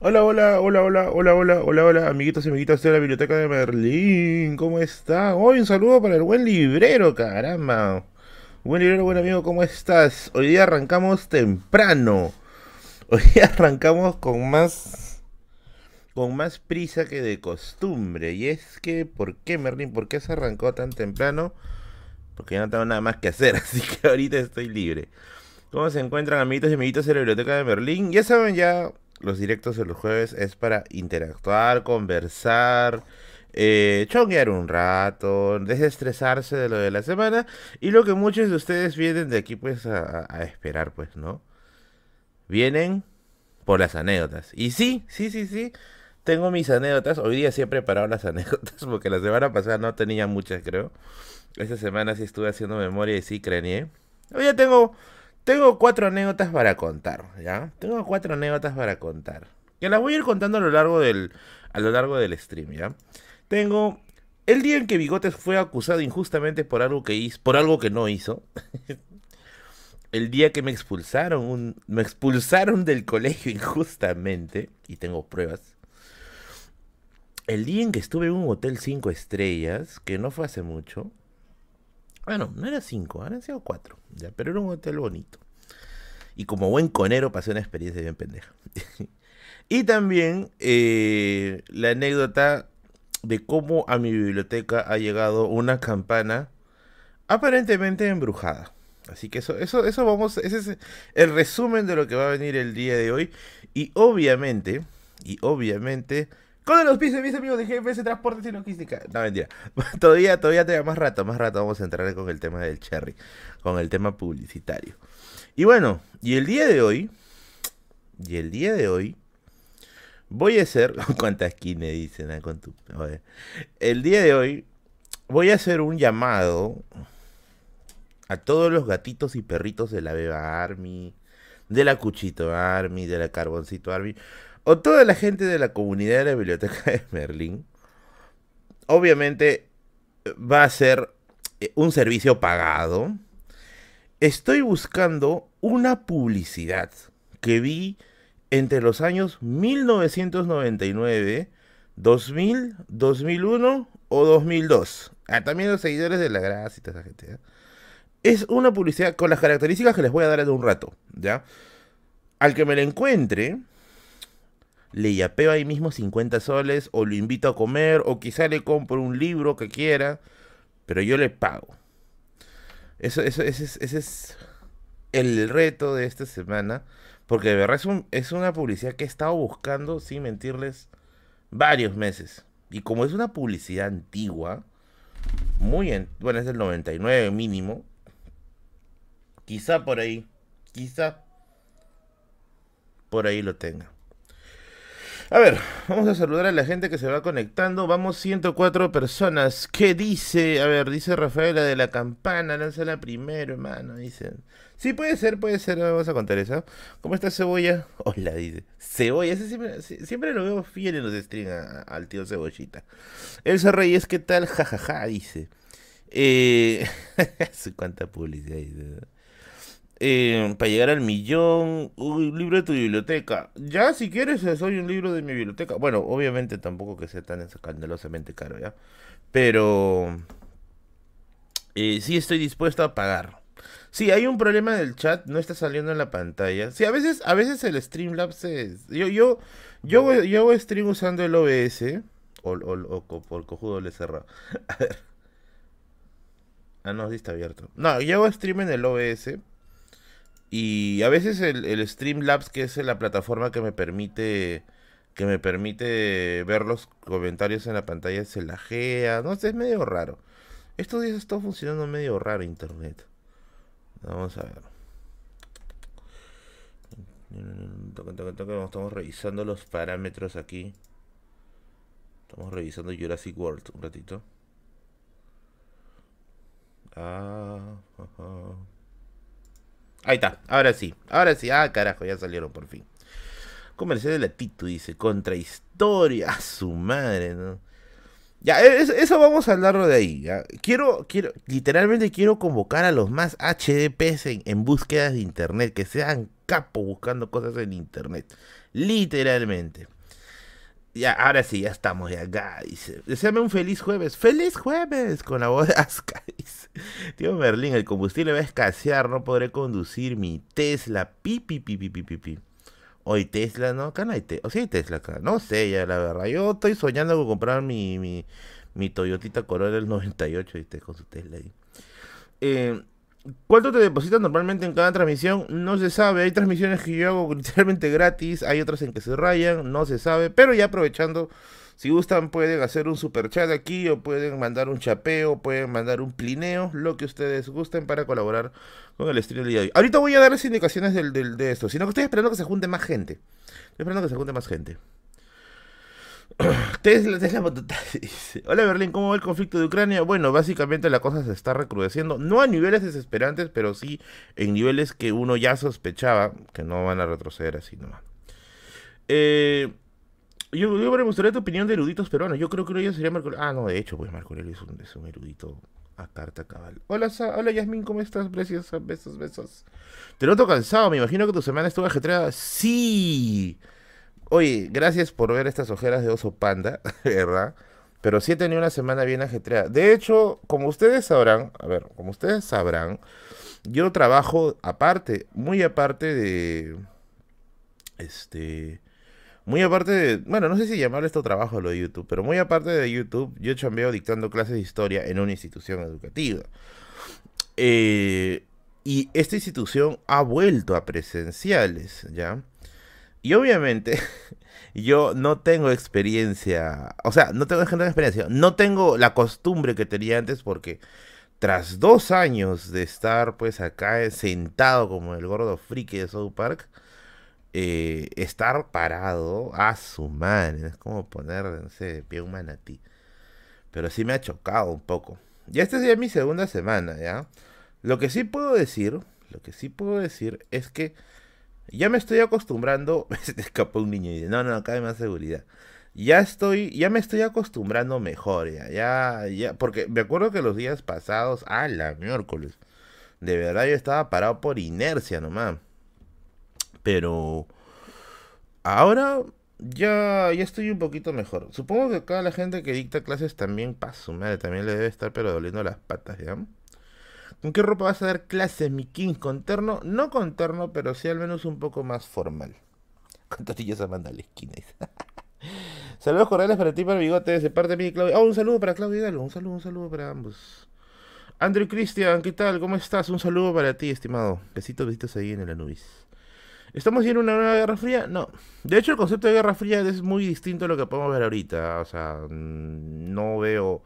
Hola, hola, hola, hola, hola, hola, hola, hola, amiguitos y amiguitas de la biblioteca de Merlín, ¿cómo están? Hoy un saludo para el buen librero, caramba. Buen librero, buen amigo, ¿cómo estás? Hoy día arrancamos temprano. Hoy día arrancamos con más con más prisa que de costumbre. Y es que, ¿por qué Merlín? ¿Por qué se arrancó tan temprano? Porque ya no tengo nada más que hacer, así que ahorita estoy libre. ¿Cómo se encuentran amiguitos y amiguitas de la biblioteca de Merlín? Ya saben, ya los directos de los jueves es para interactuar, conversar, eh, chonguear un rato, desestresarse de lo de la semana y lo que muchos de ustedes vienen de aquí pues a, a esperar pues, ¿no? Vienen por las anécdotas. Y sí, sí, sí, sí, tengo mis anécdotas. Hoy día sí he preparado las anécdotas porque la semana pasada no tenía muchas, creo. Esta semana sí estuve haciendo memoria y sí craneé. Hoy ya tengo tengo cuatro anécdotas para contar, ¿ya? Tengo cuatro anécdotas para contar. Que las voy a ir contando a lo largo del, a lo largo del stream, ¿ya? Tengo el día en que Bigotes fue acusado injustamente por algo que hizo, por algo que no hizo. el día que me expulsaron, me expulsaron del colegio injustamente, y tengo pruebas. El día en que estuve en un hotel cinco estrellas, que no fue hace mucho. Bueno, no era cinco, han sido cuatro, ya, pero era un hotel bonito. Y como buen conero pasé una experiencia bien pendeja. y también eh, la anécdota de cómo a mi biblioteca ha llegado una campana aparentemente embrujada. Así que eso, eso, eso vamos, ese es el resumen de lo que va a venir el día de hoy. Y obviamente, y obviamente, con los pisos, mis amigos de GPS Transportes y Logística. No, mentira. todavía, todavía te más rato, más rato vamos a entrar con el tema del cherry, con el tema publicitario. Y bueno, y el día de hoy, y el día de hoy, voy a hacer, ¿cuántas me dicen? Ah, con tu, el día de hoy, voy a hacer un llamado a todos los gatitos y perritos de la Beba Army, de la Cuchito Army, de la Carboncito Army o toda la gente de la comunidad de la biblioteca de Merlín, obviamente va a ser eh, un servicio pagado. Estoy buscando una publicidad que vi entre los años 1999, 2000, 2001 o 2002. Ah, también los seguidores de la gracia y toda esa gente. ¿eh? Es una publicidad con las características que les voy a dar en un rato, ¿ya? Al que me la encuentre, le yapeo ahí mismo 50 soles, o lo invito a comer, o quizá le compro un libro que quiera, pero yo le pago. Eso, eso, ese, es, ese es el reto de esta semana, porque de verdad es, un, es una publicidad que he estado buscando, sin mentirles, varios meses. Y como es una publicidad antigua, muy, en, bueno, es del 99 mínimo, quizá por ahí, quizá por ahí lo tenga. A ver, vamos a saludar a la gente que se va conectando. Vamos 104 personas. ¿Qué dice? A ver, dice Rafaela de la campana. la primero, hermano. Dicen. Sí, puede ser, puede ser. Vamos a contar eso. ¿Cómo está Cebolla? Hola, dice. Cebolla, ese siempre, siempre lo veo fiel en los streams al tío Cebollita. Elsa Reyes, ¿qué tal? Jajaja, dice. Eh... cuánta publicidad dice. Eh, para llegar al millón, un libro de tu biblioteca. Ya, si quieres, eh, soy un libro de mi biblioteca. Bueno, obviamente tampoco que sea tan escandalosamente caro, ¿ya? Pero eh, sí estoy dispuesto a pagar. Sí, hay un problema del chat, no está saliendo en la pantalla. Sí, a veces, a veces el Streamlabs es... Yo, yo, yo, yo hago stream usando el OBS. O, o, cojudo le cerrado. Ah, no, sí está abierto. No, yo hago stream en el OBS. Y a veces el, el, Streamlabs, que es la plataforma que me permite que me permite ver los comentarios en la pantalla, se lajea. No sé, es medio raro. Estos días está funcionando medio raro internet. Vamos a ver. Estamos revisando los parámetros aquí. Estamos revisando Jurassic World un ratito. Ah, ajá. Ahí está, ahora sí, ahora sí, ah carajo, ya salieron por fin. Comercial de la Tito dice, contrahistoria, a su madre, ¿no? Ya, e, eso, vamos a hablarlo de ahí. Quiero, quiero, literalmente quiero convocar a los más HDPs en, en búsquedas de internet, que sean capos buscando cosas en internet. Literalmente. Ya, ahora sí, ya estamos ya acá. Deseame un feliz jueves. ¡Feliz jueves! Con la voz de Aska. Tío Merlín, el combustible va a escasear. No podré conducir mi Tesla. Pi, pi, pi, pi, pi. Hoy Tesla, ¿no? Acá no hay Tesla. O sí hay Tesla acá. No sé ya, la verdad. Yo estoy soñando con comprar mi, mi, mi Toyotita Corolla del 98, ¿viste? Con su Tesla ahí. Eh, ¿Cuánto te depositan normalmente en cada transmisión? No se sabe. Hay transmisiones que yo hago literalmente gratis. Hay otras en que se rayan. No se sabe. Pero ya aprovechando, si gustan, pueden hacer un super chat aquí. O pueden mandar un chapeo. Pueden mandar un plineo. Lo que ustedes gusten para colaborar con el stream del día de hoy. Ahorita voy a darles indicaciones del, de esto. Sino que estoy esperando que se junte más gente. Estoy esperando que se junte más gente. Tesla, Tesla Hola Berlín, ¿cómo va el conflicto de Ucrania? Bueno, básicamente la cosa se está recrudeciendo, no a niveles desesperantes, pero sí en niveles que uno ya sospechaba que no van a retroceder así nomás. Eh, yo, yo me gustaría tu opinión de eruditos peruanos. Yo creo que uno sería Marco Ah, no, de hecho, pues Marco Aurelio es un, es un erudito a carta cabal. Hola, hola Yasmin, ¿cómo estás? Preciosa, besos, besos. Te noto cansado, me imagino que tu semana estuvo ajetreada. Sí. Oye, gracias por ver estas ojeras de oso panda, ¿verdad? Pero sí he tenido una semana bien ajetreada. De hecho, como ustedes sabrán, a ver, como ustedes sabrán, yo trabajo aparte, muy aparte de. Este. Muy aparte de. Bueno, no sé si llamarle esto trabajo lo de YouTube, pero muy aparte de YouTube, yo chambeo dictando clases de historia en una institución educativa. Eh, y esta institución ha vuelto a presenciales, ¿ya? Y obviamente yo no tengo experiencia, o sea, no tengo experiencia, no tengo la costumbre que tenía antes porque tras dos años de estar pues acá sentado como el gordo friki de South Park, eh, estar parado a su man, es como poner, no sé, de pie un manatí. Pero sí me ha chocado un poco. Ya esta es mi segunda semana, ¿ya? Lo que sí puedo decir, lo que sí puedo decir es que ya me estoy acostumbrando. Se te escapó un niño y dice, no, no, acá hay más seguridad. Ya estoy, ya me estoy acostumbrando mejor, ya, ya, ya, porque me acuerdo que los días pasados, a la miércoles, de verdad yo estaba parado por inercia nomás. Pero ahora ya, ya estoy un poquito mejor. Supongo que acá la gente que dicta clases también, paso, madre, también le debe estar pero doliendo las patas, ¿ya? ¿Con qué ropa vas a dar clases, mi king? ¿Con terno? No con terno, pero sí al menos un poco más formal. Con tortillas Amanda a la esquina. Saludos cordiales para ti, para Bigote, de parte de mí, Claudia. Oh, un saludo para Claudia Hidalgo. Un saludo, un saludo para ambos. Andrew Christian, ¿qué tal? ¿Cómo estás? Un saludo para ti, estimado. Besitos, besitos ahí en el Anubis. ¿Estamos en una nueva guerra fría? No. De hecho, el concepto de guerra fría es muy distinto a lo que podemos ver ahorita. O sea, mm, no veo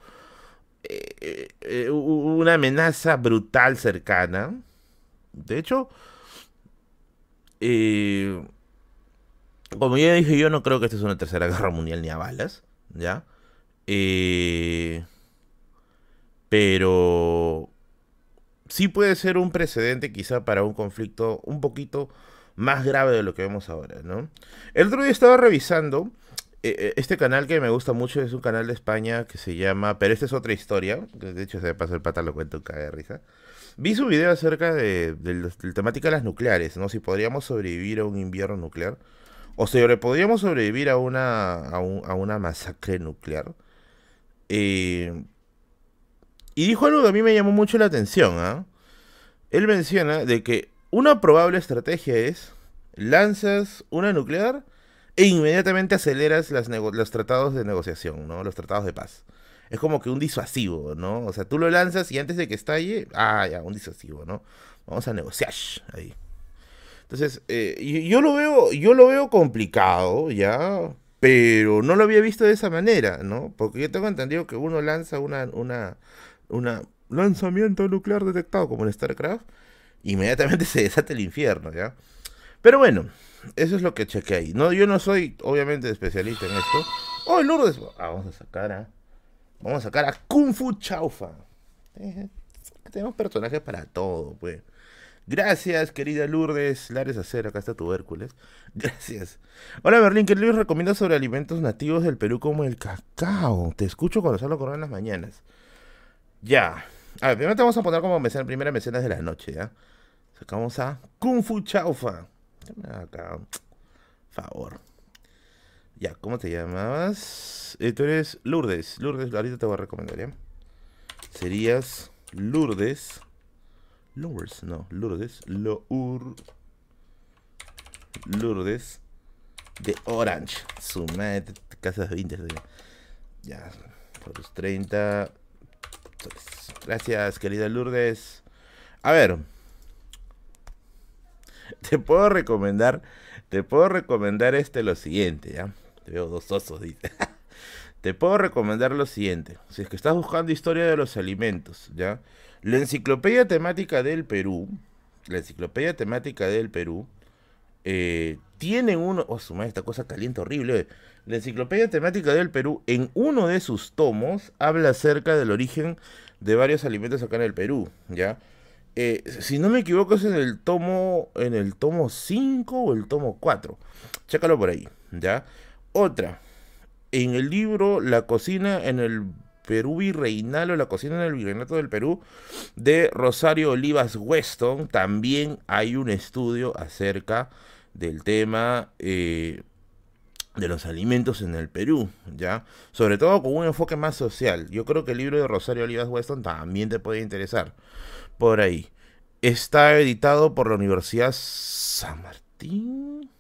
eh, eh, una amenaza brutal cercana. De hecho, eh, como ya dije, yo no creo que esta es una tercera guerra mundial ni a balas, ¿ya? pero sí puede ser un precedente quizá para un conflicto un poquito más grave de lo que vemos ahora, ¿no? El otro día estaba revisando este canal que me gusta mucho es un canal de España que se llama, pero esta es otra historia, de hecho se me pasó el pata, lo cuento caga de risa. Vi su video acerca de, la temática de las nucleares, ¿no? Si podríamos sobrevivir a un invierno nuclear, o si podríamos sobrevivir a una, a, una masacre nuclear. Eh, y dijo algo que a mí me llamó mucho la atención, ¿ah? Él menciona de que una probable estrategia es lanzas una nuclear e inmediatamente aceleras los tratados de negociación, ¿no? Los tratados de paz. Es como que un disuasivo, ¿no? O sea, tú lo lanzas y antes de que estalle, ah, ya, un disuasivo, ¿no? Vamos a negociar ahí. Entonces, eh, yo lo veo, yo lo veo complicado, ya, pero no lo había visto de esa manera, ¿no? Porque yo tengo entendido que uno lanza una, una lanzamiento nuclear detectado como en StarCraft, inmediatamente se desata el infierno, ¿ya? Pero bueno, eso es lo que chequeé ahí. No, yo no soy, obviamente, especialista en esto. Oh, Lourdes. Ah, vamos a sacar a. Vamos a sacar a Kung Fu Chaufa. Eh, tenemos personajes para todo, pues. Gracias, querida Lourdes. Lares Acero, acá está tu Hércules. Gracias. Hola, Berlín. ¿Qué les recomiendo sobre alimentos nativos del Perú como el cacao? Te escucho cuando salgo a correr en las mañanas. Ya. A ver, primero te vamos a poner como mecena, primera mecenas de la noche, ¿ya? Sacamos a Kung Fu Chaufa. Acá. Favor. Ya, ¿cómo te llamabas? Eh, tú eres Lourdes. Lourdes, ahorita te voy a recomendar. Serías Lourdes. Lourdes, no, Lourdes. Lour. Lourdes. De Orange. Su madre, casas 20. Ya, por los 30. Gracias, querida Lourdes. A ver. Te puedo recomendar. Te puedo recomendar este lo siguiente, ¿ya? Te veo dos osos, dice. Te puedo recomendar lo siguiente. Si es que estás buscando historia de los alimentos, ¿ya? La enciclopedia temática del Perú. La enciclopedia temática del Perú. Eh, tiene uno. Oh, su madre, esta cosa caliente horrible. La enciclopedia temática del Perú, en uno de sus tomos, habla acerca del origen de varios alimentos acá en el Perú, ¿ya? Eh, si no me equivoco es en el tomo en el tomo 5 o el tomo 4. Chécalo por ahí, ¿ya? Otra, en el libro La cocina en el Perú virreinal o La cocina en el virreinato del Perú de Rosario Olivas Weston, también hay un estudio acerca del tema eh, de los alimentos en el Perú, ¿ya? Sobre todo con un enfoque más social. Yo creo que el libro de Rosario Olivas Weston también te puede interesar. Por ahí. Está editado por la Universidad San Martín.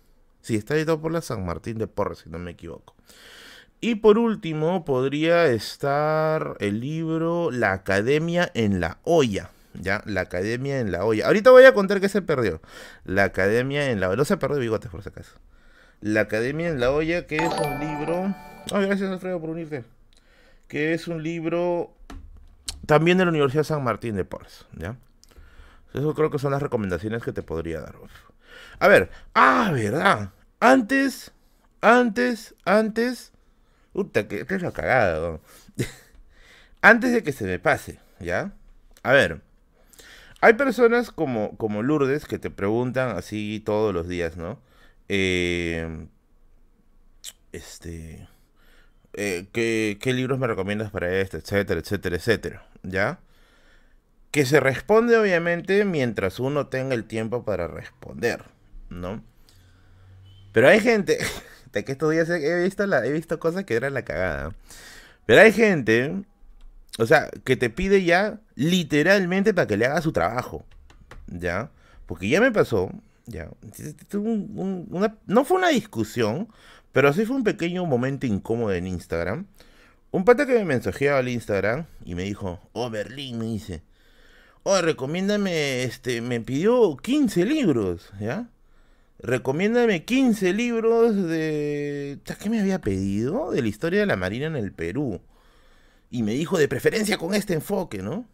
Sí, está editado por la San Martín de Porres, si no me equivoco. Y por último, podría estar el libro La Academia en la Olla. ¿Ya? La Academia en la Olla. Ahorita voy a contar qué se perdió. La Academia en la Olla. No se perdió bigotes, por si acaso. La Academia en la Olla, que es un libro. Ay, gracias Alfredo por unirte. Que es un libro también de la Universidad San Martín de Porres, ¿ya? Eso creo que son las recomendaciones que te podría dar. A ver, ah, verdad. Antes, antes, antes. Puta, que Antes de que se me pase, ¿ya? A ver. Hay personas como, como Lourdes que te preguntan así todos los días, ¿no? Eh, este, eh, ¿qué, libros me recomiendas para esto? Etcétera, etcétera, etcétera. ¿Ya? Que se responde obviamente mientras uno tenga el tiempo para responder, ¿no? Pero hay gente, de que estos días he visto, he visto cosas que eran la cagada. Pero hay gente, o sea, que te pide ya literalmente para que le haga su trabajo, ¿ya? Porque ya me pasó, ya. no fue una discusión, pero sí fue un pequeño momento incómodo en Instagram. Un pata que me mensajeaba al Instagram y me dijo, oh Berlín, me dice, oh, recomiéndame, este, me pidió 15 libros, ¿ya? Recomiéndame 15 libros de... ¿Qué me había pedido? De la historia de la Marina en el Perú. Y me dijo, de preferencia con este enfoque, ¿no?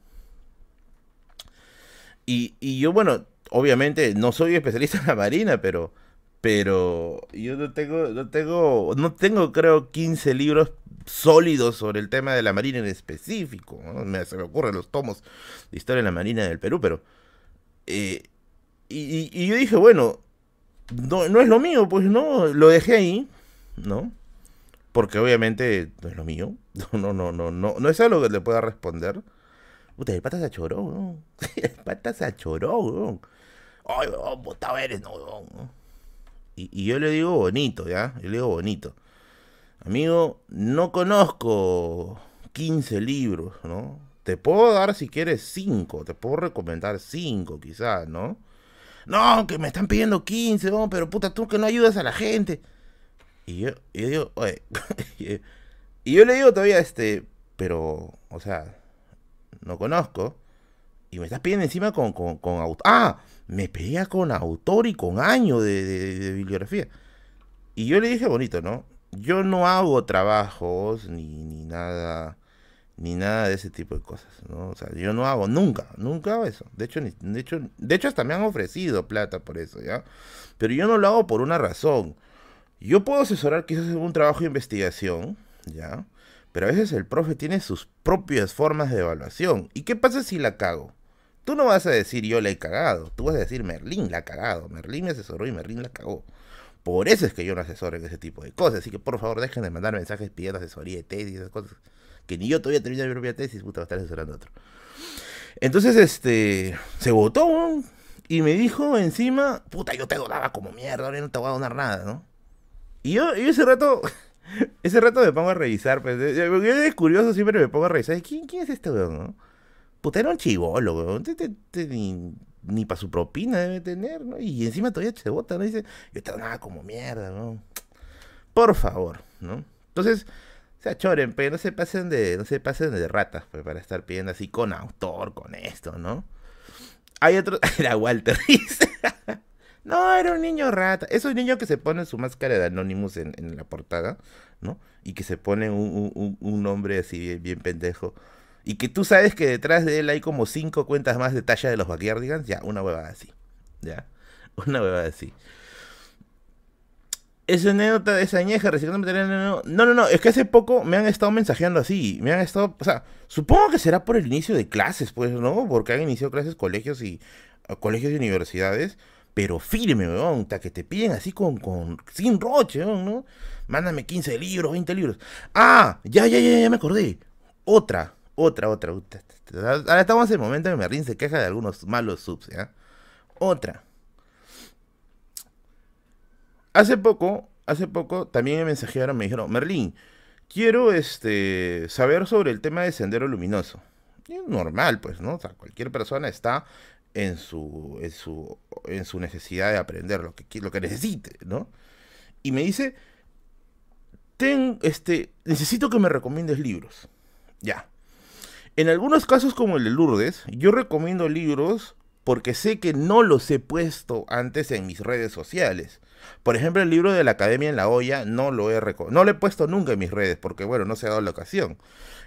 Y, y yo, bueno, obviamente no soy especialista en la marina, pero pero yo no tengo no tengo no tengo creo 15 libros sólidos sobre el tema de la marina en específico, me, se me ocurren los tomos de historia de la marina del Perú, pero eh, y, yo dije, bueno, no, no es lo mío, pues no, lo dejé ahí, ¿no? Porque obviamente no es lo mío, no, no, no, no, no es algo que le pueda responder. Puta, el pata se achoró, ¿no? El pata se achoró, ¿no? ay, botado eres, no, Y, y, yo le digo bonito, ¿ya? Le digo bonito. Amigo, no conozco 15 libros, ¿no? Te puedo dar si quieres 5, te puedo recomendar 5 quizás, ¿no? No, que me están pidiendo 15, ¿no? pero puta, tú que no ayudas a la gente. Y yo, y yo digo, oye, y yo le digo todavía, este, pero, o sea, no conozco. Y me estás pidiendo encima con, con, con autor. Ah, me pedía con autor y con año de, bibliografía. Y yo le dije bonito, ¿no? Yo no hago trabajos ni, ni nada ni nada de ese tipo de cosas, ¿no? O sea, yo no hago nunca, nunca hago eso. De hecho, de hecho, de hecho hasta me han ofrecido plata por eso, ¿ya? Pero yo no lo hago por una razón. Yo puedo asesorar quizás en un trabajo de investigación, ¿ya? Pero a veces el profe tiene sus propias formas de evaluación. ¿Y qué pasa si la cago? Tú no vas a decir yo la he cagado, tú vas a decir Merlín la ha cagado, Merlín me asesoró y Merlín la cagó. Por eso es que yo no asesoro en ese tipo de cosas. Así que por favor dejen de mandar mensajes pidiendo asesoría de tesis, esas cosas. Que ni yo todavía terminé mi propia tesis, puta, va a estar asesorando a otro. Entonces, este, se votó y me dijo encima, puta, yo te donaba como mierda, ahora no te voy a donar nada, ¿no? Y yo, ese rato, ese rato me pongo a revisar, pues. Yo de curioso siempre me pongo a revisar. ¿Quién, quién es este weón, no? Puta, era un chivolo, weón. Ni, para su propina debe tener, ¿no? Y encima todavía se vota, ¿no? Dice, yo tengo nada como mierda, ¿no? Por favor, ¿no? Entonces, o sea, choren, pero no se pasen de, no se pasen de ratas, pues, para estar pidiendo así con autor, con esto, ¿no? Hay otro, era Walter, dice. no, era un niño rata. Es un niño que se pone su máscara de Anonymous en, la portada, ¿no? Y que se pone un, un, nombre así bien, pendejo. Y que tú sabes que detrás de él hay como cinco cuentas más de talla de los Backyardigans. Ya, una huevada así. Ya, una huevada así. Esa anécdota de esa añeja reciclando. No, no, no, no, es que hace poco me han estado mensajeando así. Me han estado. O sea, supongo que será por el inicio de clases, pues, ¿no? Porque han iniciado clases colegios y. colegios y universidades. Pero firme, weón. Que te piden así con. con sin roche, ¿no? Mándame 15 libros, 20 libros. Ah, ya, ya, ya, ya me acordé. Otra, otra, otra. Ahora estamos en el momento en que Merlin se queja de algunos malos subs, ¿ya? Otra. Hace poco, hace poco también me mensajearon, me dijeron, Merlín, quiero este, saber sobre el tema de Sendero Luminoso. normal, pues, ¿no? O sea, cualquier persona está en su, en su, en su necesidad de aprender lo que, lo que necesite, ¿no? Y me dice, Ten, este, necesito que me recomiendes libros. Ya. En algunos casos como el de Lourdes, yo recomiendo libros porque sé que no los he puesto antes en mis redes sociales. Por ejemplo, el libro de la Academia en la Olla no lo he no lo he puesto nunca en mis redes porque bueno, no se ha dado la ocasión.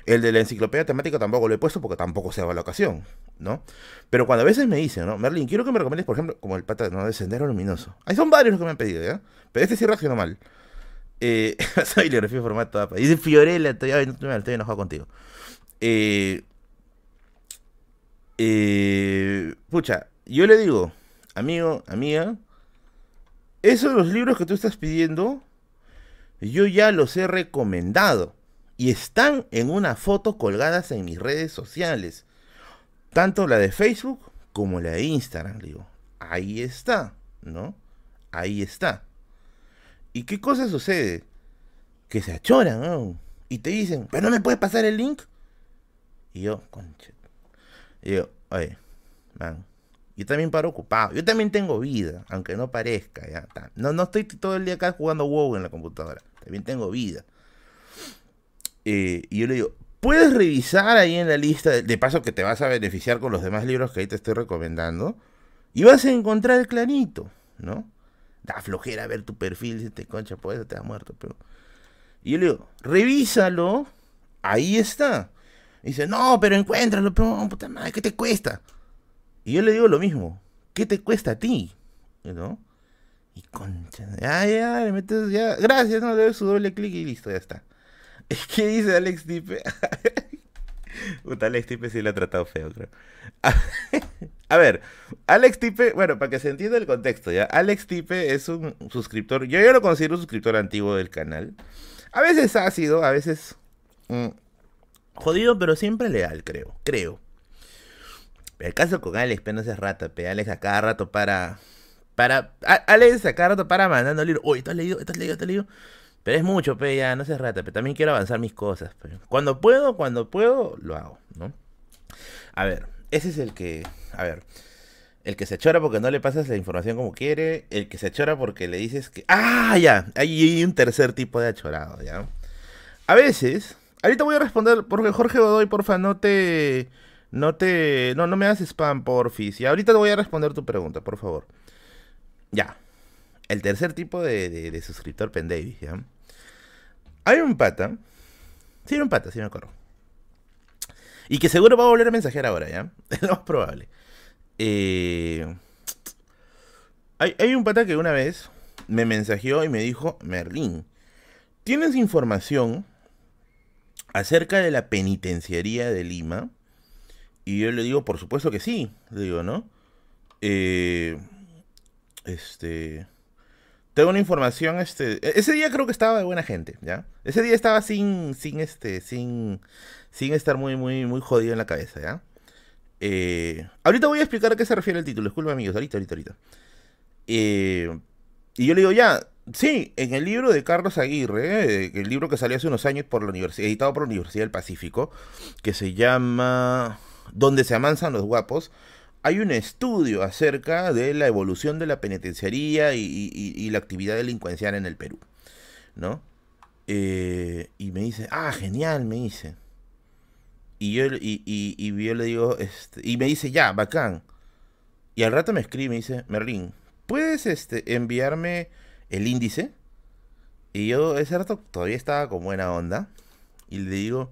El de la enciclopedia temática tampoco lo he puesto porque tampoco se ha dado la ocasión, ¿no? Pero cuando a veces me dicen, ¿no? Merlin, quiero que me recomiendes, por ejemplo, como el pata ¿no? de Sendero Luminoso. Ahí son varios los que me han pedido, ¿ya? Pero este sí reaccionó mal. Eh, soy bibliografía formato APA. Dice Fiorella, estoy, estoy enojado contigo. Eh, eh, pucha, yo le digo, amigo, amiga, esos los libros que tú estás pidiendo, yo ya los he recomendado. Y están en una foto colgadas en mis redes sociales. Tanto la de Facebook como la de Instagram. Digo, ahí está, ¿no? Ahí está. ¿Y qué cosa sucede? Que se achoran. Y te dicen, ¿pero no me puedes pasar el link? Y yo, concha. Y yo, oye, man, yo también paro ocupado. Yo también tengo vida, aunque no parezca. ¿ya? No, no estoy todo el día acá jugando WoW en la computadora. También tengo vida. Y yo le digo, puedes revisar ahí en la lista, de, paso que te vas a beneficiar con los demás libros que ahí te estoy recomendando. Y vas a encontrar el clanito, ¿no? Da flojera ver tu perfil, si te concha, pues te ha muerto, pero... Y yo le digo, revísalo, ahí está. Y dice, no, pero encuéntralo, pero puta madre, ¿qué te cuesta? Y yo le digo lo mismo. ¿Qué te cuesta a ti? ¿No? Y concha, ya, ya, le metes, ya, gracias, no, le su doble clic y listo, ya está. ¿Qué dice Alex Tipe? Puta, Alex Tipe sí lo ha tratado feo, creo. A ver, Alex Tipe, bueno, para que se entienda el contexto, ¿ya? Alex Tipe es un suscriptor, yo ya lo considero un suscriptor antiguo del canal. A veces ácido, a veces mm, jodido, pero siempre leal, creo, creo. El caso con Alex, pero no seas rata, pe. Alex a cada rato para. para Alex a cada rato para mandando libros. Uy, ¿estás leído? ¿Estás leído? ¿Estás leído? Pero es mucho, pe, ya, no seas rata, pero también quiero avanzar mis cosas, pe. Cuando puedo, cuando puedo, lo hago, ¿no? A ver, ese es el que. A ver. El que se chora porque no le pasas la información como quiere. El que se chora porque le dices que. ¡Ah! Ya. Hay un tercer tipo de achorado, ¿ya? A veces. Ahorita voy a responder porque Jorge Godoy, porfa, no te no te. No, no me hagas spam, porfis. Y ahorita te voy a responder tu pregunta, por favor. Ya. El tercer tipo de, de, suscriptor pendavis, ¿ya? Hay un pata. Sí, un pata, sí me acuerdo. Y que seguro va a volver a mensajear ahora, ¿ya? Es lo más probable. Eh, hay, hay un pata que una vez me mensajeó y me dijo, Merlín, ¿tienes información acerca de la penitenciaría de Lima? Y yo le digo, por supuesto que sí, le digo, ¿no? Eh, este... Tengo una información, este... E-, ese día creo que estaba de buena gente, ¿ya? Ese día estaba sin, sin, este, sin, sin estar muy, muy, muy jodido en la cabeza, ¿ya? Eh, ahorita voy a explicar a qué se refiere el título, disculpa amigos, ahorita, ahorita, ahorita. Eh, y yo le digo, ya, Sí, en el libro de Carlos Aguirre, eh, el libro que salió hace unos años por la universidad, editado por la Universidad del Pacífico, que se llama Donde se amansan los guapos, hay un estudio acerca de la evolución de la penitenciaría y, la actividad delincuencial en el Perú, ¿no? Eh, y me dice, ah, genial, me dice. Y yo, y, yo le digo, este, y me dice, ya, bacán. Y al rato me escribe y me dice, Merlín, ¿puedes este, enviarme el índice? Y yo ese rato todavía estaba con buena onda. Y le digo,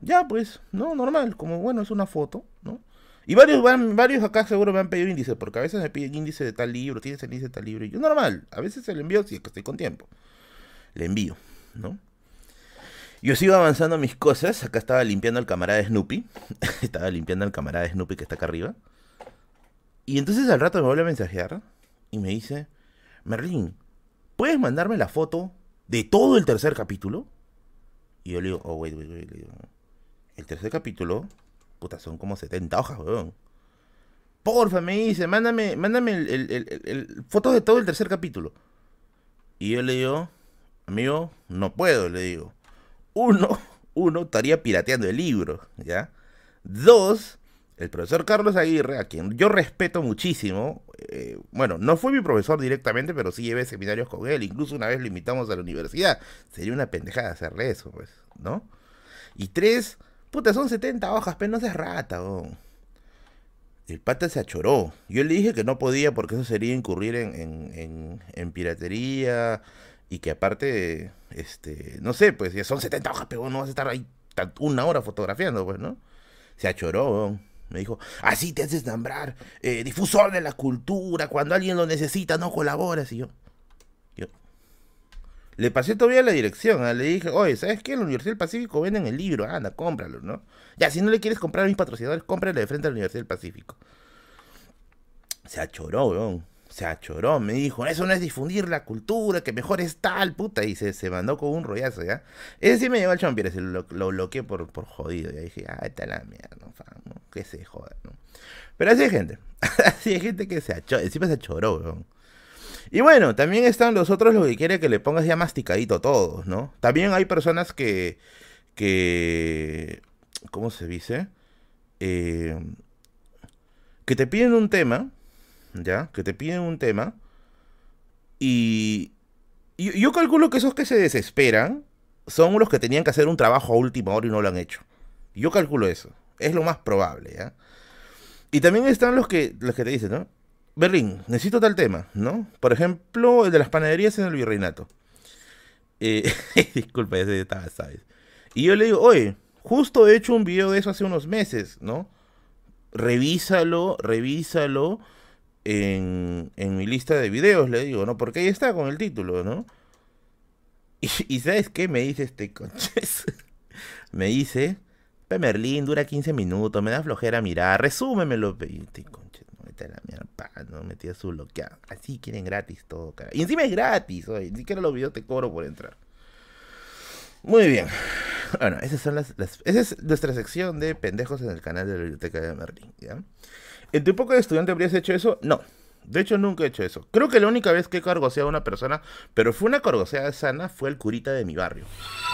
ya pues, no, normal, como bueno, es una foto, ¿no? Y varios, van, varios acá seguro me han pedido índice, porque a veces me piden índice de tal libro, tienes el índice de tal libro. Y yo normal, a veces se lo envío si es que estoy con tiempo. Le envío, ¿no? Yo sigo avanzando mis cosas. Acá estaba limpiando el camarada Snoopy. estaba limpiando el camarada Snoopy que está acá arriba. Y entonces al rato me vuelve a mensajear y me dice, Merlin, ¿puedes mandarme la foto de todo el tercer capítulo? Y yo le digo, oh, wait, wait, wait. Le digo, el tercer capítulo Puta, son como 70 hojas, weón. Porfa, me dice, mándame, mándame el, fotos de todo el tercer capítulo. Y yo le digo, amigo, no puedo, le digo. Uno, uno estaría pirateando el libro, ¿ya? Dos, el profesor Carlos Aguirre, a quien yo respeto muchísimo, eh, bueno, no fue mi profesor directamente, pero sí llevé seminarios con él, incluso una vez lo invitamos a la universidad. Sería una pendejada hacerle eso, pues, ¿no? Y tres, Puta, son 70 hojas, pero no seas rata, El pata se achoró. Yo le dije que no podía porque eso sería incurrir en, en, piratería y que aparte, este, no sé, pues ya son 70 hojas, pero no vas a estar ahí una hora fotografiando, pues, ¿no? Se achoró, me dijo, así te haces nombrar eh, difusor de la cultura, cuando alguien lo necesita no colaboras. Y yo, le pasé todavía la dirección, ¿ah? le dije, oye, ¿sabes qué? En la Universidad del Pacífico venden el libro, anda, cómpralo, ¿no? Ya, si no le quieres comprar a mis patrocinadores, cómprale de frente a la Universidad del Pacífico. Se achoró, weón. Se achoró, me dijo, eso no es difundir la cultura, que mejor es tal, puta. Y se, se mandó con un rollazo, ¿ya? Ese sí me llevó al champion, lo, lo bloqueé por, por jodido. Ya dije, ah, está la mierda, no, ¿no? Que se joda, ¿no? Pero así hay gente, así hay gente que se achoró, encima se achoró, weón. Y bueno, también están los otros los que quieren que le pongas ya masticadito todo, ¿no? También hay personas que, que, ¿cómo se dice? Eh, que te piden un tema, ¿ya? Que te piden un tema y, y yo calculo que esos que se desesperan son los que tenían que hacer un trabajo a última hora y no lo han hecho. Yo calculo eso. Es lo más probable, ¿ya? Y también están los que, los que te dicen, ¿no? Berlín, necesito tal tema, ¿no? Por ejemplo, el de las panaderías en el virreinato. Eh, disculpa, ese estaba, ¿sabes? Y yo le digo, oye, justo he hecho un video de eso hace unos meses, ¿no? Revísalo, revísalo en, en mi lista de videos, le digo, ¿no? Porque ahí está con el título, ¿no? Y, ¿sabes qué? Me dice este conches. me dice, Merlín, dura 15 minutos, me da flojera mirar, resúmemelo. Este la mierda, no metía su bloqueado. Así quieren gratis todo, cara. Y encima es gratis, oye, ni siquiera los videos te cobro por entrar. Muy bien. Bueno, esas son las, esa es nuestra sección de pendejos en el canal de la biblioteca de Merlin, ¿ya? ¿En tu época de estudiante habrías hecho eso? No. De hecho, nunca he hecho eso. Creo que la única vez que he cargoseado a una persona, pero fue una cargoseada sana, fue el curita de mi barrio.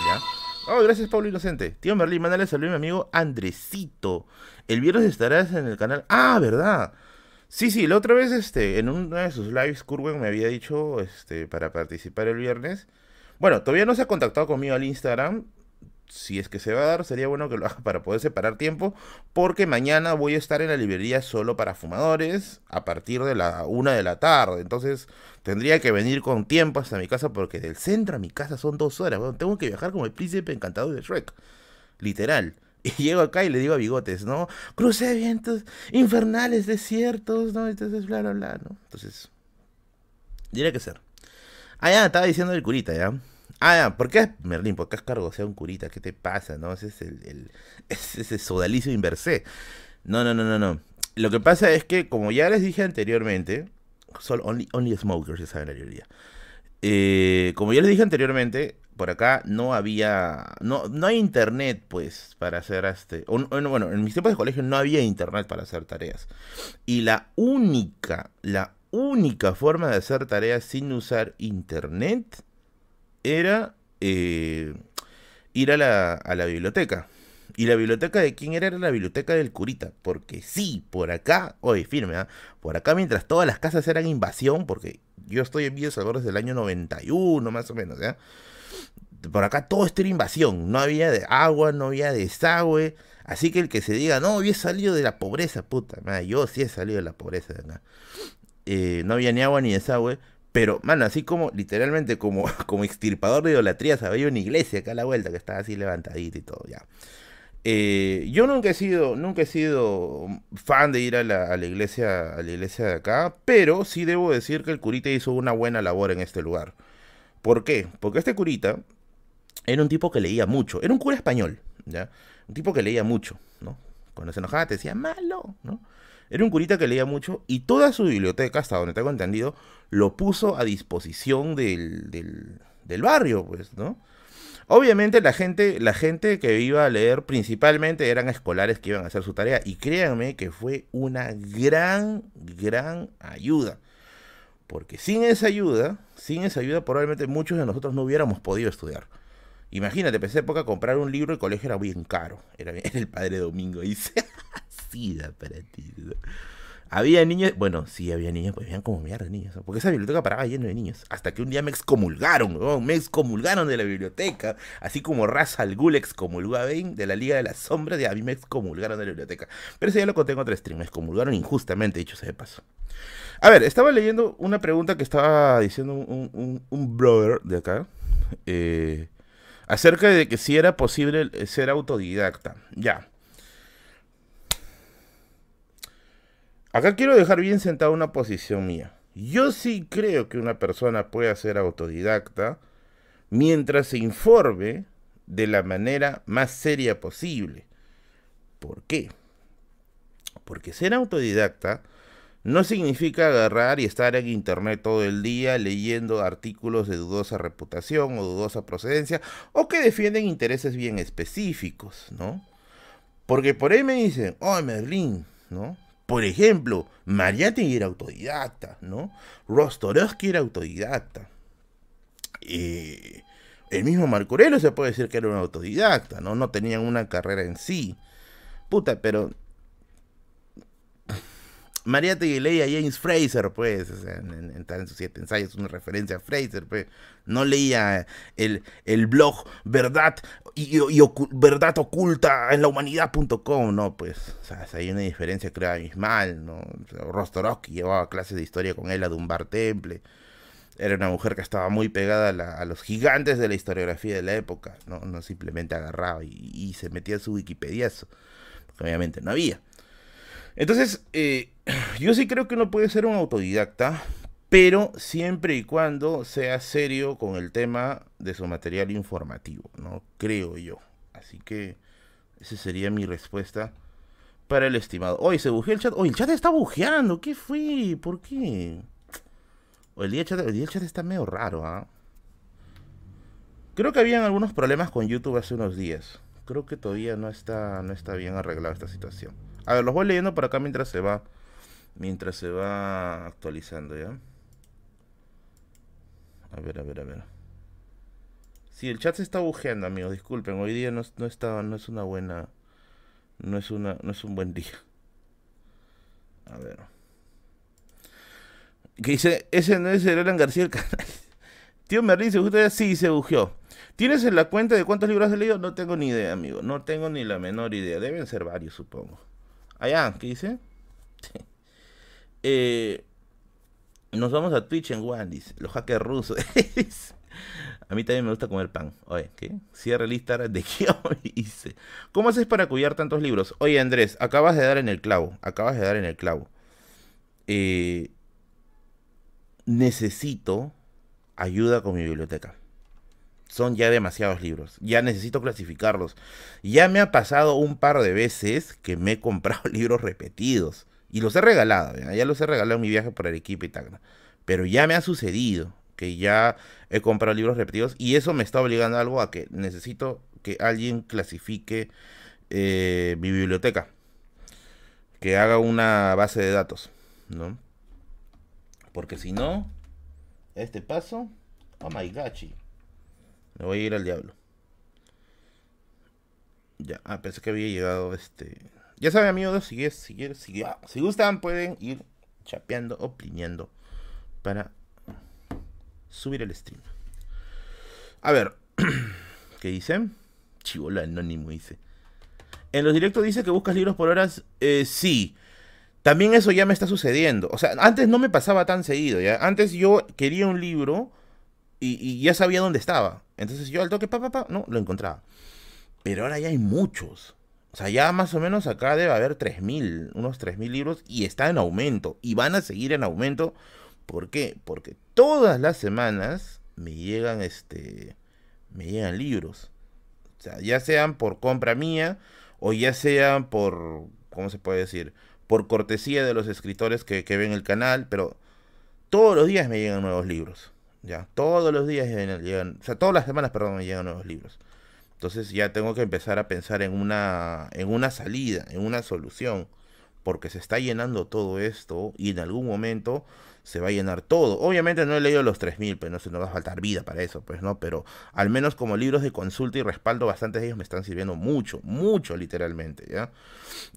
¿Ya? Oh, gracias, Pablo Inocente. Tío Merlin, mándale saludo a mi amigo Andresito. El viernes estarás en el canal. Ah, ¿verdad? Sí, sí, la otra vez, este, en una de sus lives, Kurwen me había dicho, este, para participar el viernes. Bueno, todavía no se ha contactado conmigo al Instagram. Si es que se va a dar, sería bueno que lo haga para poder separar tiempo, porque mañana voy a estar en la librería solo para fumadores a partir de la una de la tarde. Entonces tendría que venir con tiempo hasta mi casa, porque del centro a mi casa son dos horas. Bueno, tengo que viajar como el príncipe encantado de Shrek. Literal. Y llego acá y le digo a Bigotes, ¿no? Crucé vientos infernales, desiertos, ¿no? Entonces, bla, bla, bla, ¿no? Entonces, diré que ser. Ah, ya, estaba diciendo el curita, ¿ya? Ah, ¿por qué Merlín? ¿Por qué es cargo sea un curita? ¿Qué te pasa, no? Ese es el, ese sodalicio inversé. No, no, no, no, no. Lo que pasa es que, como ya les dije anteriormente, solo only, only smokers ya saben la teoría. Eh, como ya les dije anteriormente, por acá no había, no, no hay internet, pues, para hacer este, bueno, en mis tiempos de colegio no había internet para hacer tareas. Y la única, la única forma de hacer tareas sin usar internet era eh, ir a la, a la biblioteca. ¿Y la biblioteca de quién era? Era la biblioteca del curita. Porque sí, por acá, oye, firme, ¿ah? por acá mientras todas las casas eran invasión, porque yo estoy en Villa Salvador desde el año 91, más o menos, ¿ya? Por acá todo esto era invasión. No había de agua, no había desagüe. Así que el que se diga, no, había salido de la pobreza, puta, yo sí he salido de la pobreza. Eh, no había ni agua ni desagüe. Pero, mano, así como, literalmente, como, como extirpador de idolatrías, había una iglesia acá a la vuelta que estaba así levantadita y todo, ya. Eh, yo nunca he sido, nunca he sido fan de ir a la, iglesia, a la iglesia de acá, pero sí debo decir que el curita hizo una buena labor en este lugar. ¿Por qué? Porque este curita era un tipo que leía mucho, era un cura español, ¿ya? Un tipo que leía mucho, ¿no? Cuando se enojaba te decía malo, ¿no? Era un curita que leía mucho y toda su biblioteca, hasta donde tengo entendido, lo puso a disposición del, del, barrio, pues, ¿no? Obviamente la gente, la gente que iba a leer principalmente eran escolares que iban a hacer su tarea y créanme que fue una gran, gran ayuda. Porque sin esa ayuda, sin esa ayuda probablemente muchos de nosotros no hubiéramos podido estudiar. Imagínate, en esa época comprar un libro de colegio era bien caro. Era, el padre Domingo, sí, da para ti. Había niños, bueno, sí había niños, pues veían como mierda niños, porque esa biblioteca paraba lleno de niños. Hasta que un día me excomulgaron, me excomulgaron de la biblioteca, así como Ra's al Ghul excomulgó a Bane de la Liga de las Sombras, y a mí me excomulgaron de la biblioteca. Pero eso ya lo conté en otro stream, me excomulgaron injustamente, dicho sea de paso. A ver, estaba leyendo una pregunta que estaba diciendo un, un, brother de acá, eh, acerca de que si era posible ser autodidacta. Ya. Acá quiero dejar bien sentada una posición mía. Yo sí creo que una persona puede ser autodidacta mientras se informe de la manera más seria posible. ¿Por qué? Porque ser autodidacta no significa agarrar y estar en internet todo el día leyendo artículos de dudosa reputación o dudosa procedencia o que defienden intereses bien específicos, ¿no? Porque por ahí me dicen, oh, Merlín, ¿no? Por ejemplo, Mariátegui era autodidacta, ¿no? Rostorowski era autodidacta. Eh, el mismo Marco Aurelio se puede decir que era un autodidacta, ¿no? No tenían una carrera en sí. Puta, pero Mariátegui leía a James Fraser, pues, en, en, sus siete ensayos, una referencia a Fraser, pues. No leía el, el blog Verdad y, Verdad Oculta en la humanidad.com, no, pues. O sea, hay una diferencia, creo, abismal, ¿no? Rostorowski llevaba clases de historia con él a Dunbar Temple. Era una mujer que estaba muy pegada a, los gigantes de la historiografía de la época, ¿no? No simplemente agarraba y, se metía a su Wikipedia, eso. obviamente no había. Entonces, eh, yo sí creo que uno puede ser un autodidacta, pero siempre y cuando sea serio con el tema de su material informativo, ¿no? Creo yo. Así que esa sería mi respuesta para el estimado. Hoy se bujeó el chat. Hoy el chat está bujeando. ¿Qué fue? ¿Por qué? Hoy el día, el chat está medio raro, ¿ah? Creo que habían algunos problemas con YouTube hace unos días. Creo que todavía no está, no está bien arreglada esta situación. A ver, los voy leyendo por acá mientras se va. Mientras se va actualizando, ¿ya? A ver, a ver, a ver. Sí, el chat se está bujeando, amigos. Disculpen, hoy día no, no, está, no es una buena. No es una. No es un buen día. A ver. Que dice, ese no es el Alan García el canal. Tío Merlin, ¿se gusta? Sí, se bujeó. ¿Tienes en la cuenta de cuántos libros has leído? No tengo ni idea, amigo. No tengo ni la menor idea. Deben ser varios, supongo. Allá, ¿qué dice? eh, nos vamos a Twitch en Wandis, los hackers rusos. a mí también me gusta comer pan. Oye, ¿qué? Cierre lista de qué hice. ¿Cómo haces para cuidar tantos libros? Oye, Andrés, acabas de dar en el clavo. Acabas de dar en el clavo. Eh, necesito ayuda con mi biblioteca son ya demasiados libros. Ya necesito clasificarlos. Ya me ha pasado un par de veces que me he comprado libros repetidos. Y los he regalado. Ya los he regalado en mi viaje por Arequipa y Tacna. Pero ya me ha sucedido que ya he comprado libros repetidos. Y eso me está obligando a algo a que necesito que alguien clasifique eh, mi biblioteca. Que haga una base de datos. ¿no? Porque si no, este paso, oh my gachi. Me voy a ir al diablo. Ya, ah, pensé que había llegado este. Ya saben, amigos, si, si, si, si gustan, pueden ir chapeando o plineando para subir el stream. A ver, ¿qué dicen? Chivola anónimo dice. En los directos dice que buscas libros por horas. Eh, sí. También eso ya me está sucediendo. O sea, antes no me pasaba tan seguido. Antes yo quería un libro y, ya sabía dónde estaba. Entonces yo al toque, pa, pa, pa, no, lo encontraba. Pero ahora ya hay muchos. O sea, ya más o menos acá debe haber 3.000, unos 3.000 libros y está en aumento. Y van a seguir en aumento. ¿Por qué? Porque todas las semanas me llegan, este, me llegan libros. O sea, ya sean por compra mía o ya sean por, ¿cómo se puede decir? Por cortesía de los escritores que, ven el canal, pero todos los días me llegan nuevos libros. Ya, todos los días me llegan, o sea, todas las semanas, perdón, me llegan nuevos libros. Entonces ya tengo que empezar a pensar en una, en una salida, en una solución, porque se está llenando todo esto y en algún momento se va a llenar todo. Obviamente no he leído los 3000, pero no se nos va a faltar vida para eso, pues no, pero al menos como libros de consulta y respaldo, bastantes de ellos me están sirviendo mucho, mucho literalmente, ¿ya?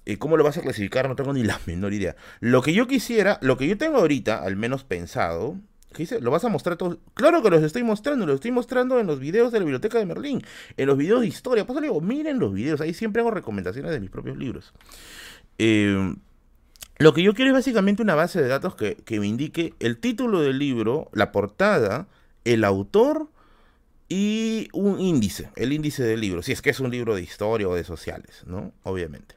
¿Y cómo lo vas a clasificar? No tengo ni la menor idea. Lo que yo quisiera, lo que yo tengo ahorita, al menos pensado, ¿Qué dice? ¿Lo vas a mostrar todo? Claro que los estoy mostrando, los estoy mostrando en los videos de la biblioteca de Merlín, en los videos de historia. Pues digo, miren los videos, ahí siempre hago recomendaciones de mis propios libros. Eh, lo que yo quiero es básicamente una base de datos que, me indique el título del libro, la portada, el autor y un índice, el índice del libro, si es que es un libro de historia o de sociales, ¿no? Obviamente.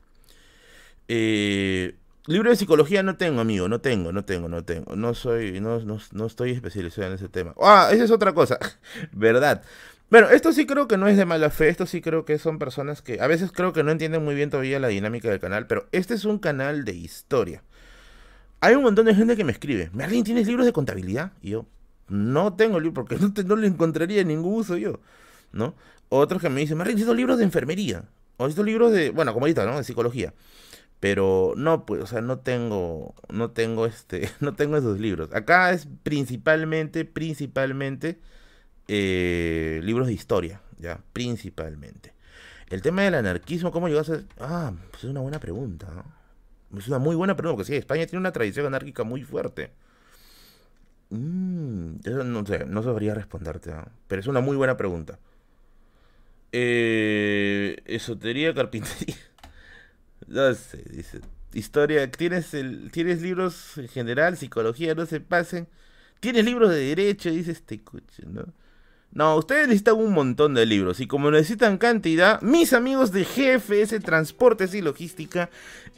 Eh, libro de psicología no tengo, amigo, no tengo, no tengo, no tengo. No soy, no, no, no estoy especializado en ese tema. Ah, esa es otra cosa, ¿verdad? Bueno, esto sí creo que no es de mala fe, esto sí creo que son personas que a veces creo que no entienden muy bien todavía la dinámica del canal, pero este es un canal de historia. Hay un montón de gente que me escribe, Merlin, ¿tienes libros de contabilidad? Y yo, no tengo libros porque no, te, no le encontraría ningún uso yo, ¿no? Otros que me dicen, Merlin, necesito libros de enfermería, o necesito libros de, bueno, como ahorita, ¿no? De psicología. Pero no, pues, o sea, no tengo, no tengo este, no tengo esos libros. Acá es principalmente, principalmente eh, libros de historia, ya, principalmente. El tema del anarquismo, ¿cómo llegó a ser? Ah, pues es una buena pregunta. Es una muy buena pregunta, porque sí, España tiene una tradición anárquica muy fuerte. Mm, eso no sé, no sabría responderte, pero es una muy buena pregunta. Eh, esotería, carpintería. No sé, dice. Historia, ¿tienes, el, ¿tienes libros en general, psicología, no se pasen? ¿Tienes libros de derecho? Dice este coche, ¿no? No, ustedes necesitan un montón de libros y como necesitan cantidad, mis amigos de GFS Transportes y Logística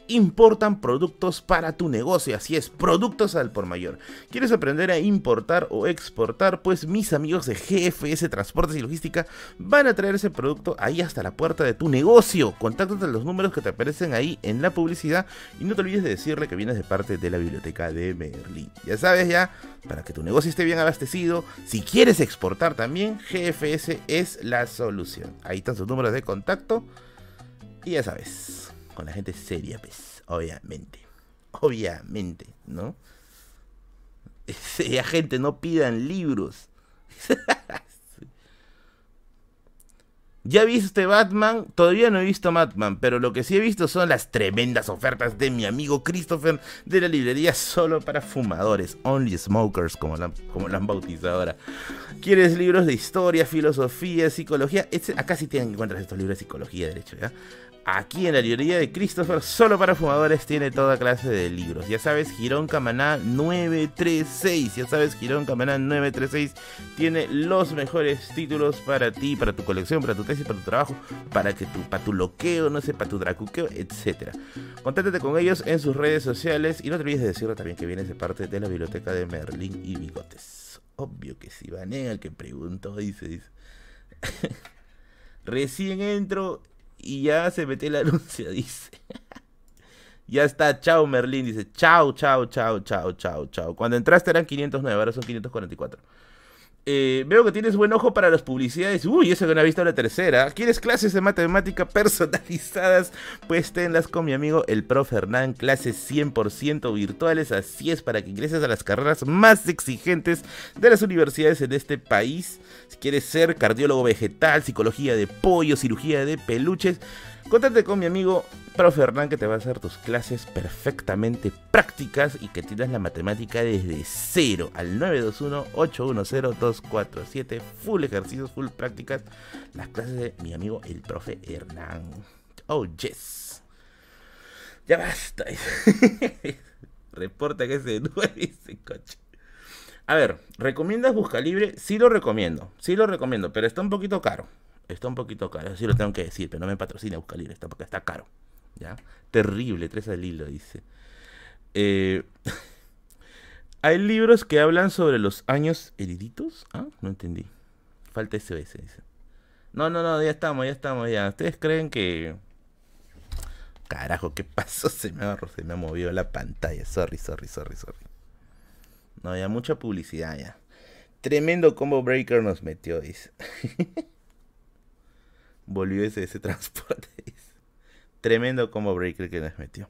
importan productos para tu negocio, así es, productos al por mayor. ¿Quieres aprender a importar o exportar? Pues mis amigos de GFS Transportes y Logística van a traer ese producto ahí hasta la puerta de tu negocio. Contáctate los números que te aparecen ahí en la publicidad y no te olvides de decirle que vienes de parte de la biblioteca de Merlin. Ya sabes ya, para que tu negocio esté bien abastecido, si quieres exportar también, GFS es la solución. Ahí están sus números de contacto. Y ya sabes, con la gente seria, pues, obviamente. Obviamente, ¿no? Ya gente, no pidan libros. ¿Ya viste Batman? Todavía no he visto Batman, pero lo que sí he visto son las tremendas ofertas de mi amigo Christopher de la librería solo para fumadores, Only Smokers, como la, como la han bautizado ahora. ¿Quieres libros de historia, filosofía, psicología? acá sí tienen que encontrar estos libros de psicología, de hecho, ¿ya? Aquí en la librería de Christopher, solo para fumadores, tiene toda clase de libros. Ya sabes, Girón Camaná 936. Ya sabes, Girón Camaná 936 tiene los mejores títulos para ti, para tu colección, para tu tesis, para tu trabajo, para que tu, para tu loqueo, no sé, para tu dracuqueo, etc. Contáctate con ellos en sus redes sociales y no te olvides de decirlo también que vienes de parte de la biblioteca de Merlín y Bigotes. Obvio que sí, Vané, el que preguntó, dice, dice. Recién entro y ya se mete el anuncio, dice. ya está, chao Merlín, dice, chao, chao, chao, chao, chao, chao. Cuando entraste eran 509, ahora son 544. Eh, veo que tienes buen ojo para las publicidades. Uy, eso que no ha visto la tercera. ¿Quieres clases de matemática personalizadas? Pues tenlas con mi amigo el profe Hernán. Clases 100% virtuales. Así es, para que ingreses a las carreras más exigentes de las universidades en este país. Si quieres ser cardiólogo vegetal, psicología de pollo, cirugía de peluches. Contate con mi amigo Profe Hernán que te va a hacer tus clases perfectamente prácticas y que tienes la matemática desde cero al 921-810-247. Full ejercicios, full prácticas. Las clases de mi amigo el Profe Hernán. Oh, yes. Ya basta. Reporta que se duele ese coche. A ver, ¿recomiendas Buscalibre? Sí lo recomiendo, sí lo recomiendo, pero está un poquito caro. Está un poquito caro, así lo tengo que decir, pero no me patrocina Buscalibre, está porque está caro. ¿Ya? Terrible, tres al hilo, dice. Eh, Hay libros que hablan sobre los años heriditos. Ah, no entendí. Falta SOS, dice. No, no, no, ya estamos, ya estamos, ya. ¿Ustedes creen que... Carajo, ¿qué pasó? Se me ha, se me ha movido la pantalla. Sorry, sorry, sorry, sorry. No, ya mucha publicidad ya. Tremendo combo breaker nos metió, dice. Volvió ese, transporte. Tremendo combo breaker que nos metió.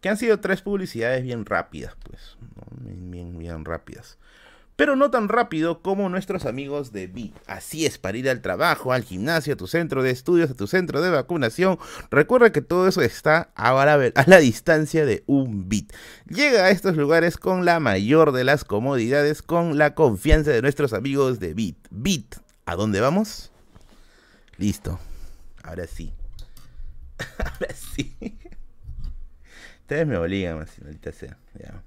Que han sido tres publicidades bien rápidas, pues. Bien, bien, rápidas pero no tan rápido como nuestros amigos de Bit. Así es, para ir al trabajo, al gimnasio, a tu centro de estudios, a tu centro de vacunación. Recuerda que todo eso está a la distancia de un bit. Llega a estos lugares con la mayor de las comodidades, con la confianza de nuestros amigos de Bit. Bit, ¿a dónde vamos? Listo. Ahora sí. Ahora sí. Ustedes me obligan, más ahorita sea. Ya.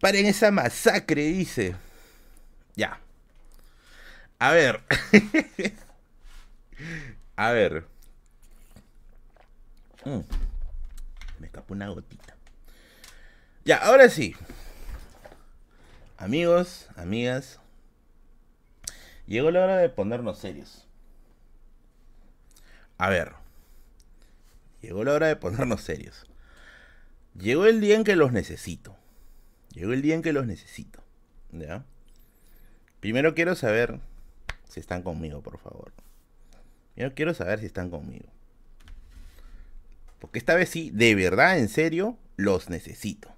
Paren esa masacre, dice. Ya. A ver. A ver. Mm. Me escapó una gotita. Ya, ahora sí. Amigos, amigas. Llegó la hora de ponernos serios. A ver. Llegó la hora de ponernos serios. Llegó el día en que los necesito. Llegó el día en que los necesito. ¿Ya? Primero quiero saber si están conmigo, por favor. Primero quiero saber si están conmigo. Porque esta vez sí, de verdad, en serio, los necesito.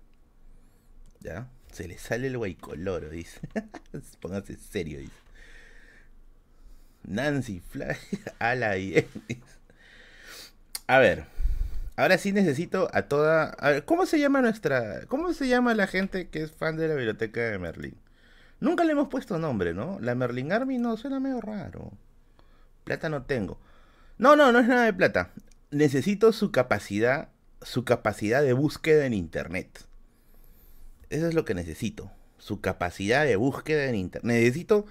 ¿Ya? Se le sale el guaycoloro, dice. Póngase serio, dice. Nancy Fly. A la A ver. Ahora sí necesito a toda... A ver, ¿cómo se llama nuestra... ¿Cómo se llama la gente que es fan de la biblioteca de Merlin? Nunca le hemos puesto nombre, ¿no? La Merlin Army no, suena medio raro. Plata no tengo. No, no, no es nada de plata. Necesito su capacidad, su capacidad de búsqueda en Internet. Eso es lo que necesito. Su capacidad de búsqueda en Internet. Necesito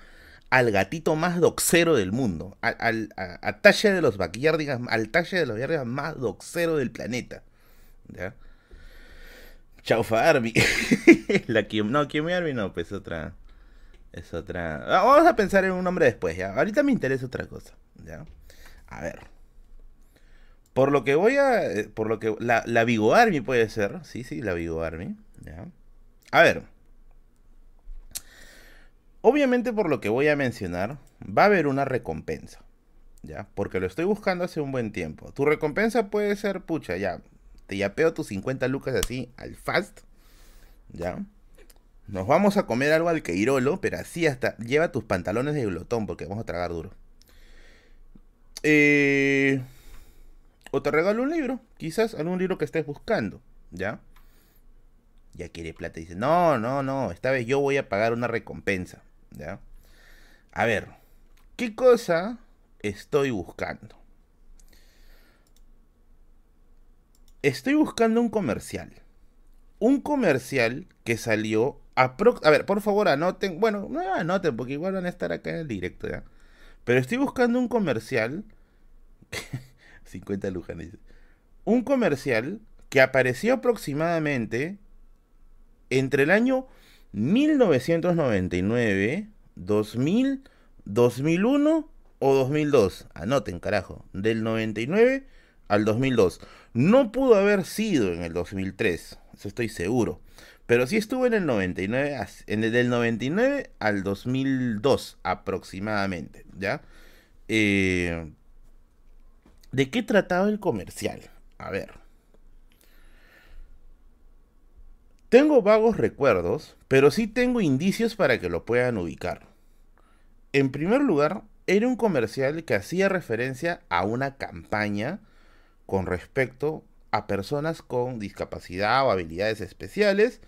al gatito más doxero del mundo, al, a, talle de los backyardigans, al talle de los backyardigans más doxero del planeta. ¿Ya? Chaufa Army. La no, Kiyomi Army no, pues otra. Es otra. Ah, vamos a pensar en un nombre después, ya. Ahorita me interesa otra cosa, ¿ya? A ver. Por lo que voy a. Eh, por lo que. La, la Vigo Army puede ser. Sí, sí, la Vigo Army. ¿ya? A ver. Obviamente por lo que voy a mencionar, va a haber una recompensa. ¿Ya? Porque lo estoy buscando hace un buen tiempo. Tu recompensa puede ser, pucha, ya. Te yapeo tus 50 lucas así al fast. ¿Ya? Nos vamos a comer algo al Queirolo, pero así hasta lleva tus pantalones de glotón porque vamos a tragar duro. Eh, o te regalo un libro, quizás algún libro que estés buscando, ¿ya? Ya quiere plata y dice, no, no, no, esta vez yo voy a pagar una recompensa. ¿Ya? A ver, ¿qué cosa estoy buscando? Estoy buscando un comercial. Un comercial que salió a... a ver, por favor anoten. Bueno, no anoten porque igual van a estar acá en el directo, ¿ya? Pero estoy buscando un comercial... 50 lujanes. Un comercial que apareció aproximadamente entre el año 1999, 2000, 2001 o 2002. Anoten, carajo. Del 99 al 2002. No pudo haber sido en el 2003, eso estoy seguro. Pero sí estuvo en el 99, en el del 99 al 2002 aproximadamente, ¿ya? Eh, ¿De qué trataba el comercial? A ver. Tengo vagos recuerdos, pero sí tengo indicios para que lo puedan ubicar. En primer lugar, era un comercial que hacía referencia a una campaña con respecto a personas con discapacidad o habilidades especiales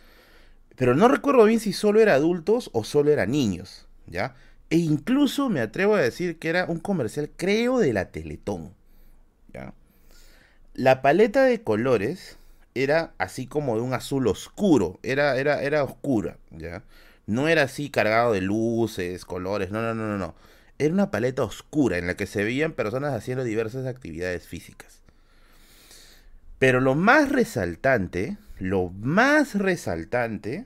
pero no recuerdo bien si solo era adultos o solo era niños, ¿ya? E incluso me atrevo a decir que era un comercial, creo, de la Teletón, ¿ya? La paleta de colores era así como de un azul oscuro, era, era, era oscura, ¿ya? No era así cargado de luces, colores, no, no, no, no, no. Era una paleta oscura en la que se veían personas haciendo diversas actividades físicas. Pero lo más resaltante, lo más resaltante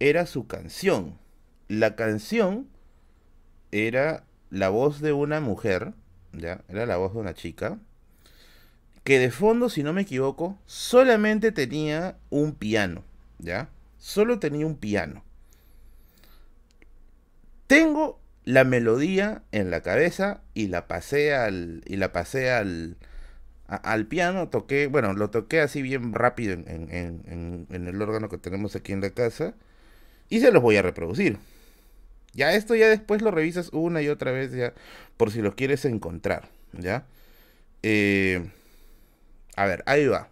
era su canción. La canción era la voz de una mujer, ya, era la voz de una chica, que de fondo, si no me equivoco, solamente tenía un piano, ¿ya? Solo tenía un piano. Tengo la melodía en la cabeza y la pasé al y la pasé al al piano toqué, bueno, lo toqué así bien rápido en, el órgano que tenemos aquí en la casa y se los voy a reproducir. Ya esto ya después lo revisas una y otra vez ya por si lo quieres encontrar, ¿ya? Eh, a ver, ahí va.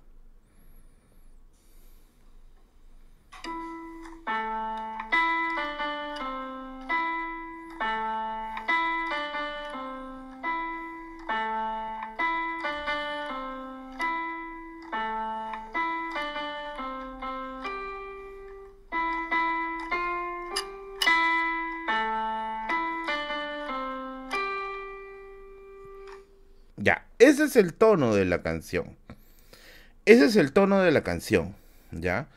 Ese es el tono de la canción. Ese es el tono de la canción, ¿ya?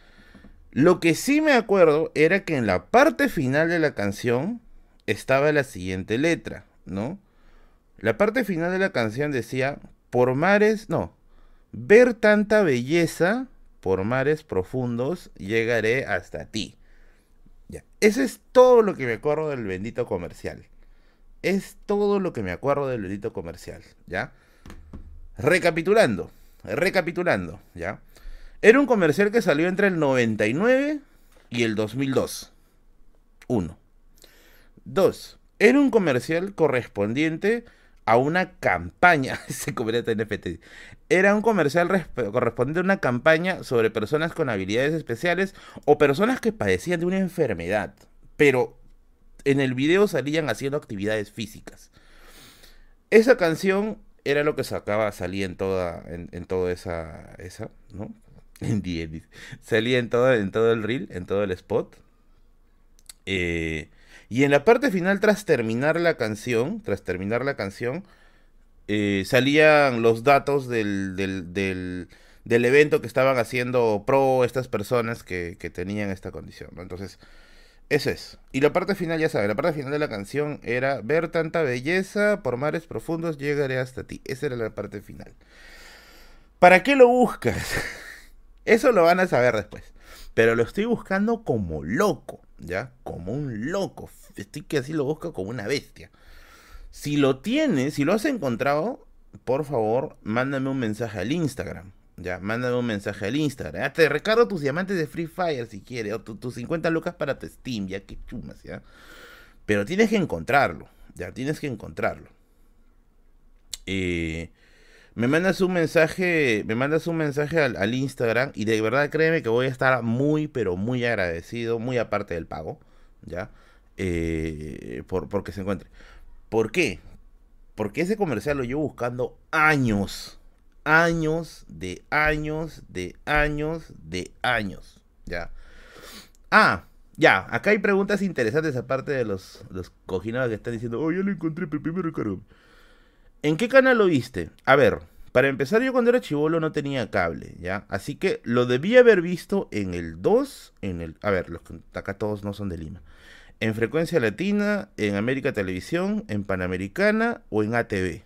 Lo que sí me acuerdo era que en la parte final de la canción estaba la siguiente letra, ¿no? La parte final de la canción decía, por mares, no, ver tanta belleza, por mares profundos, llegaré hasta ti. Ya. Ese es todo lo que me acuerdo del bendito comercial. Es todo lo que me acuerdo del bendito comercial, ¿ya? Recapitulando, recapitulando, ¿ya? Era un comercial que salió entre el 99 y el 2002. Uno. Dos. Era un comercial correspondiente a una campaña. Se NFT. Era un comercial correspondiente a una campaña sobre personas con habilidades especiales o personas que padecían de una enfermedad. Pero en el video salían haciendo actividades físicas. Esa canción era lo que sacaba, salía en toda, en, toda esa, esa, ¿no? En salía en todo, en todo el reel, en todo el spot. Eh, y en la parte final, tras terminar la canción, tras terminar la canción, eh, salían los datos del, del, del, del, evento que estaban haciendo pro estas personas que, que tenían esta condición, ¿no? Entonces, eso es. Y la parte final, ya sabes, la parte final de la canción era ver tanta belleza, por mares profundos llegaré hasta ti. Esa era la parte final. ¿Para qué lo buscas? Eso lo van a saber después. Pero lo estoy buscando como loco, ¿ya? Como un loco. Estoy que así lo busco como una bestia. Si lo tienes, si lo has encontrado, por favor, mándame un mensaje al Instagram. Ya, mándame un mensaje al Instagram. Te recargo tus diamantes de Free Fire si quieres. O tus 50 lucas para tu Steam, ya que chumas, ya. Pero tienes que encontrarlo. Ya, tienes que encontrarlo. Me mandas un mensaje. Me mandas un mensaje al, Instagram. Y de verdad créeme que voy a estar muy, pero muy agradecido. Muy aparte del pago. Ya. Eh, por, porque se encuentre. ¿Por qué? Porque ese comercial lo llevo buscando años años, de años, de años, de años. Ya. Ah, ya, acá hay preguntas interesantes aparte de los, los cojinados que están diciendo, oh, ya lo encontré, pero primero caro. ¿En qué canal lo viste? A ver, para empezar, yo cuando era chivolo no tenía cable, ¿ya? Así que lo debía haber visto en el 2, en el... A ver, los acá todos no son de Lima. En Frecuencia Latina, en América Televisión, en Panamericana o en ATV.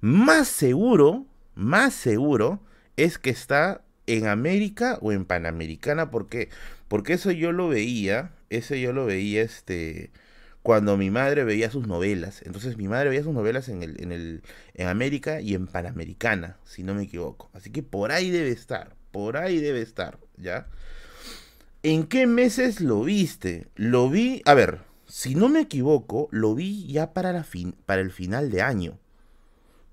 Más seguro más seguro es que está en América o en Panamericana, porque porque eso yo lo veía, eso yo lo veía este cuando mi madre veía sus novelas. Entonces mi madre veía sus novelas en el en el en América y en Panamericana, si no me equivoco. Así que por ahí debe estar, por ahí debe estar, ¿ya? ¿En qué meses lo viste? Lo vi, a ver, si no me equivoco, lo vi ya para la fin, para el final de año.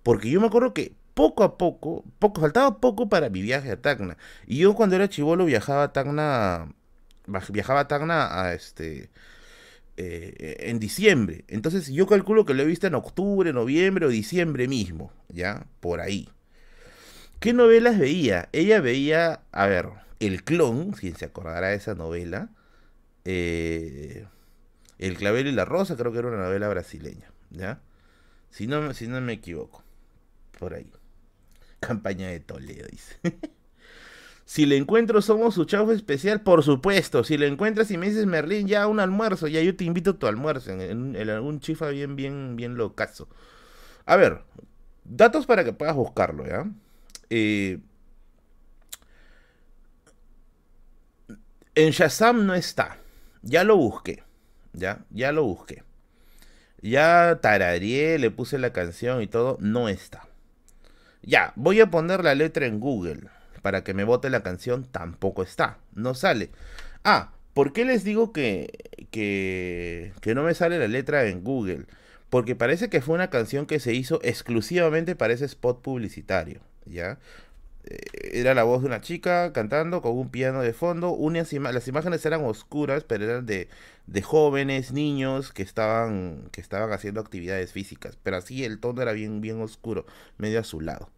Porque yo me acuerdo que poco a poco, poco, faltaba poco para mi viaje a Tacna. Y yo cuando era chivolo viajaba a Tacna, viajaba a Tacna a este, eh, en diciembre. Entonces yo calculo que lo he visto en octubre, noviembre o diciembre mismo, ¿ya? Por ahí. ¿Qué novelas veía? Ella veía, a ver, El Clon, si se acordará de esa novela. Eh, el clavel y la rosa, creo que era una novela brasileña, ¿ya? Si no, si no me equivoco. Por ahí. Campaña de Toledo, dice. si le encuentro, somos su chavo especial, por supuesto. Si le encuentras y me dices, Merlín, ya un almuerzo, ya yo te invito a tu almuerzo, en, algún chifa bien, bien, bien locazo. A ver, datos para que puedas buscarlo, ¿ya? Eh, en Shazam no está. Ya lo busqué. Ya, ya lo busqué. Ya tarareé, le puse la canción y todo, no está. Ya, voy a poner la letra en Google para que me vote la canción, tampoco está, no sale. Ah, ¿por qué les digo que, que, que no me sale la letra en Google? Porque parece que fue una canción que se hizo exclusivamente para ese spot publicitario, ¿ya? Era la voz de una chica cantando con un piano de fondo. Unas las imágenes eran oscuras, pero eran de, de, jóvenes, niños que estaban, que estaban haciendo actividades físicas. Pero así el tono era bien, bien oscuro, medio azulado.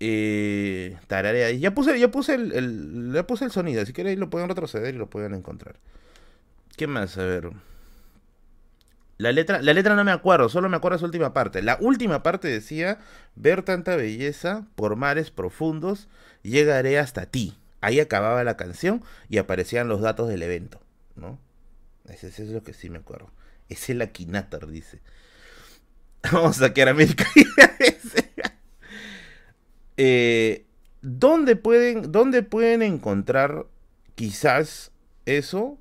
Eh, tararea. Ya puse, ya puse el, el, ya puse el sonido, si quieren lo pueden retroceder y lo pueden encontrar. ¿Qué más? A ver. La letra, la letra no me acuerdo, solo me acuerdo esa última parte. La última parte decía, ver tanta belleza por mares profundos, llegaré hasta ti. Ahí acababa la canción y aparecían los datos del evento, ¿no? Ese, es lo que sí me acuerdo. Es el Akinator, dice. Vamos a saquear América. eh, ¿dónde, pueden, ¿Dónde pueden encontrar quizás eso?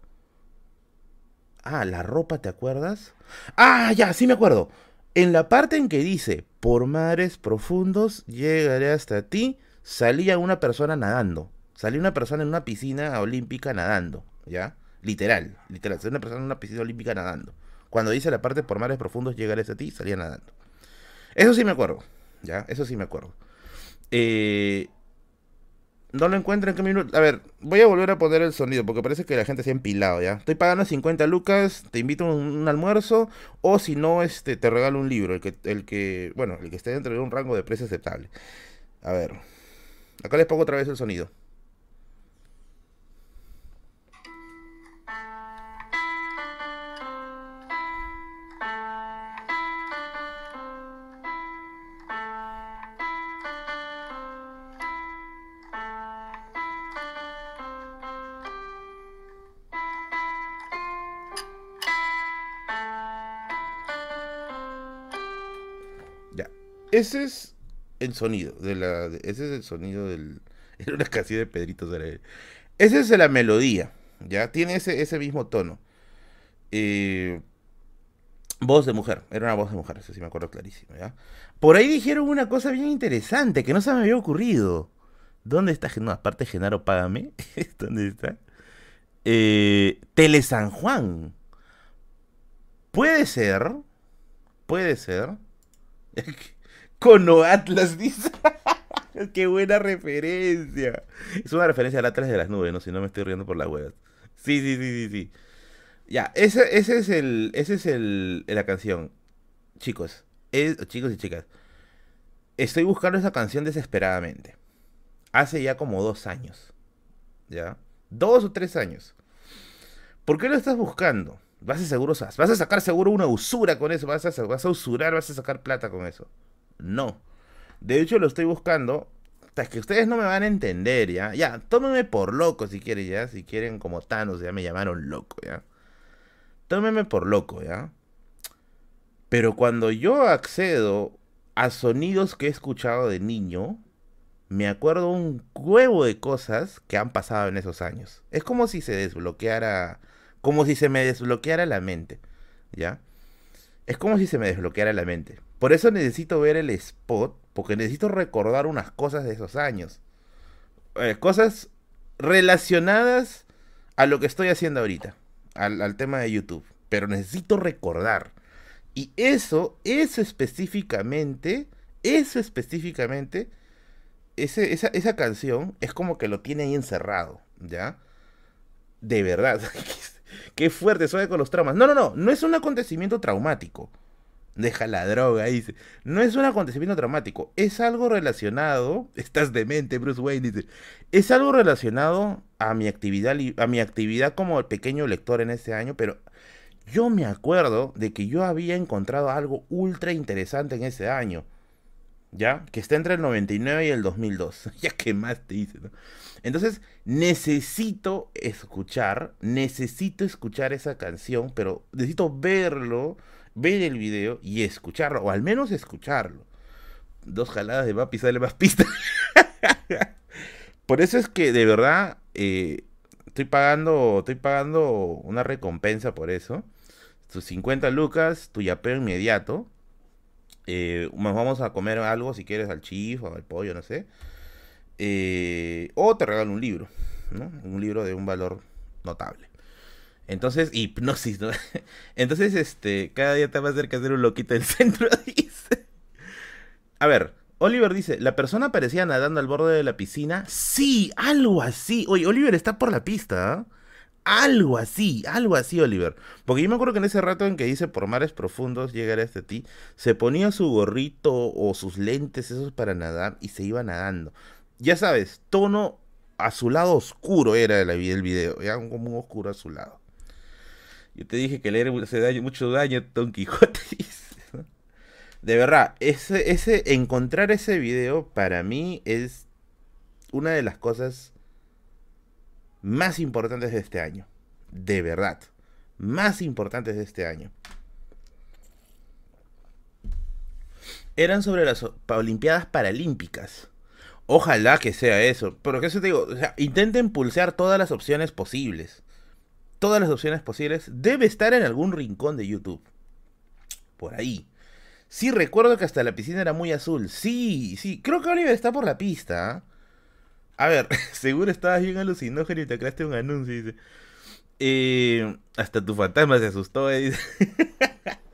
Ah, la ropa, ¿te acuerdas? Ah, ya, sí me acuerdo. En la parte en que dice, por mares profundos llegaré hasta ti, salía una persona nadando. Salía una persona en una piscina olímpica nadando, ¿ya? Literal, literal. Salía una persona en una piscina olímpica nadando. Cuando dice la parte por mares profundos llegaré hasta ti, salía nadando. Eso sí me acuerdo, ¿ya? Eso sí me acuerdo. Eh, no lo encuentro en qué minuto. A ver, voy a volver a poner el sonido porque parece que la gente se ha empilado ya. Estoy pagando 50 lucas, te invito a un, almuerzo o si no, este, te regalo un libro, el que, el que, bueno, el que esté dentro de un rango de precio aceptable. A ver, acá les pongo otra vez el sonido. Ese es el sonido de la. ese es el sonido del. Era una canción de Pedrito Esa es la melodía. ¿Ya? Tiene ese, ese mismo tono. Eh, voz de mujer. Era una voz de mujer, eso sí me acuerdo clarísimo. Por ahí dijeron una cosa bien interesante que no se me había ocurrido. ¿Dónde está? No, aparte Genaro, págame. ¿Dónde está? Eh, Tele San Juan. Puede ser. Puede ser. Cono Atlas, dice. Qué buena referencia. Es una referencia al Atlas de las nubes, ¿no? Si no me estoy riendo por las huevas. Sí, sí, sí, sí, sí. Ya, ese, ese es el. Ese es el. La canción. Chicos. chicos y chicas. Estoy buscando esa canción desesperadamente. Hace ya como dos años. ¿Ya? Dos o tres años. ¿Por qué lo estás buscando? Vas a, seguro, vas a sacar seguro una usura con eso. Vas a, vas a usurar, vas a sacar plata con eso. No. De hecho, lo estoy buscando. Es que ustedes no me van a entender, ¿ya? Ya, tómenme por loco si quieren, ¿ya? Si quieren como Thanos, ya me llamaron loco, ¿ya? Tómenme por loco, ¿ya? Pero cuando yo accedo a sonidos que he escuchado de niño, me acuerdo un huevo de cosas que han pasado en esos años. Es como si se desbloqueara, como si se me desbloqueara la mente, ¿ya? Es como si se me desbloqueara la mente. Por eso necesito ver el spot, porque necesito recordar unas cosas de esos años. Eh, cosas relacionadas a lo que estoy haciendo ahorita, al, tema de YouTube. Pero necesito recordar. Y eso, eso específicamente, eso específicamente esa, esa canción es como que lo tiene ahí encerrado, ¿ya? De verdad. Qué fuerte, suave con los traumas. No, no, no, no es un acontecimiento traumático. Deja la droga, dice. No es un acontecimiento traumático. Es algo relacionado. Estás demente, Bruce Wayne, dice. Es algo relacionado a mi actividad, a mi actividad como pequeño lector en ese año, pero yo me acuerdo de que yo había encontrado algo ultra interesante en ese año. ¿ya? Que está entre el 99 y el 2002. ya que más te dice, ¿no? Entonces, necesito escuchar, necesito escuchar esa canción, pero necesito verlo, ver el video y escucharlo, o al menos escucharlo. Dos jaladas de papi sale más pista. por eso es que de verdad eh, estoy pagando, estoy pagando una recompensa por eso. Tus 50 lucas, tu yapeo inmediato eh, vamos a comer algo, si quieres, al chif o al pollo, no sé. Eh, o te regalo un libro, ¿no? Un libro de un valor notable. Entonces, hipnosis, ¿no? Entonces, este, cada día te va a hacer que hacer un loquito en el centro, dice. A ver, Oliver dice, ¿la persona parecía nadando al borde de la piscina? Sí, algo así. Oye, Oliver está por la pista, ¿ah? Algo así, algo así, Oliver. Porque yo me acuerdo que en ese rato en que dice por mares profundos llegaré hasta ti, se ponía su gorrito o sus lentes esos para nadar y se iba nadando. Ya sabes, tono azulado oscuro era el video, ya como un oscuro azulado. Yo te dije que leer se da mucho daño Don Quijote. De verdad, ese, ese, encontrar ese video para mí es una de las cosas más importantes de este año. De verdad. Más importantes de este año. Eran sobre las Olimpiadas Paralímpicas. Ojalá que sea eso. Pero que eso te digo, o sea, intenten todas las opciones posibles. Todas las opciones posibles. Debe estar en algún rincón de YouTube. Por ahí. Sí, recuerdo que hasta la piscina era muy azul. Sí, sí. Creo que Oliver está por la pista. ¿ah? A ver, seguro estabas bien alucinógeno y te creaste un anuncio, dice. Eh, hasta tu fantasma se asustó, eh,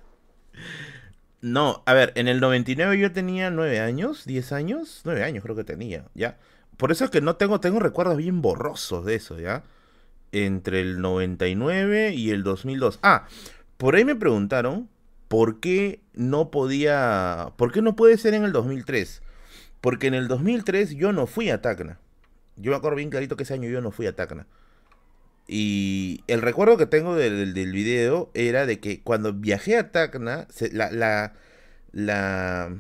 no, a ver, en el 99 yo tenía 9 años, 10 años, 9 años creo que tenía, ¿ya? Por eso es que no tengo, tengo recuerdos bien borrosos de eso, ¿ya? Entre el 99 y el 2002. Ah, por ahí me preguntaron por qué no podía, por qué no puede ser en el 2003. Porque en el 2003 yo no fui a Tacna. Yo me acuerdo bien clarito que ese año yo no fui a Tacna. Y el recuerdo que tengo del, del, video era de que cuando viajé a Tacna, la, la, la,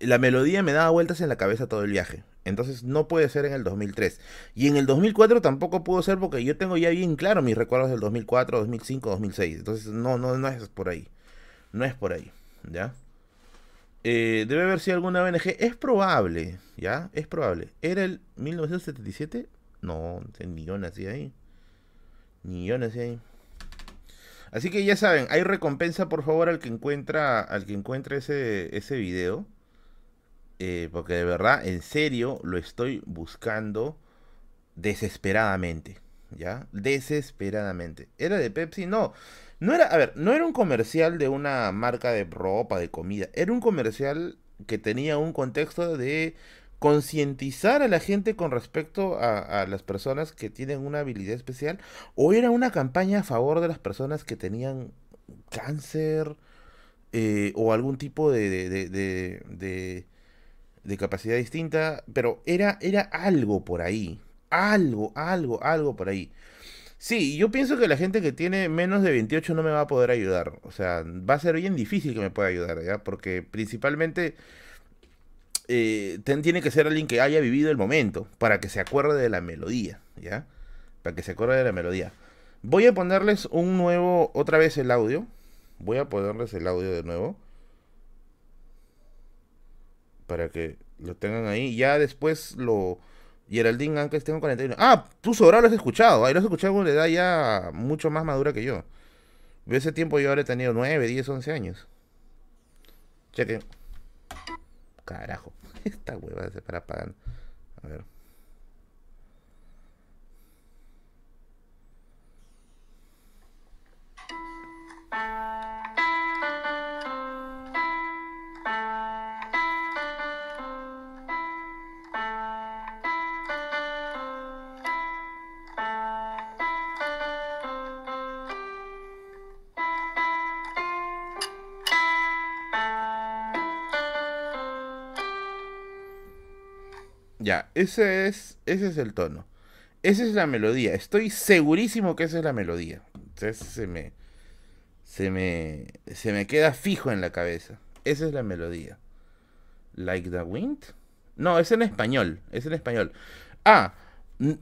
la melodía me daba vueltas en la cabeza todo el viaje. Entonces no puede ser en el 2003. Y en el 2004 tampoco pudo ser porque yo tengo ya bien claro mis recuerdos del 2004, 2005, 2006. Entonces no, no, no es por ahí. No es por ahí. ¿Ya? Eh, debe haber sido alguna ONG. Es probable, ¿ya? Es probable. ¿Era el 1977? No, ni yo nací ahí. Ni yo nací ahí. Así que ya saben, hay recompensa por favor al que encuentra, al que encuentre ese, ese video. Eh, porque de verdad, en serio, lo estoy buscando desesperadamente. ¿Ya? Desesperadamente. ¿Era de Pepsi? No. No era, a ver, no era un comercial de una marca de ropa, de comida. Era un comercial que tenía un contexto de concientizar a la gente con respecto a, las personas que tienen una habilidad especial. O era una campaña a favor de las personas que tenían cáncer eh, o algún tipo de, capacidad distinta. Pero era, era algo por ahí. Algo, algo, algo por ahí. Sí, yo pienso que la gente que tiene menos de 28 no me va a poder ayudar. O sea, va a ser bien difícil que me pueda ayudar, ¿ya? Porque principalmente eh, tiene que ser alguien que haya vivido el momento para que se acuerde de la melodía, ¿ya? Para que se acuerde de la melodía. Voy a ponerles un nuevo, otra vez el audio. Voy a ponerles el audio de nuevo. Para que lo tengan ahí. Ya después lo... Geraldine Ancas tengo 41. Ah, tú sobrado lo has escuchado. Ahí lo has escuchado con una edad ya mucho más madura que yo. De ese tiempo yo habré tenido 9, 10, 11 años. Cheque. Carajo. Esta hueva se para pagando. A ver. Ya, ese es, ese es el tono. Esa es la melodía. Estoy segurísimo que esa es la melodía. Entonces se me, se me, se me queda fijo en la cabeza. Esa es la melodía. Like the wind. No, es en español. Es en español. Ah,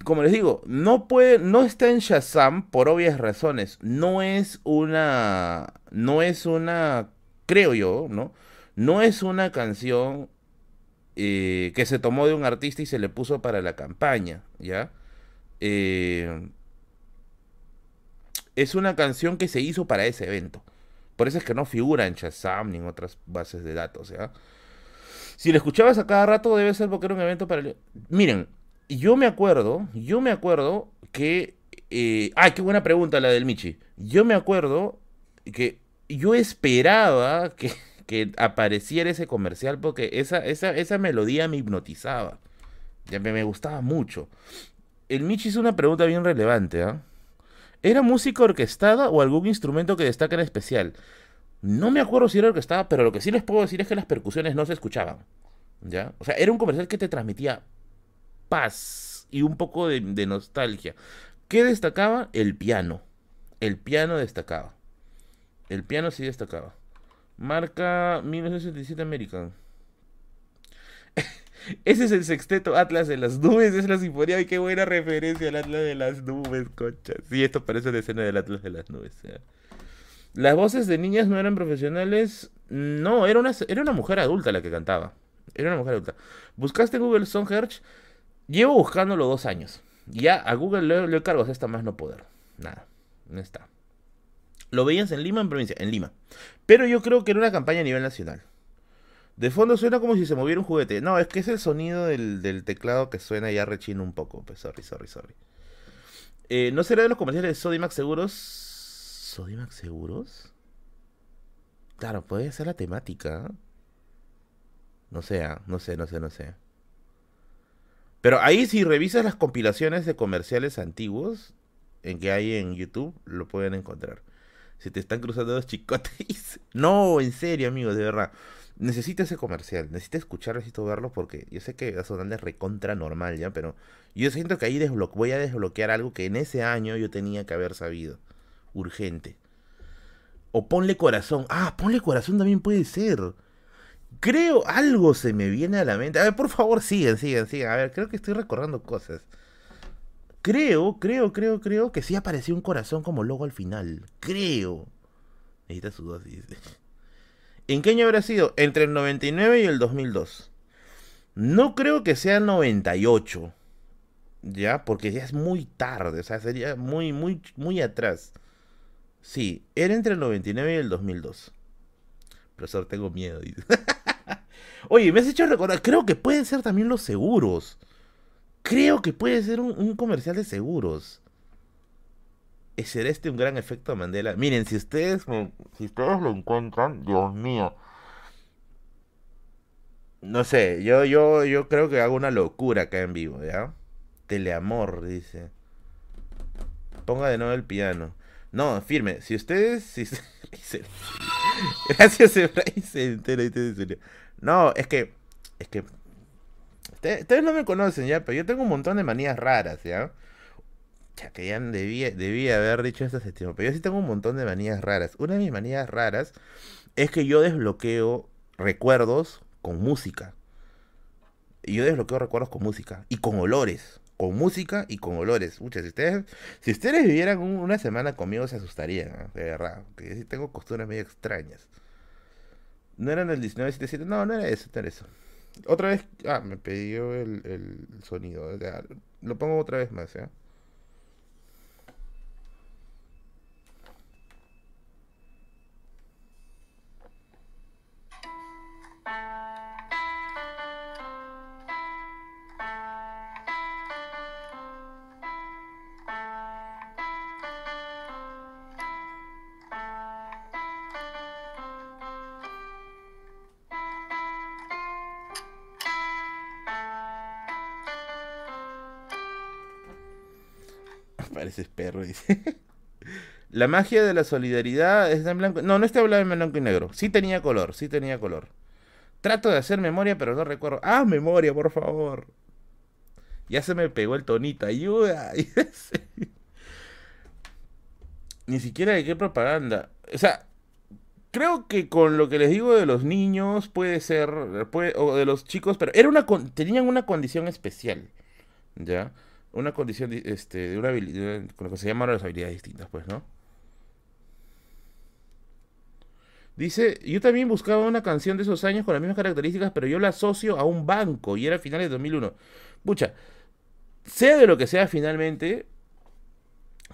como les digo, no puede, no está en Shazam por obvias razones. No es una, no es una, creo yo, ¿no? No es una canción eh, que se tomó de un artista y se le puso para la campaña, ¿ya? Eh, es una canción que se hizo para ese evento. Por eso es que no figura en Shazam ni en otras bases de datos, ¿ya? Si lo escuchabas a cada rato debe ser porque era un evento para... Miren, yo me acuerdo, yo me acuerdo que... Eh, ¡Ay, qué buena pregunta la del Michi! Yo me acuerdo que yo esperaba que que apareciera ese comercial porque esa, esa, esa melodía me hipnotizaba. Ya me, me gustaba mucho. El Michi hizo una pregunta bien relevante. ¿ah? ¿Era música orquestada o algún instrumento que destaca en especial? No me acuerdo si era orquestada, pero lo que sí les puedo decir es que las percusiones no se escuchaban. ¿Ya? O sea, era un comercial que te transmitía paz y un poco de, de nostalgia. ¿Qué destacaba? El piano. El piano destacaba. El piano sí destacaba. Marca 1967 American. Ese es el sexteto Atlas de las nubes, es la sinfonía. Y qué buena referencia al Atlas de las nubes, concha. Sí, esto parece la escena del Atlas de las nubes. Las voces de niñas no eran profesionales. No, era una, era una mujer adulta la que cantaba. Era una mujer adulta. Buscaste Google Songsearch. Llevo buscándolo dos años. Ya a Google le, le cargo hasta más no poder. Nada, no está. ¿Lo veías en Lima en provincia? En Lima. Pero yo creo que era una campaña a nivel nacional. De fondo suena como si se moviera un juguete. No, es que es el sonido del, teclado que suena ya rechino un poco. Pues sorry, sorry, sorry. Eh, ¿No será de los comerciales de Sodimac Seguros? ¿Sodimac Seguros? Claro, puede ser la temática. No sé, ah, no sé, no sé, no sé. Pero ahí si revisas las compilaciones de comerciales antiguos en que hay en YouTube, lo pueden encontrar. Si te están cruzando dos chicotes. No, en serio, amigos, de verdad. Necesito ese comercial, necesito escucharlo, necesito verlo porque yo sé que va a sonar de recontra normal ya, pero yo siento que ahí voy a desbloquear algo que en ese año yo tenía que haber sabido. Urgente. O ponle corazón. Ah, ponle corazón también puede ser. Creo algo se me viene a la mente. A ver, por favor, sigan, sigan, sigan. A ver, creo que estoy recordando cosas. Creo, creo, creo, creo que sí apareció un corazón como logo al final. Creo. Necesita su dosis. ¿En qué año habrá sido? Entre el 99 y el 2002. No creo que sea 98. ¿Ya? Porque ya es muy tarde. O sea, sería muy, muy, muy atrás. Sí, era entre el 99 y el 2002. Profesor, tengo miedo. Oye, me has hecho recordar. Creo que pueden ser también los seguros. Creo que puede ser un, comercial de seguros. ¿Será este un gran efecto Mandela? Miren, si ustedes, si ustedes lo encuentran, Dios mío. No sé, yo, yo, yo creo que hago una locura acá en vivo, ¿ya? Teleamor, dice. Ponga de nuevo el piano. No, firme. Si ustedes. Si, Gracias, Efraín. No, es que. Es que Ustedes, no me conocen ya, pero yo tengo un montón de manías raras, ¿ya? Ya que ya debía, debía haber dicho hace tiempo, pero yo sí tengo un montón de manías raras. Una de mis manías raras es que yo desbloqueo recuerdos con música. Y yo desbloqueo recuerdos con música y con olores. Con música y con olores. Muchas, si ustedes, si ustedes vivieran una semana conmigo se asustarían, ¿eh? de verdad. Porque sí tengo costumbres medio extrañas. No eran el 1977, no, no era eso, no era eso. Otra vez. Ah, me pidió el, el sonido. lo pongo otra vez más, Pareces perro, dice. La magia de la solidaridad está en blanco. No, no está hablando en blanco y negro. Sí tenía color, sí tenía color. Trato de hacer memoria, pero no recuerdo. Ah, memoria, por favor. Ya se me pegó el tonito. Ayuda. Ni siquiera de qué propaganda. O sea, creo que con lo que les digo de los niños puede ser. o de los chicos, pero era una tenían una condición especial. ¿Ya? Una condición este, de una habilidad, con lo que se llaman las habilidades distintas, pues, ¿no? Dice, yo también buscaba una canción de esos años con las mismas características, pero yo la asocio a un banco y era finales de 2001. Pucha, sea de lo que sea finalmente,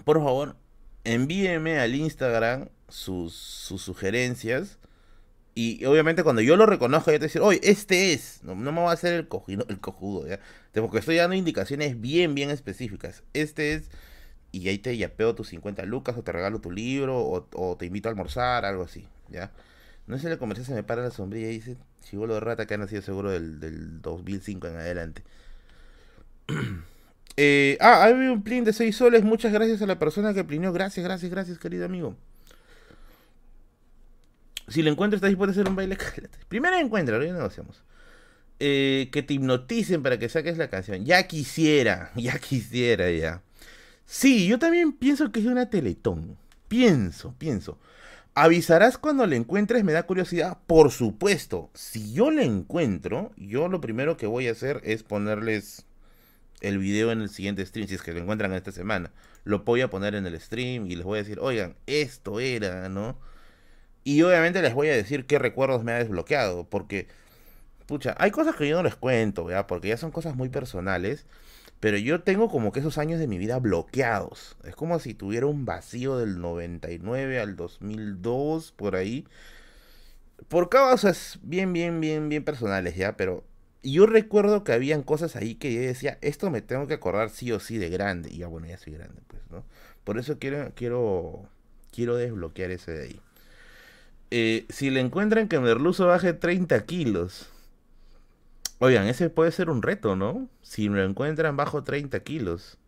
por favor, envíeme al Instagram sus, sus sugerencias y obviamente cuando yo lo reconozco, yo te decir, oye, este es, no, me va a hacer el, cojudo, el cojudo, ¿ya? Porque estoy dando indicaciones bien, bien específicas. Este es, y ahí te yapeo tus 50 lucas, o te regalo tu libro, o, te invito a almorzar, algo así, ¿ya? No sé el comercial se me para la sombrilla y dice, chivolo de rata que han nacido seguro del, del 2005 en adelante. eh, ah, hay un plin de 6 soles, muchas gracias a la persona que plineó, gracias, gracias, gracias, querido amigo. Si lo encuentras, estás dispuesto a hacer un baile, Primero encuentra, lo negociamos. Eh, que te hipnoticen para que saques la canción. Ya quisiera, ya quisiera ya. Sí, yo también pienso que es una teletón. Pienso, pienso. ¿Avisarás cuando le encuentres? Me da curiosidad. Por supuesto, si yo le encuentro, yo lo primero que voy a hacer es ponerles el video en el siguiente stream, si es que lo encuentran esta semana. Lo voy a poner en el stream y les voy a decir, oigan, esto era, ¿no? Y obviamente les voy a decir qué recuerdos me ha desbloqueado, porque, pucha, hay cosas que yo no les cuento, ¿ya? Porque ya son cosas muy personales, pero yo tengo como que esos años de mi vida bloqueados. Es como si tuviera un vacío del 99 al 2002, por ahí. Por causas bien, bien, bien, bien personales, ¿ya? Pero yo recuerdo que habían cosas ahí que yo decía, esto me tengo que acordar sí o sí de grande. Y ya bueno, ya soy grande, pues, ¿no? Por eso quiero, quiero, quiero desbloquear ese de ahí. Eh, si le encuentran que Merluzo baje 30 kilos. Oigan, ese puede ser un reto, ¿no? Si lo encuentran bajo 30 kilos.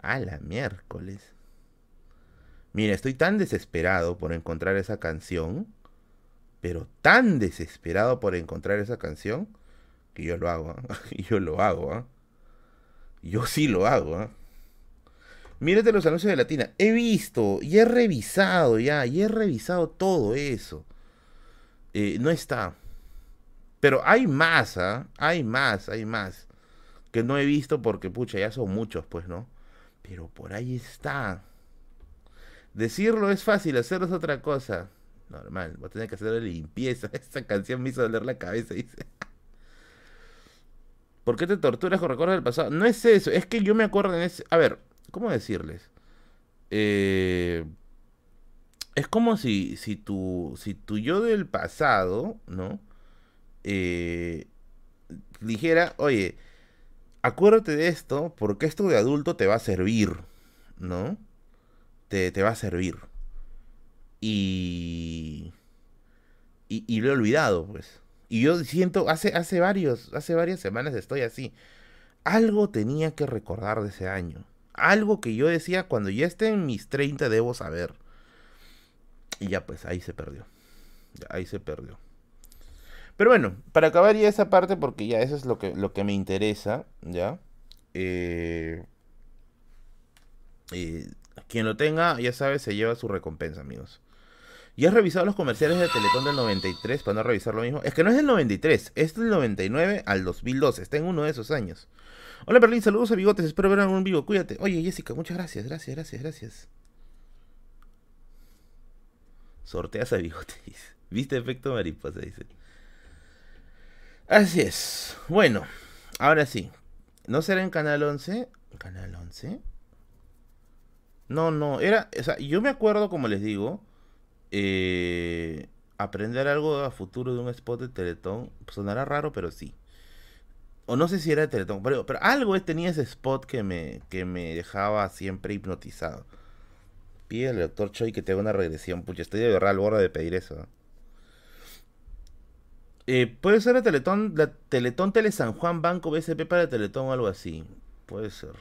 A la miércoles. Mira, estoy tan desesperado por encontrar esa canción. Pero tan desesperado por encontrar esa canción. Que yo lo hago. ¿eh? yo lo hago. ¿eh? Yo sí lo hago. ¿eh? Mírate los anuncios de Latina. He visto y he revisado ya, y he revisado todo eso. Eh, no está. Pero hay más, ¿ah? Hay más, hay más. Que no he visto porque, pucha, ya son muchos, pues, ¿no? Pero por ahí está. Decirlo es fácil, hacerlo es otra cosa. Normal, voy a tener que hacer limpieza. Esta canción me hizo doler la cabeza, dice. ¿Por qué te torturas con recuerdos del pasado? No es eso, es que yo me acuerdo en ese... A ver, ¿Cómo decirles? Eh, es como si, si, tu, si yo del pasado, ¿no? Eh, dijera, oye, acuérdate de esto porque esto de adulto te va a servir, ¿no? Te, te va a servir. Y, y, y, lo he olvidado, pues. Y yo siento, hace, hace, varios, hace varias semanas estoy así. Algo tenía que recordar de ese año algo que yo decía, cuando ya esté en mis 30 debo saber. Y ya pues ahí se perdió. ahí se perdió. Pero bueno, para acabar ya esa parte, porque ya eso es lo que, lo que me interesa, ¿ya? Eh, eh, quien lo tenga, ya sabe, se lleva su recompensa, amigos. ¿Ya has revisado los comerciales de Teletón del 93 para no revisar lo mismo? Es que no es del 93, es del 99 al 2002, está en uno de esos años. Hola Berlín, saludos a Bigotes, espero ver en un vivo, cuídate. Oye Jessica, muchas gracias, gracias, gracias, gracias. Sorteas a Bigotes, ¿viste efecto mariposa? Dice. Así es. Bueno, ahora sí. ¿No será en Canal 11? ¿Canal 11? No, no, era, o sea, yo me acuerdo, como les digo, eh, aprender algo a futuro de un spot de Teletón, sonará raro, pero sí. O no sé si era de Teletón, pero, pero algo tenía ese spot que me, que me dejaba siempre hipnotizado. Pide al doctor Choi que te haga una regresión, pucha, estoy de verdad al borde de pedir eso. Eh, puede ser la Teletón, la Teletón Tele San Juan Banco BSP para Teletón o algo así. Puede ser.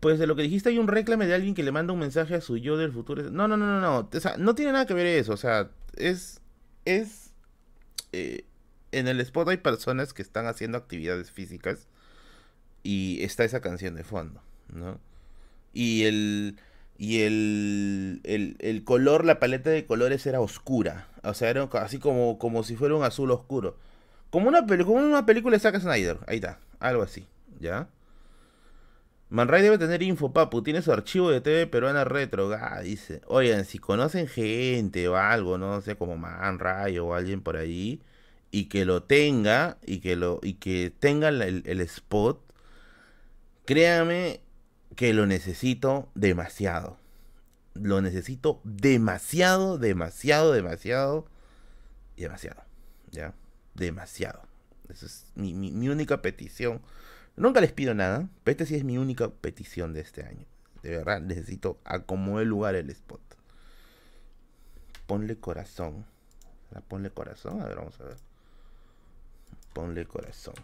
Pues de lo que dijiste hay un reclame de alguien que le manda un mensaje a su yo del futuro. No, no, no, no, no. O sea, no tiene nada que ver eso. O sea, es. Es. Eh, en el spot hay personas que están haciendo actividades físicas. Y está esa canción de fondo, ¿no? Y el. Y el, el, color, la paleta de colores era oscura. O sea, era así como, como si fuera un azul oscuro. Como una, como una película de Zack Snyder. Ahí está. Algo así. ¿Ya? Manray debe tener info, papu. Tiene su archivo de TV peruana retro. Ah, dice. Oigan, si conocen gente o algo, no sé, como Manray o alguien por ahí, y que lo tenga, y que lo, y que tenga el, el spot, créame que lo necesito demasiado. Lo necesito demasiado, demasiado, demasiado, demasiado. ¿Ya? Demasiado. Esa es mi, mi, única petición Nunca les pido nada, pero esta sí es mi única petición de este año. De verdad, necesito acomodar el lugar el spot. Ponle corazón. Ponle corazón. A ver, vamos a ver. Ponle corazón.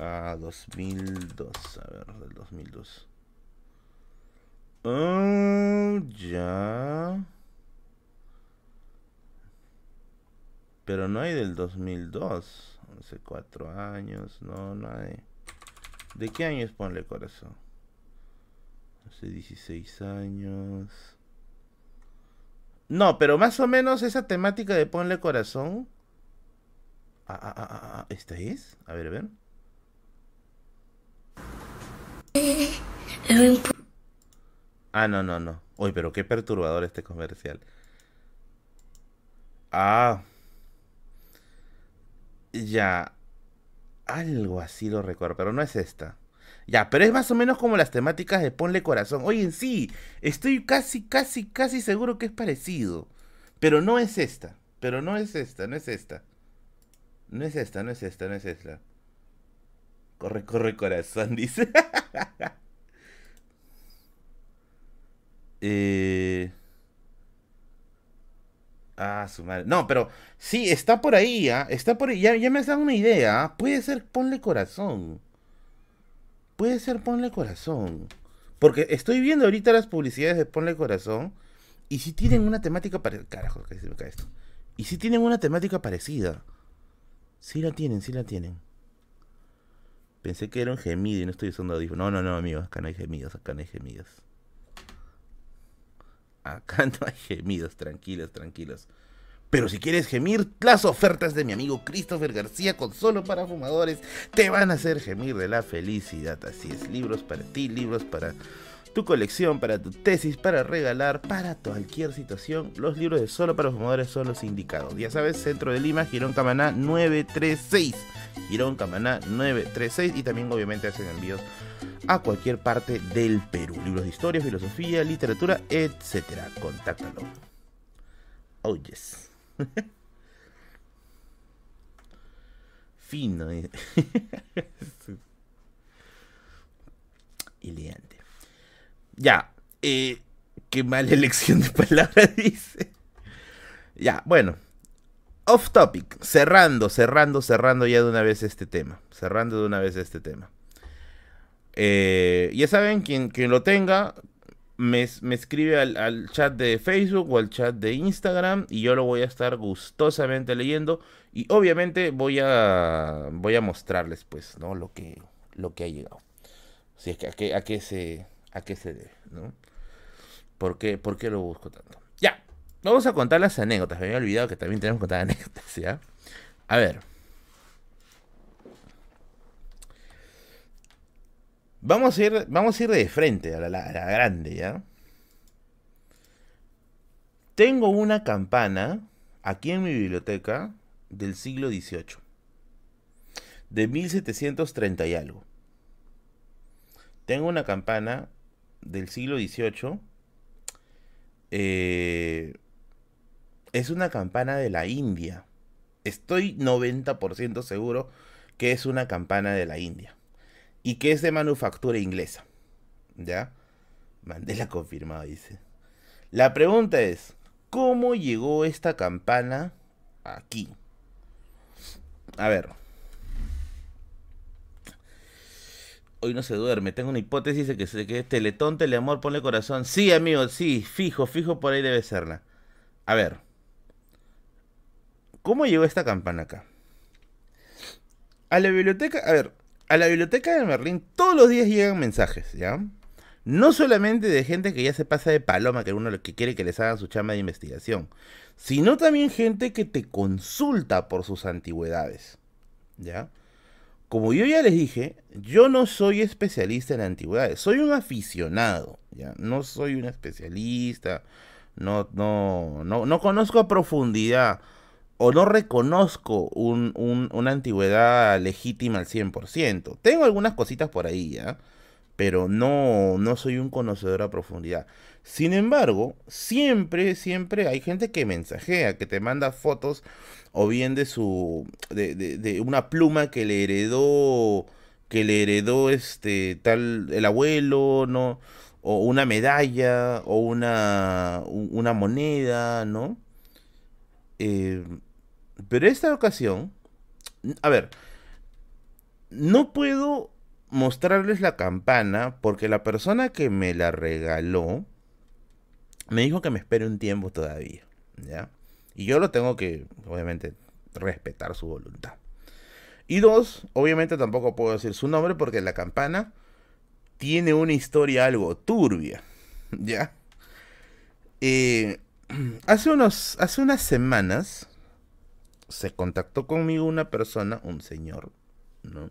Ah, 2002. A ver, del 2002. Oh, ya. Pero no hay del 2002 hace cuatro años, no, no hay. ¿De qué años ponle corazón? Hace 16 años. No, pero más o menos esa temática de ponle corazón. Ah, ah, ah, ah, ¿esta es? A ver, a ver. Ah, no, no, no. Uy, pero qué perturbador este comercial. Ah, ya. Algo así lo recuerdo, pero no es esta. Ya, pero es más o menos como las temáticas de Ponle Corazón. Oye, en sí, estoy casi, casi, casi seguro que es parecido. Pero no es esta. Pero no es esta, no es esta. No es esta, no es esta, no es esta. Corre, corre, corazón, dice. eh... Ah, su madre. No, pero sí, está por ahí, ¿ah? Está por ahí. Ya, me has dado una idea. ¿ah? Puede ser ponle corazón. Puede ser ponle corazón. Porque estoy viendo ahorita las publicidades de ponle corazón. Y si tienen una temática parecida. Carajo, que se me cae esto. Y si tienen una temática parecida. Sí la tienen, sí la tienen. Pensé que era un gemido y no estoy usando audífono. No, no, no, amigos. Acá no hay gemidos, acá no hay gemidos. Acá no hay gemidos, tranquilos, tranquilos. Pero si quieres gemir, las ofertas de mi amigo Christopher García con solo para fumadores te van a hacer gemir de la felicidad. Así es, libros para ti, libros para tu colección, para tu tesis, para regalar, para cualquier situación. Los libros de solo para fumadores son los indicados. Ya sabes, Centro de Lima, Girón Camaná 936. Girón Camaná 936 y también obviamente hacen envíos a cualquier parte del Perú. Libros de historia, filosofía, literatura, etc. Contáctalo. Oh, yes. Fino. Eh. Ya. Eh, qué mala elección de palabras dice. Ya, bueno. Off topic. Cerrando, cerrando, cerrando ya de una vez este tema. Cerrando de una vez este tema. Eh, ya saben, quien, quien lo tenga, me, escribe al, chat de Facebook o al chat de Instagram y yo lo voy a estar gustosamente leyendo y obviamente voy a voy a mostrarles pues no lo que lo que ha llegado si es que a qué se a qué se debe no ¿Por qué, ¿Por qué lo busco tanto? Ya, vamos a contar las anécdotas. Me había olvidado que también tenemos que contar anécdotas, ¿ya? A ver. Vamos a ir, vamos a ir de frente a la, grande, ¿ya? Tengo una campana aquí en mi biblioteca del siglo XVIII. De 1730 y algo. Tengo una campana del siglo XVIII. Eh, es una campana de la India. Estoy 90% seguro que es una campana de la India. Y que es de manufactura inglesa. ¿Ya? Mandela confirmado, dice. La pregunta es, ¿cómo llegó esta campana aquí? A ver. Hoy no se duerme. Tengo una hipótesis de que, se que Teletón, Teleamor, ponle corazón. Sí, amigo, sí. Fijo, fijo, por ahí debe serla. A ver. ¿Cómo llegó esta campana acá? A la biblioteca, a ver, a la biblioteca de Merlín todos los días llegan mensajes, ¿ya? No solamente de gente que ya se pasa de paloma, que uno que quiere que les hagan su chamba de investigación, sino también gente que te consulta por sus antigüedades. ¿Ya? Como yo ya les dije, yo no soy especialista en antigüedades, soy un aficionado, ¿ya? No soy un especialista, no, no, no, no conozco a profundidad o no reconozco una antigüedad legítima al 100%. Tengo algunas cositas por ahí, ¿ya? pero no, no soy un conocedor a profundidad. Sin embargo, siempre, siempre hay gente que mensajea, que te manda fotos o bien de su, de, de, una pluma que le heredó, que le heredó este tal, el abuelo, ¿no? O una medalla, o una, una moneda, ¿no? Eh, pero esta ocasión, a ver, no puedo mostrarles la campana porque la persona que me la regaló me dijo que me espere un tiempo todavía, ¿ya? Y yo lo tengo que, obviamente, respetar su voluntad. Y dos, obviamente tampoco puedo decir su nombre porque la campana tiene una historia algo turbia, ¿ya? Eh, hace, unos, hace unas semanas se contactó conmigo una persona, un señor, ¿no?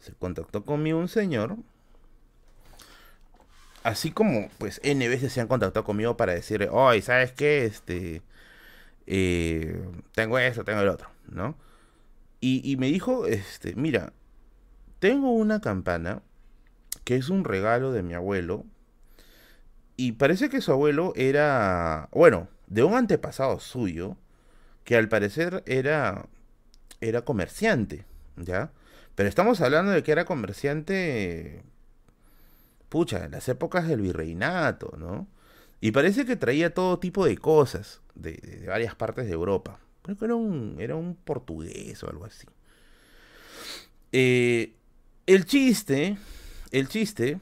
se contactó conmigo un señor. Así como, pues, N veces se han contactado conmigo para decir, oye, ¿sabes qué? Este, eh, tengo esto, tengo el otro, ¿no? Y, y me dijo, este, mira, tengo una campana que es un regalo de mi abuelo. Y parece que su abuelo era, bueno, de un antepasado suyo, que al parecer era, era comerciante, ¿ya? Pero estamos hablando de que era comerciante, pucha, en las épocas del virreinato, ¿no? Y parece que traía todo tipo de cosas de, varias partes de Europa. Creo que era un, era un portugués o algo así. Eh, el chiste, el chiste,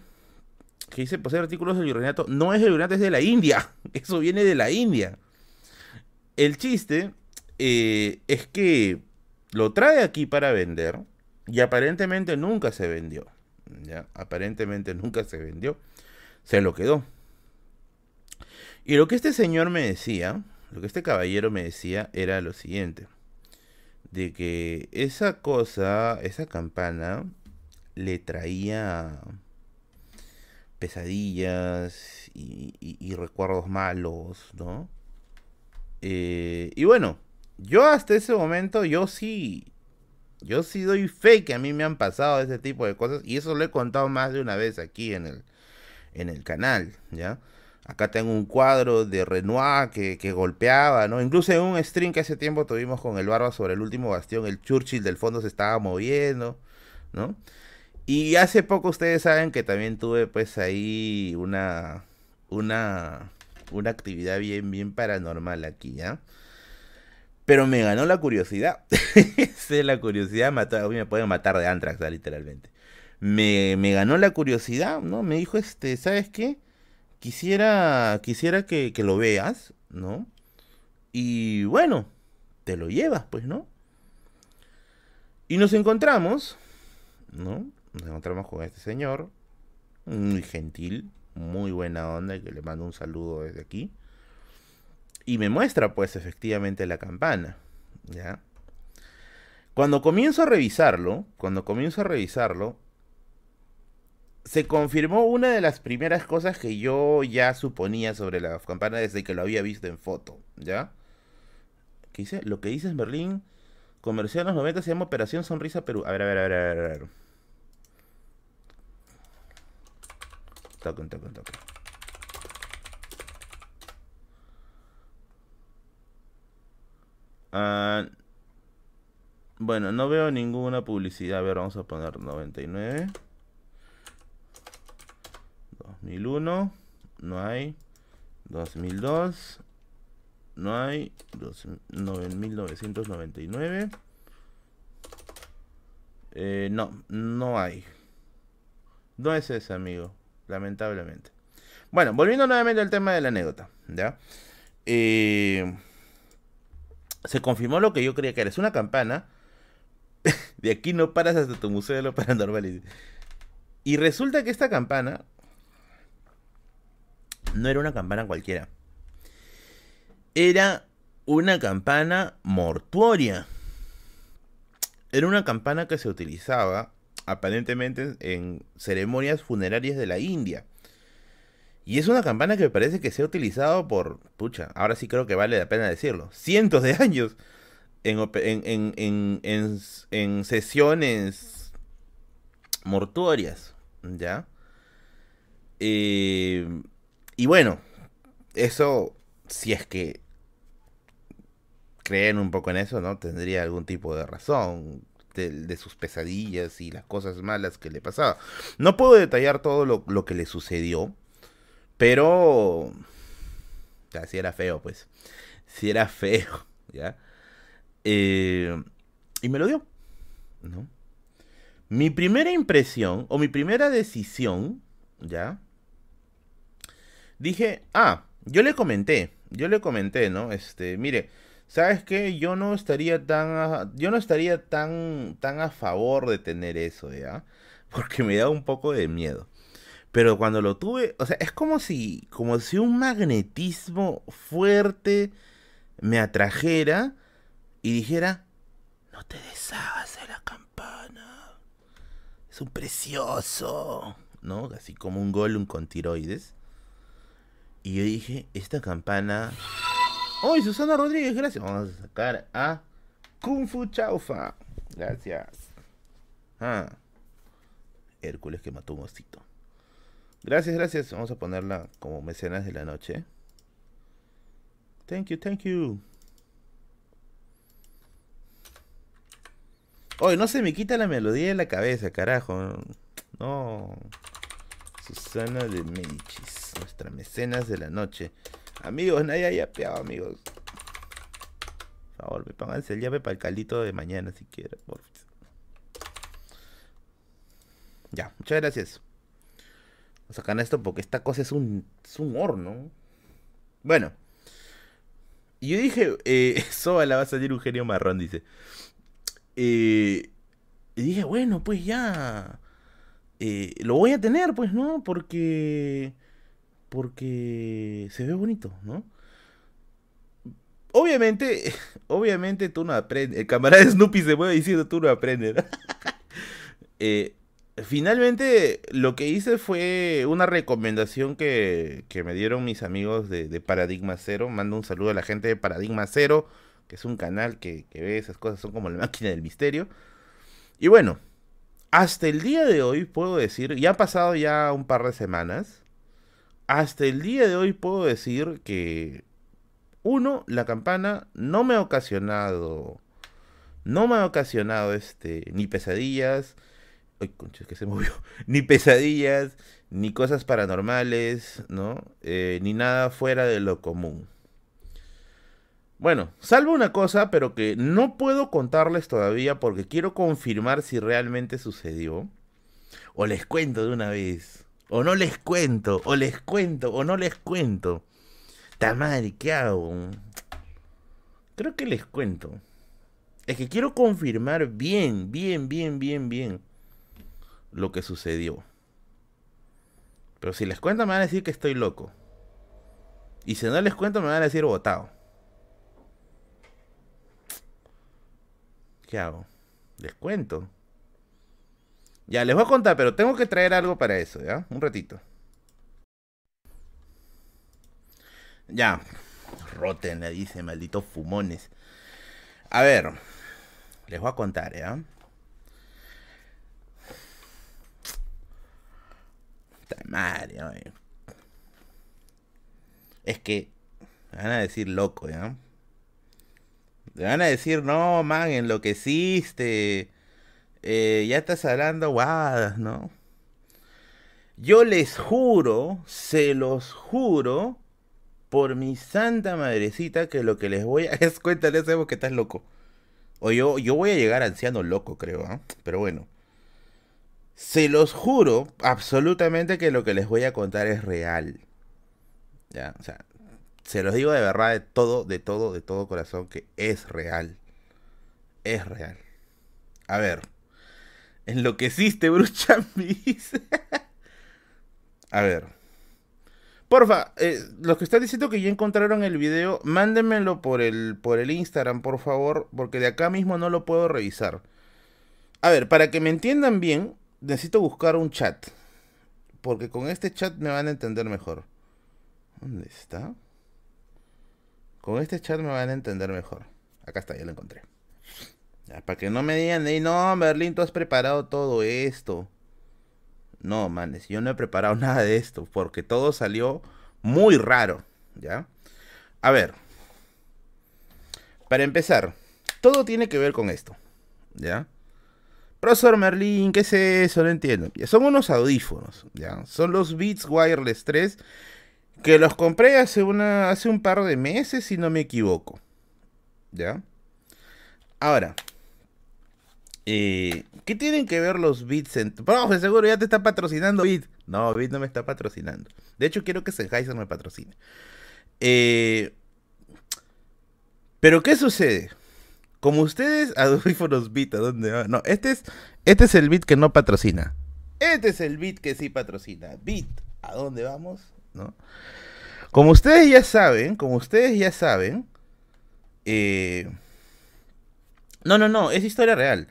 que dice poseer artículos del virreinato, no es del virreinato, es de la India. Eso viene de la India. El chiste eh, es que lo trae aquí para vender y aparentemente nunca se vendió. ¿ya? Aparentemente nunca se vendió. Se lo quedó. Y lo que este señor me decía, lo que este caballero me decía era lo siguiente. De que esa cosa, esa campana, le traía pesadillas y, recuerdos malos, ¿no? Eh, y bueno, yo hasta ese momento, yo sí yo sí doy fe que a mí me han pasado ese tipo de cosas y eso lo he contado más de una vez aquí en el, en el canal, ¿ya? Acá tengo un cuadro de Renoir que, que, golpeaba, ¿no? Incluso en un stream que hace tiempo tuvimos con el Barba sobre el último bastión, el Churchill del fondo se estaba moviendo, ¿no? Y hace poco ustedes saben que también tuve pues ahí una, una, una actividad bien, bien paranormal aquí, ¿ya? Pero me ganó la curiosidad. la curiosidad mató, a mí me pueden matar de Antrax, literalmente. Me, ganó la curiosidad, ¿no? Me dijo, este, ¿sabes qué? Quisiera, quisiera que, que lo veas, ¿no? Y bueno, te lo llevas, pues, ¿no? Y nos encontramos, ¿no? Nos encontramos con este señor, muy gentil, muy buena onda, que le mando un saludo desde aquí. Y me muestra pues efectivamente la campana. ¿ya? Cuando comienzo a revisarlo, cuando comienzo a revisarlo, se confirmó una de las primeras cosas que yo ya suponía sobre la campana desde que lo había visto en foto, ¿ya? ¿Qué dice? Lo que dices, Merlín, comercial en los 90 se llama Operación Sonrisa Perú. A ver, a ver, a ver, a ver. A ver. Toquen, toquen, toquen. Ah, bueno, no veo ninguna publicidad. A ver, vamos a poner 99. 2001. No hay. 2002. No hay. 1999. Eh, no, no hay. No es ese, amigo. Lamentablemente. Bueno, volviendo nuevamente al tema de la anécdota. ¿Ya? Eh, se confirmó lo que yo creía que era. Es una campana. de aquí no paras hasta tu museo de lo paranormal. Y resulta que esta campana no era una campana cualquiera. Era una campana mortuoria. Era una campana que se utilizaba aparentemente en ceremonias funerarias de la India. Y es una campana que me parece que se ha utilizado por, pucha, ahora sí creo que vale la pena decirlo, cientos de años en, en, en, en sesiones mortuorias, ¿ya? Eh, y bueno, eso, si es que creen un poco en eso, ¿no? Tendría algún tipo de razón de, sus pesadillas y las cosas malas que le pasaba. No puedo detallar todo lo, que le sucedió, pero... Ya, si era feo, pues. Si era feo, ¿ya? Eh, y me lo dio, ¿no? Mi primera impresión, o mi primera decisión, ¿ya? Dije, ah, yo le comenté, yo le comenté, ¿no? Este, mire, ¿sabes qué? Yo no estaría tan, a, yo no estaría tan, tan a favor de tener eso, ¿ya? Porque me da un poco de miedo. Pero cuando lo tuve, o sea, es como si, como si un magnetismo fuerte me atrajera y dijera, no te deshagas de la campana. Es un precioso, ¿no? Así como un Gollum con tiroides. Y yo dije, esta campana... ¡Oh, Susana Rodríguez! Gracias. Vamos a sacar a Kung Fu Chaufa. Gracias. Ah. Hércules que mató un osito. Gracias, gracias. Vamos a ponerla como mecenas de la noche. Thank you, thank you. Oye, no se me quita la melodía de la cabeza, carajo. No. Susana de Medicis nuestras mecenas de la noche. Amigos, nadie haya peado, amigos. Por favor, me pónganse el llave para el caldito de mañana si quieren. Ya, muchas gracias. Vamos a sacar esto porque esta cosa es un, es un horno. Bueno. Y yo dije, eh, la va a salir un genio marrón, dice. Eh, y dije, bueno, pues ya. Eh, lo voy a tener, pues, ¿no? Porque porque se ve bonito, ¿no? Obviamente, obviamente tú no aprendes. El camarada Snoopy se mueve diciendo tú no aprendes. Eh, finalmente, lo que hice fue una recomendación que, que me dieron mis amigos de, Paradigma Cero. Mando un saludo a la gente de Paradigma Cero, que es un canal que, que ve esas cosas, son como la máquina del misterio. Y bueno, hasta el día de hoy puedo decir, ya han pasado ya un par de semanas, hasta el día de hoy puedo decir que, uno, la campana no me ha ocasionado, no me ha ocasionado este, ni pesadillas, Ay, concha, que se movió. Ni pesadillas, ni cosas paranormales, ¿no? Eh, ni nada fuera de lo común. Bueno, salvo una cosa, pero que no puedo contarles todavía porque quiero confirmar si realmente sucedió. O les cuento de una vez. O no les cuento, o les cuento, o no les cuento. Tamari, ¿qué hago? Creo que les cuento. Es que quiero confirmar bien, bien, bien, bien, bien lo que sucedió. Pero si les cuento me van a decir que estoy loco. Y si no les cuento me van a decir botado. ¿Qué hago? ¿Les cuento? Ya, les voy a contar, pero tengo que traer algo para eso, ¿ya? Un ratito. Ya. Roten, le dice, malditos fumones. A ver. Les voy a contar, ¿ya? Madre, Es que me van a decir loco, ¿ya? Me van a decir, no, man, enloqueciste. Eh, ya estás hablando guadas, ¿no? Yo les juro, se los juro, por mi santa madrecita, que lo que les voy a... Es cuéntale, sabemos que estás loco. O yo, yo voy a llegar anciano loco, creo, ¿ah? Pero bueno. Se los juro absolutamente que lo que les voy a contar es real. Ya, o sea, se los digo de verdad, de todo, de todo, de todo corazón, que es real. Es real. A ver. Enloqueciste, brucha A ver. Porfa, eh, los que están diciendo que ya encontraron el video, mándenmelo por el, por el Instagram, por favor, porque de acá mismo no lo puedo revisar. A ver, para que me entiendan bien, necesito buscar un chat. Porque con este chat me van a entender mejor. ¿Dónde está? Con este chat me van a entender mejor. Acá está, ya lo encontré. Para que no me digan, no, Merlin, tú has preparado todo esto. No, manes, yo no he preparado nada de esto. Porque todo salió muy raro. ¿Ya? A ver. Para empezar, todo tiene que ver con esto. ¿Ya? Profesor Merlin, ¿qué es eso? No entiendo. Son unos audífonos, ¿ya? Son los Beats Wireless 3 que los compré hace, una, hace un par de meses, si no me equivoco. ¿Ya? Ahora, eh, ¿qué tienen que ver los Beats? En... Profe, seguro ya te está patrocinando Beat. No, Beat no me está patrocinando. De hecho, quiero que Sennheiser me patrocine. Eh, pero, ¿qué sucede? Como ustedes, audífonos Beat, ¿a dónde va? No, este es, este es el Beat que no patrocina. Este es el Beat que sí patrocina. Beat, ¿a dónde vamos? ¿No? Como ustedes ya saben, como ustedes ya saben, eh... no, no, no, es historia real.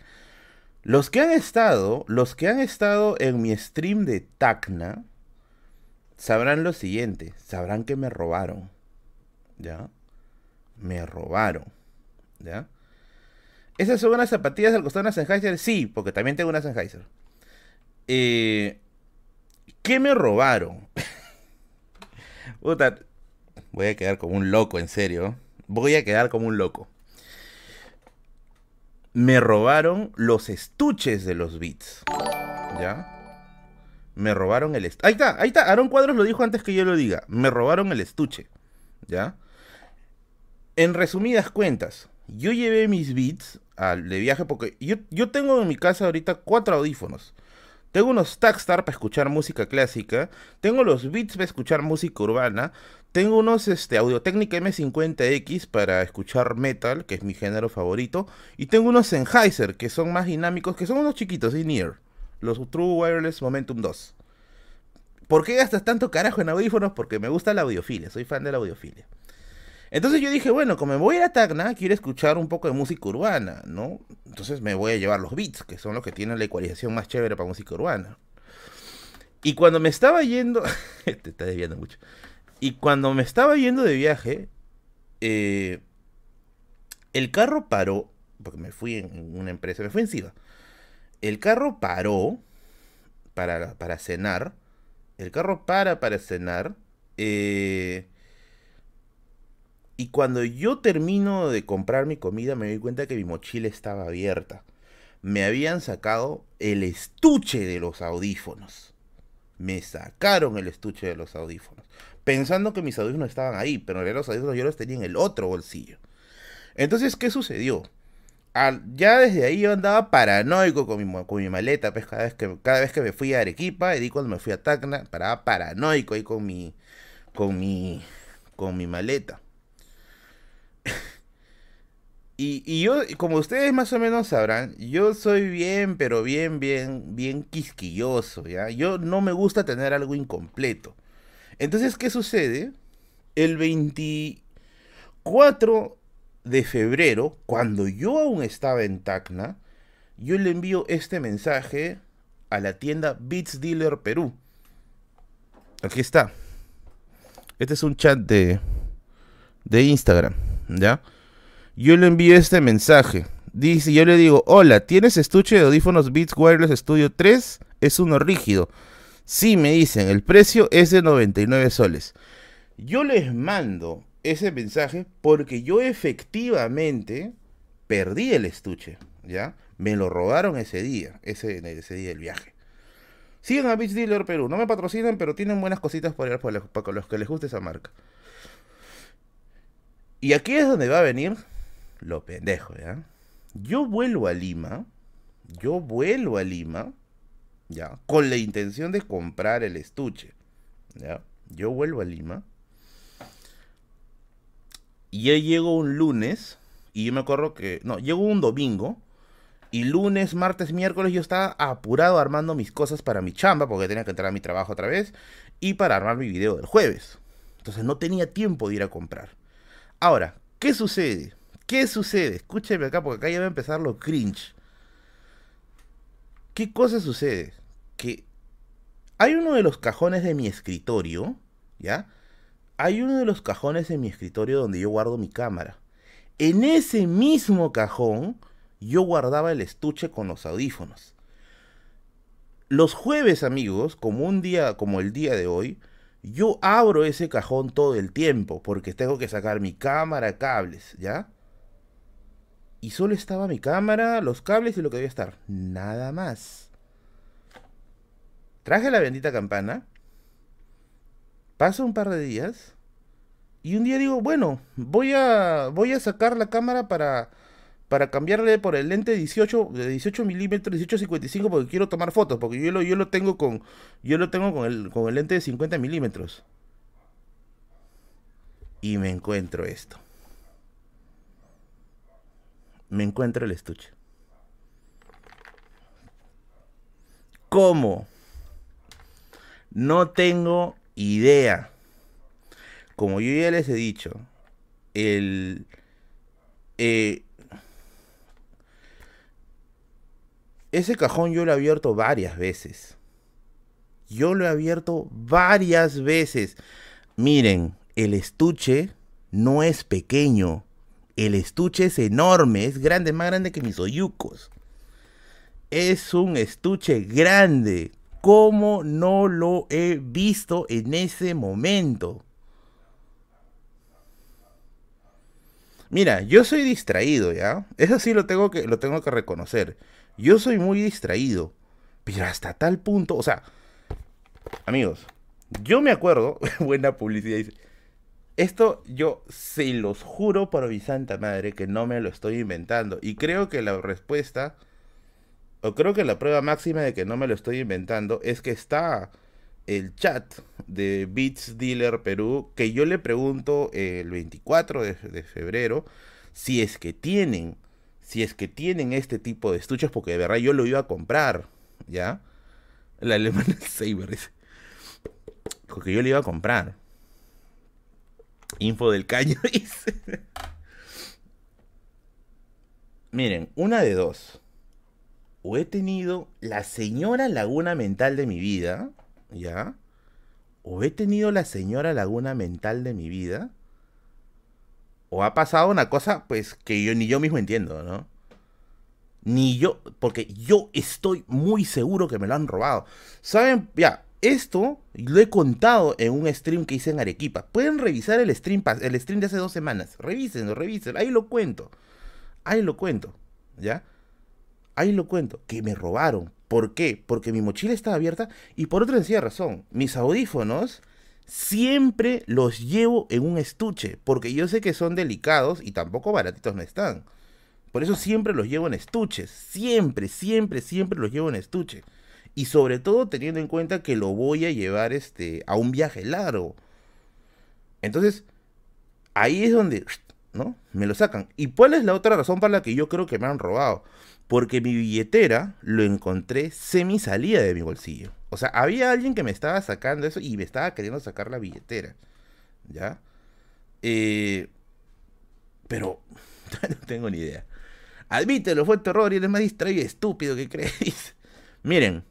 Los que han estado, los que han estado en mi stream de Tacna, sabrán lo siguiente, sabrán que me robaron, ¿ya? Me robaron, ¿ya? ¿Esas son unas zapatillas al costado de una Sennheiser? Sí, porque también tengo una Sennheiser. Eh, ¿Qué me robaron? Voy a quedar como un loco, en serio. Voy a quedar como un loco. Me robaron los estuches de los beats. ¿Ya? Me robaron el estuche. Ahí está, ahí está. Aaron Cuadros lo dijo antes que yo lo diga. Me robaron el estuche. ¿Ya? En resumidas cuentas, yo llevé mis beats al, de viaje porque yo, yo tengo en mi casa ahorita cuatro audífonos. Tengo unos Tagstar para escuchar música clásica, tengo los Beats para escuchar música urbana, tengo unos este, Audio Técnica M50X para escuchar metal, que es mi género favorito, y tengo unos Sennheiser, que son más dinámicos, que son unos chiquitos, in-ear, los True Wireless Momentum 2. ¿Por qué gastas tanto carajo en audífonos? Porque me gusta la audiofilia, soy fan de la audiofilia. Entonces yo dije, bueno, como me voy a ir a Tacna, quiero escuchar un poco de música urbana, ¿no? Entonces me voy a llevar los beats, que son los que tienen la ecualización más chévere para música urbana. Y cuando me estaba yendo, te está desviando mucho. Y cuando me estaba yendo de viaje, eh, el carro paró, porque me fui en una empresa, me fui en. El carro paró para, para cenar. El carro para para cenar. Eh, y cuando yo termino de comprar mi comida me doy cuenta que mi mochila estaba abierta. Me habían sacado el estuche de los audífonos. Me sacaron el estuche de los audífonos. Pensando que mis audífonos estaban ahí, pero en realidad los audífonos yo los tenía en el otro bolsillo. Entonces, ¿qué sucedió? ya desde ahí yo andaba paranoico con mi, maleta, pues cada vez, que, cada vez que me fui a Arequipa, y cuando me fui a Tacna, paraba paranoico ahí con mi, con mi, con mi maleta. Y, yo, como ustedes más o menos sabrán, yo soy bien, pero bien, bien, bien quisquilloso, ¿ya? Yo no me gusta tener algo incompleto. Entonces, ¿qué sucede? El 24 de febrero, cuando yo aún estaba en Tacna, yo le envío este mensaje a la tienda Beats Dealer Perú. Aquí está. Este es un chat de, de Instagram, ¿ya? yo le envío este mensaje. Dice, yo le digo, hola, ¿tienes estuche de audífonos Beats Wireless Studio 3? Es uno rígido. Sí, me dicen, el precio es de 99 soles. Yo les mando ese mensaje porque yo efectivamente perdí el estuche, ¿ya? Me lo robaron ese día, ese, día del viaje. Sigan a Beats Dealer Perú, no me patrocinan, pero tienen buenas cositas para, para, para los que les guste esa marca. Y aquí es donde va a venir lo pendejo, ¿ya? Yo vuelvo a Lima, yo vuelvo a Lima, ya, con la intención de comprar el estuche, ya. Yo vuelvo a Lima. Y ya llego un lunes, y yo me acuerdo que, no, llego un domingo, y lunes, martes, miércoles yo estaba apurado armando mis cosas para mi chamba, porque tenía que entrar a mi trabajo otra vez, y para armar mi video del jueves. Entonces no tenía tiempo de ir a comprar. Ahora, ¿qué sucede? ¿Qué sucede? Escúcheme acá porque acá ya va a empezar lo cringe. ¿Qué cosa sucede? Que hay uno de los cajones de mi escritorio, ¿ya? Hay uno de los cajones de mi escritorio donde yo guardo mi cámara. En ese mismo cajón yo guardaba el estuche con los audífonos. Los jueves, amigos, como un día como el día de hoy, yo abro ese cajón todo el tiempo porque tengo que sacar mi cámara, cables, ¿ya? Y solo estaba mi cámara, los cables y lo que debía estar. Nada más. Traje la bendita campana. Paso un par de días. Y un día digo, bueno, voy a, voy a sacar la cámara para, para cambiarle por el lente 18, de 18 milímetros, 1855, porque quiero tomar fotos, porque yo lo, yo lo tengo con, yo lo tengo con el, con el lente de 50 milímetros. Y me encuentro esto me encuentro el estuche. ¿Cómo? No tengo idea. Como yo ya les he dicho, el... Eh, ese cajón yo lo he abierto varias veces. Yo lo he abierto varias veces. Miren, el estuche no es pequeño. El estuche es enorme, es grande, más grande que mis oyucos. Es un estuche grande. ¿Cómo no lo he visto en ese momento? Mira, yo soy distraído, ¿ya? Eso sí lo tengo que, lo tengo que reconocer. Yo soy muy distraído. Pero hasta tal punto, o sea, amigos, yo me acuerdo, buena publicidad, dice, esto yo se los juro por mi santa madre que no me lo estoy inventando. Y creo que la respuesta, o creo que la prueba máxima de que no me lo estoy inventando, es que está el chat de Beats Dealer Perú, que yo le pregunto el 24 de, febrero si es que tienen, si es que tienen este tipo de estuches, porque de verdad yo lo iba a comprar, ¿ya? La alemana Saber, porque yo lo iba a comprar. Info del caño, Miren, una de dos. O he tenido la señora laguna mental de mi vida, ¿ya? O he tenido la señora laguna mental de mi vida. O ha pasado una cosa, pues, que yo ni yo mismo entiendo, ¿no? Ni yo, porque yo estoy muy seguro que me lo han robado. ¿Saben? Ya, esto lo he contado en un stream que hice en Arequipa. Pueden revisar el stream, el stream de hace dos semanas. Revísenlo, revísenlo. Ahí lo cuento. Ahí lo cuento. ¿Ya? Ahí lo cuento. Que me robaron. ¿Por qué? Porque mi mochila estaba abierta y por otra sencilla razón. Mis audífonos siempre los llevo en un estuche. Porque yo sé que son delicados y tampoco baratitos no están. Por eso siempre los llevo en estuches. Siempre, siempre, siempre los llevo en estuche. Y sobre todo teniendo en cuenta que lo voy a llevar este, a un viaje largo. Entonces, ahí es donde, ¿no? Me lo sacan. ¿Y cuál es la otra razón para la que yo creo que me han robado? Porque mi billetera lo encontré semi salida de mi bolsillo. O sea, había alguien que me estaba sacando eso y me estaba queriendo sacar la billetera. ¿Ya? Eh, pero no tengo ni idea. Admítelo, fue terror y eres más distraído y estúpido que creéis. Miren,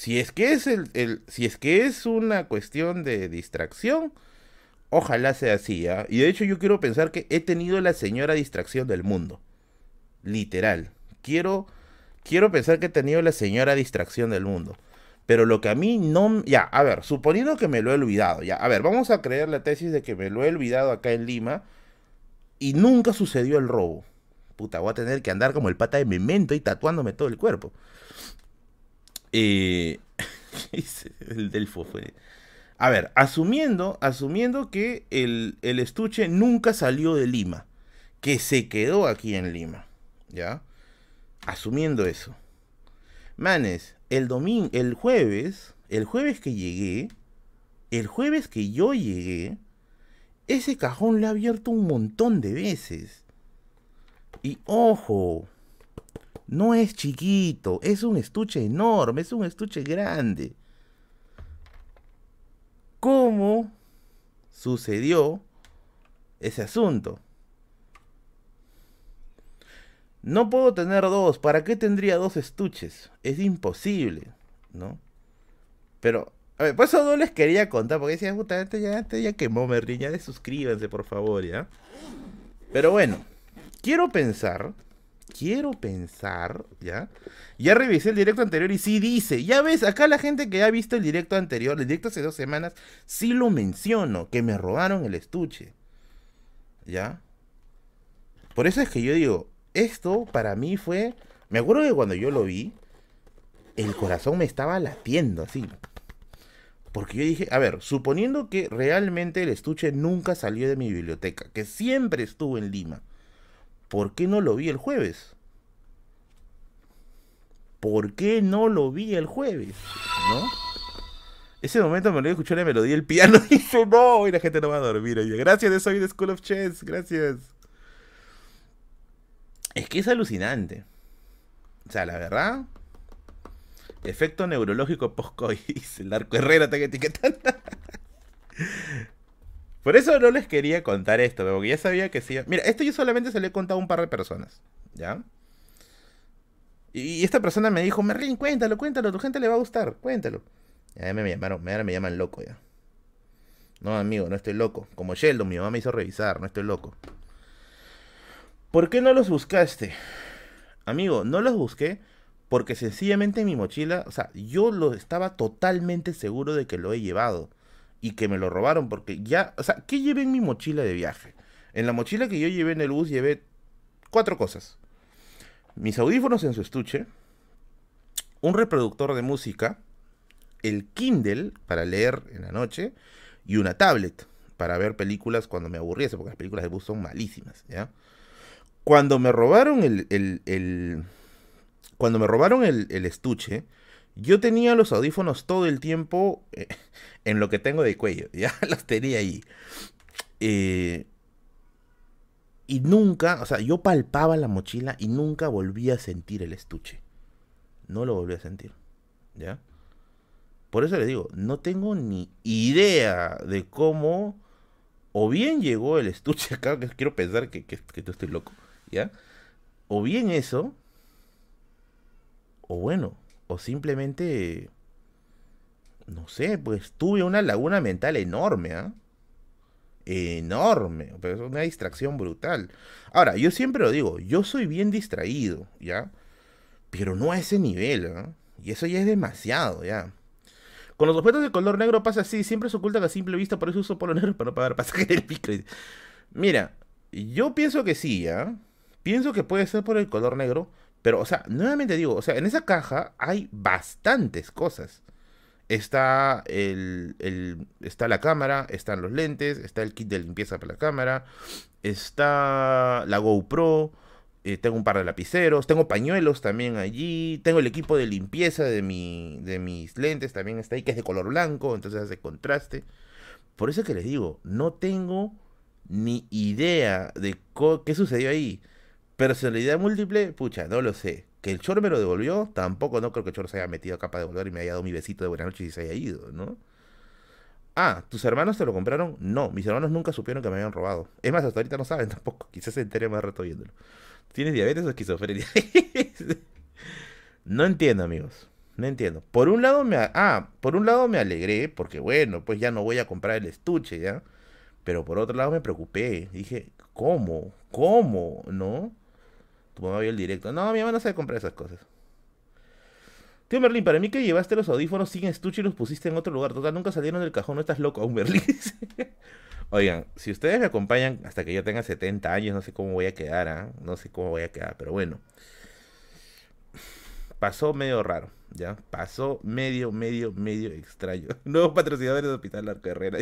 si es que es el, si es que es una cuestión de distracción, ojalá sea así, ¿ah? Y de hecho yo quiero pensar que he tenido la señora distracción del mundo. Literal. Quiero, quiero pensar que he tenido la señora distracción del mundo. Pero lo que a mí no... Ya, a ver, suponiendo que me lo he olvidado, ya. A ver, vamos a creer la tesis de que me lo he olvidado acá en Lima y nunca sucedió el robo. Puta, voy a tener que andar como el pata de memento y tatuándome todo el cuerpo. Eh, el Delfo fue... A ver, asumiendo, asumiendo que el, el, estuche nunca salió de Lima, que se quedó aquí en Lima, ¿ya? Asumiendo eso. Manes, el domingo, el jueves, el jueves que llegué, el jueves que yo llegué, ese cajón le ha abierto un montón de veces. Y ojo, no es chiquito, es un estuche enorme, es un estuche grande. ¿Cómo sucedió ese asunto? No puedo tener dos, ¿para qué tendría dos estuches? Es imposible, ¿no? Pero, a ver, por eso no les quería contar, porque decía, puta, este ya, este ya quemó, me ya de suscríbanse, por favor, ¿ya? Pero bueno, quiero pensar quiero pensar, ¿ya? Ya revisé el directo anterior y sí dice, ya ves, acá la gente que ha visto el directo anterior, el directo hace dos semanas, sí lo menciono, que me robaron el estuche. ¿Ya? Por eso es que yo digo, esto para mí fue, me acuerdo que cuando yo lo vi, el corazón me estaba latiendo así. Porque yo dije, a ver, suponiendo que realmente el estuche nunca salió de mi biblioteca, que siempre estuvo en Lima, ¿por qué no lo vi el jueves? ¿Por qué no lo vi el jueves? ¿No? Ese momento me lo escuchar la melodía del piano y dice, no, y la gente no va a dormir. Gracias soy de School of Chess, gracias. Es que es alucinante. O sea, la verdad, efecto neurológico post-coitis. El arco Herrera está etiquetando. Por eso no les quería contar esto, porque ya sabía que sí. Mira, esto yo solamente se lo he contado a un par de personas, ¿ya? Y esta persona me dijo, Merlin, cuéntalo, cuéntalo, tu gente le va a gustar, cuéntalo. Ya me llamaron, ahora me llaman loco ya. No, amigo, no estoy loco. Como Sheldon, mi mamá me hizo revisar, no estoy loco. ¿Por qué no los buscaste? Amigo, no los busqué porque sencillamente mi mochila, o sea, yo lo estaba totalmente seguro de que lo he llevado y que me lo robaron porque ya, o sea, ¿qué llevé en mi mochila de viaje? En la mochila que yo llevé en el bus llevé cuatro cosas. Mis audífonos en su estuche, un reproductor de música, el Kindle para leer en la noche y una tablet para ver películas cuando me aburriese, porque las películas de bus son malísimas, ¿ya? Cuando me robaron el, el, el cuando me robaron el, el estuche, yo tenía los audífonos todo el tiempo eh, en lo que tengo de cuello. Ya los tenía ahí. Eh, y nunca, o sea, yo palpaba la mochila y nunca volví a sentir el estuche. No lo volví a sentir. ¿Ya? Por eso le digo, no tengo ni idea de cómo o bien llegó el estuche acá, que quiero pensar que, que, que estoy loco, ¿ya? O bien eso, o bueno, o simplemente, no sé, pues tuve una laguna mental enorme, ¿ah? Enorme, pero es una distracción brutal. Ahora, yo siempre lo digo, yo soy bien distraído, ¿ya? Pero no a ese nivel, ¿ah? Y eso ya es demasiado, ¿ya? Con los objetos de color negro pasa así, siempre se ocultan a simple vista, por eso uso polo negro para no pagar pasaje del pico. Mira, yo pienso que sí, ¿ya? Pienso que puede ser por el color negro, pero, o sea, nuevamente digo, o sea, en esa caja hay bastantes cosas. Está, el, el, está la cámara, están los lentes, está el kit de limpieza para la cámara, está la GoPro, eh, tengo un par de lapiceros, tengo pañuelos también allí, tengo el equipo de limpieza de, mi, de mis lentes también está ahí, que es de color blanco, entonces hace contraste. Por eso que les digo, no tengo ni idea de qué sucedió ahí. Personalidad múltiple, pucha, no lo sé. Que el Chor me lo devolvió, tampoco no creo que el Chor se haya metido acá para devolver y me haya dado mi besito de buena noche y se haya ido, ¿no? Ah, ¿tus hermanos te lo compraron? No, mis hermanos nunca supieron que me habían robado. Es más, hasta ahorita no saben tampoco. Quizás se entere más rato viéndolo. ¿Tienes diabetes o esquizofrenia? no entiendo, amigos. No entiendo. Por un lado me... Ah, por un lado me alegré porque, bueno, pues ya no voy a comprar el estuche, ¿ya? Pero por otro lado me preocupé. Dije, ¿cómo? ¿Cómo? ¿No? Mamá vio el directo. No, mi mamá no sabe comprar esas cosas. Tío Merlin, para mí que llevaste los audífonos sin estuche y los pusiste en otro lugar. Total, nunca salieron del cajón. No estás loco aún, Merlin. Oigan, si ustedes me acompañan hasta que yo tenga 70 años, no sé cómo voy a quedar, ¿ah? No sé cómo voy a quedar, pero bueno. Pasó medio raro, ¿ya? Pasó medio, medio, medio extraño. Nuevos patrocinadores de Hospital Arco Herrera.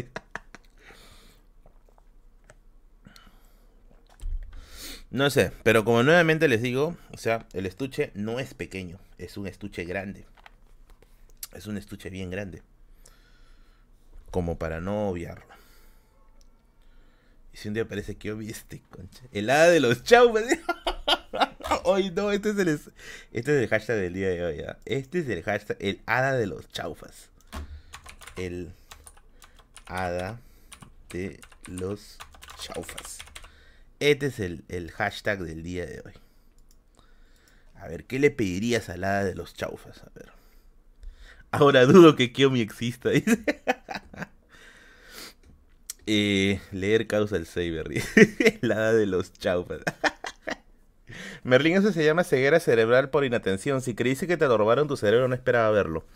No sé, pero como nuevamente les digo, o sea, el estuche no es pequeño, es un estuche grande. Es un estuche bien grande. Como para no obviarlo. Y si un día parece que obvio este, concha. El hada de los chau, Hoy no, este es, el, este es el hashtag del día de hoy. Este es el hashtag, el hada de los chaufas. El hada de los chaufas. Este es el, hashtag del día de hoy. A ver, ¿qué le pedirías a la de los chaufas? A ver. Ahora dudo que Kiomi exista, dice. Eh, leer causa el saber, la de los chaufas. Merlín, eso se llama ceguera cerebral por inatención. Si creíste que te robaron tu cerebro, no esperaba verlo.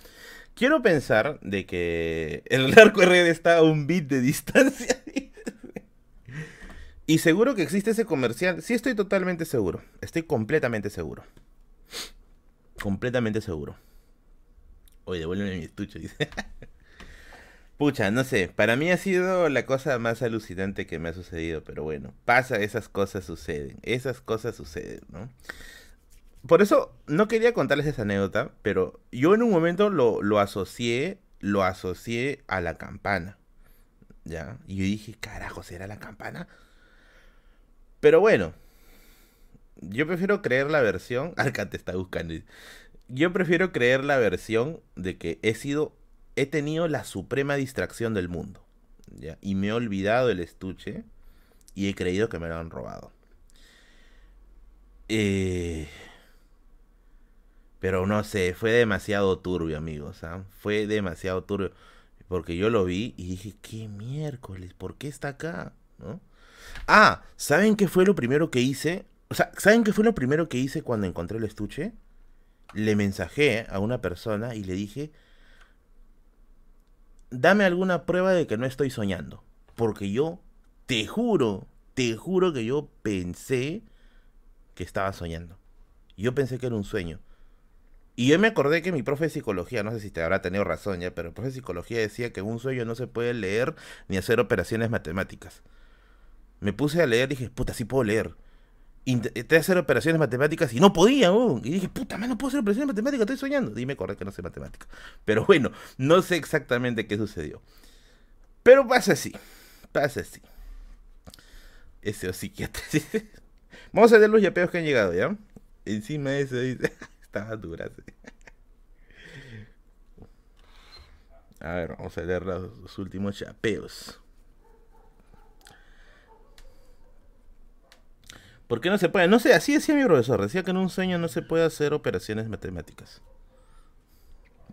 Quiero pensar de que el arco red está a un bit de distancia. Y seguro que existe ese comercial. Sí, estoy totalmente seguro. Estoy completamente seguro. Completamente seguro. Oye, devuélveme mi estuche, dice. Pucha, no sé. Para mí ha sido la cosa más alucinante que me ha sucedido. Pero bueno, pasa, esas cosas suceden. Esas cosas suceden, ¿no? Por eso no quería contarles esa anécdota. Pero yo en un momento lo, lo asocié. Lo asocié a la campana. ¿Ya? Y yo dije, carajo, ¿será la campana? Pero bueno, yo prefiero creer la versión. Arca está buscando. Yo prefiero creer la versión de que he sido. He tenido la suprema distracción del mundo. ¿ya? Y me he olvidado el estuche. Y he creído que me lo han robado. Eh, pero no sé, fue demasiado turbio, amigos. ¿ah? Fue demasiado turbio. Porque yo lo vi y dije, ¿qué miércoles? ¿Por qué está acá? ¿No? Ah, ¿saben qué fue lo primero que hice? O sea, ¿saben qué fue lo primero que hice cuando encontré el estuche? Le mensajé a una persona y le dije, dame alguna prueba de que no estoy soñando. Porque yo, te juro, te juro que yo pensé que estaba soñando. Yo pensé que era un sueño. Y yo me acordé que mi profe de psicología, no sé si te habrá tenido razón ya, pero el profe de psicología decía que un sueño no se puede leer ni hacer operaciones matemáticas. Me puse a leer, dije, puta, sí puedo leer. Intenté hacer operaciones matemáticas y no podía, Y dije, puta, no puedo hacer operaciones matemáticas, estoy soñando. Dime, corre que no sé matemáticas. Pero bueno, no sé exactamente qué sucedió. Pero pasa así, pasa así. Ese psiquiatra. Vamos a ver los yapeos que han llegado, ¿ya? Encima de eso dice, estaba dura. A ver, vamos a leer los últimos yapeos. ¿Por qué no se puede? No sé, así decía mi profesor. Decía que en un sueño no se puede hacer operaciones matemáticas.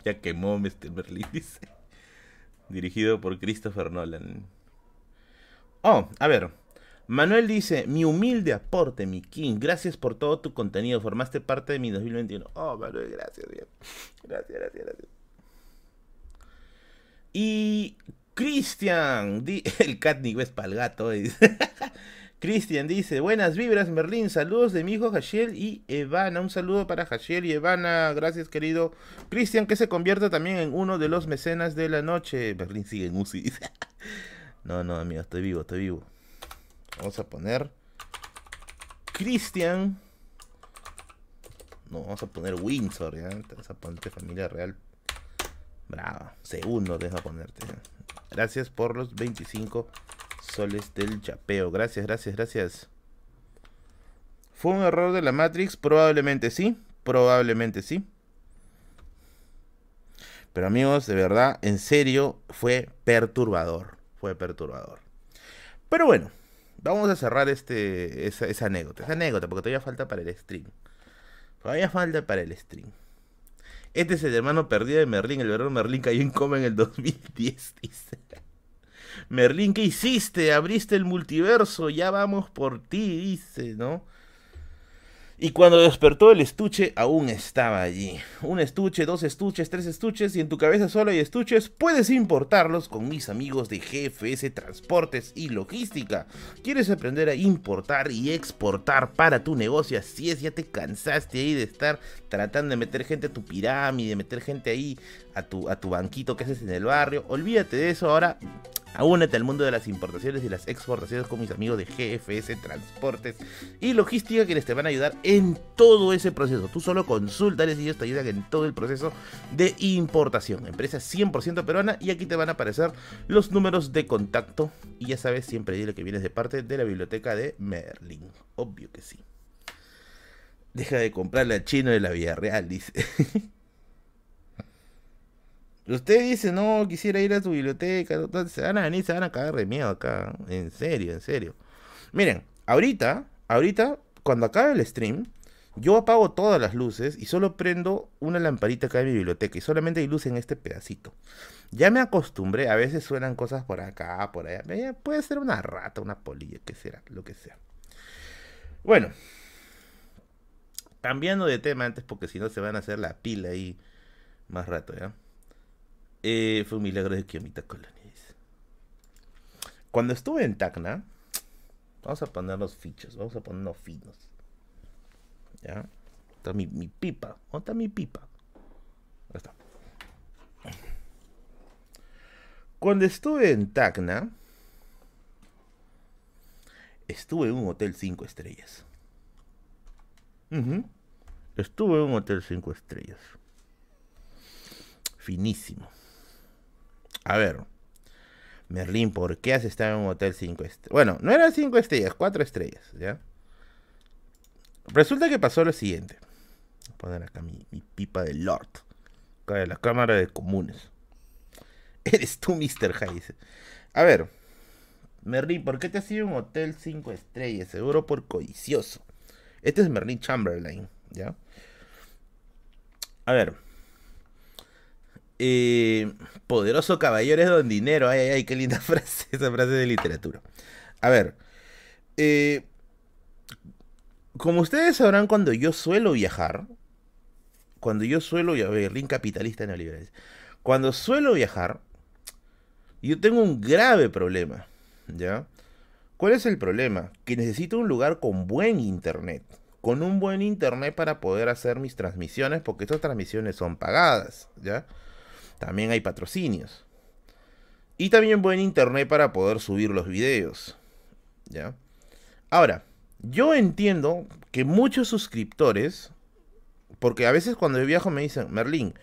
Ya quemó Mr. Berlin, dice. Dirigido por Christopher Nolan. Oh, a ver. Manuel dice, mi humilde aporte, mi king, gracias por todo tu contenido, formaste parte de mi 2021. Oh, Manuel, gracias. Gracias, gracias, gracias. Y Cristian, el catnip es para el gato, dice. Cristian dice, buenas vibras Merlín, saludos de mi hijo Hashiel y Evana. Un saludo para Hashiel y Evana, gracias querido Cristian, que se convierta también en uno de los mecenas de la noche. Merlín sigue en UCI. no, no, amigo, estoy vivo, estoy vivo. Vamos a poner Cristian. No, vamos a poner Windsor, ¿ya? Vamos a ponerte familia real. Bravo. Segundo, deja ponerte. Gracias por los 25 soles del chapeo. Gracias, gracias, gracias. ¿Fue un error de la Matrix? Probablemente sí. Probablemente sí. Pero amigos, de verdad, en serio, fue perturbador. Fue perturbador. Pero bueno, vamos a cerrar este, esa, anécdota. Esa anécdota, porque todavía falta para el stream. Todavía falta para el stream. Este es el hermano perdido de Merlín. El verdadero Merlín cayó en coma en el 2010, dice. Merlín, ¿qué hiciste? Abriste el multiverso, ya vamos por ti, dice, ¿no? Y cuando despertó el estuche, aún estaba allí. Un estuche, dos estuches, tres estuches, y en tu cabeza solo hay estuches, puedes importarlos con mis amigos de GFS Transportes y Logística. ¿Quieres aprender a importar y exportar para tu negocio? Así es, ya te cansaste ahí de estar tratando de meter gente a tu pirámide, de meter gente ahí a tu, a tu banquito que haces en el barrio. Olvídate de eso, ahora Únete al mundo de las importaciones y las exportaciones con mis amigos de GFS Transportes y Logística quienes te van a ayudar en todo ese proceso. Tú solo consultales y ellos te ayudan en todo el proceso de importación. Empresa 100% peruana y aquí te van a aparecer los números de contacto. Y ya sabes, siempre dile que vienes de parte de la biblioteca de Merlin. Obvio que sí. Deja de comprarle al chino de la Villarreal, dice. Usted dice, no, quisiera ir a su biblioteca. Se van a venir, se van a cagar de miedo acá. En serio, en serio. Miren, ahorita, ahorita, cuando acabe el stream, yo apago todas las luces y solo prendo una lamparita acá en mi biblioteca. Y solamente hay luz en este pedacito. Ya me acostumbré, a veces suenan cosas por acá, por allá. Puede ser una rata, una polilla, que será, lo que sea. Bueno, cambiando de tema antes, porque si no se van a hacer la pila ahí más rato, ¿ya? Eh, fue un milagro de Kiomita Colonies. Cuando estuve en Tacna, vamos a ponernos fichos, vamos a ponernos finos. ¿Ya? Está mi, pipa. ¿Dónde está mi pipa? Ahí está. Cuando estuve en Tacna, estuve en un hotel 5 estrellas. Estuve en un hotel 5 estrellas. Finísimo. A ver. Merlín, ¿por qué has estado en un hotel 5 estrellas? Bueno, no eran 5 estrellas, 4 estrellas, ¿ya? Resulta que pasó lo siguiente. Voy a poner acá mi, pipa de Lord. Acá de la Cámara de Comunes. Eres tú, Mr. Hayes. A ver. Merlín, ¿por qué te has ido a un hotel 5 estrellas? Seguro por codicioso. Este es Merlín Chamberlain, ¿ya? A ver. Eh, poderoso caballero es don dinero. Ay, ay, ay, qué linda frase. Esa frase de literatura. A ver. Eh, como ustedes sabrán, cuando yo suelo viajar, cuando yo suelo viajar, Berlín capitalista neoliberal, cuando suelo viajar, yo tengo un grave problema, ¿ya? ¿Cuál es el problema? Que necesito un lugar con buen internet, con un buen internet para poder hacer mis transmisiones, porque estas transmisiones son pagadas, ¿ya? También hay patrocinios. Y también buen internet para poder subir los videos. ¿Ya? Ahora, yo entiendo que muchos suscriptores, porque a veces cuando viajo me dicen, Merlín,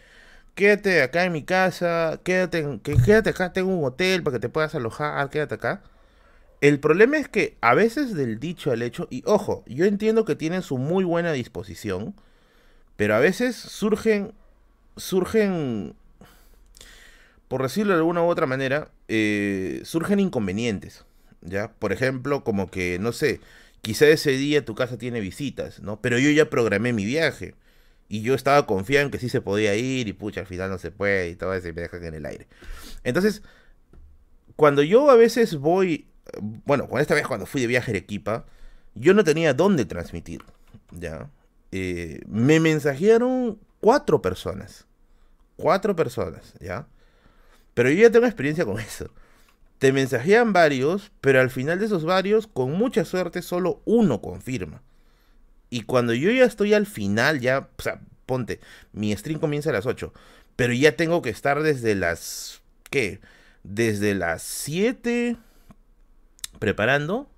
quédate acá en mi casa, quédate, quédate acá, tengo un hotel para que te puedas alojar, quédate acá. El problema es que a veces del dicho al hecho, y ojo, yo entiendo que tienen su muy buena disposición, pero a veces surgen, surgen por decirlo de alguna u otra manera, eh, surgen inconvenientes, ¿ya? Por ejemplo, como que, no sé, quizá ese día tu casa tiene visitas, ¿no? Pero yo ya programé mi viaje y yo estaba confiado en que sí se podía ir y pucha, al final no se puede y todo eso y me dejan en el aire. Entonces, cuando yo a veces voy, bueno, con esta vez cuando fui de viaje a Arequipa, yo no tenía dónde transmitir, ¿ya? Eh, me mensajearon cuatro personas, cuatro personas, ¿ya? Pero yo ya tengo experiencia con eso. Te mensajean varios, pero al final de esos varios, con mucha suerte, solo uno confirma. Y cuando yo ya estoy al final, ya, o sea, ponte, mi stream comienza a las 8, pero ya tengo que estar desde las, ¿qué? Desde las 7 preparando.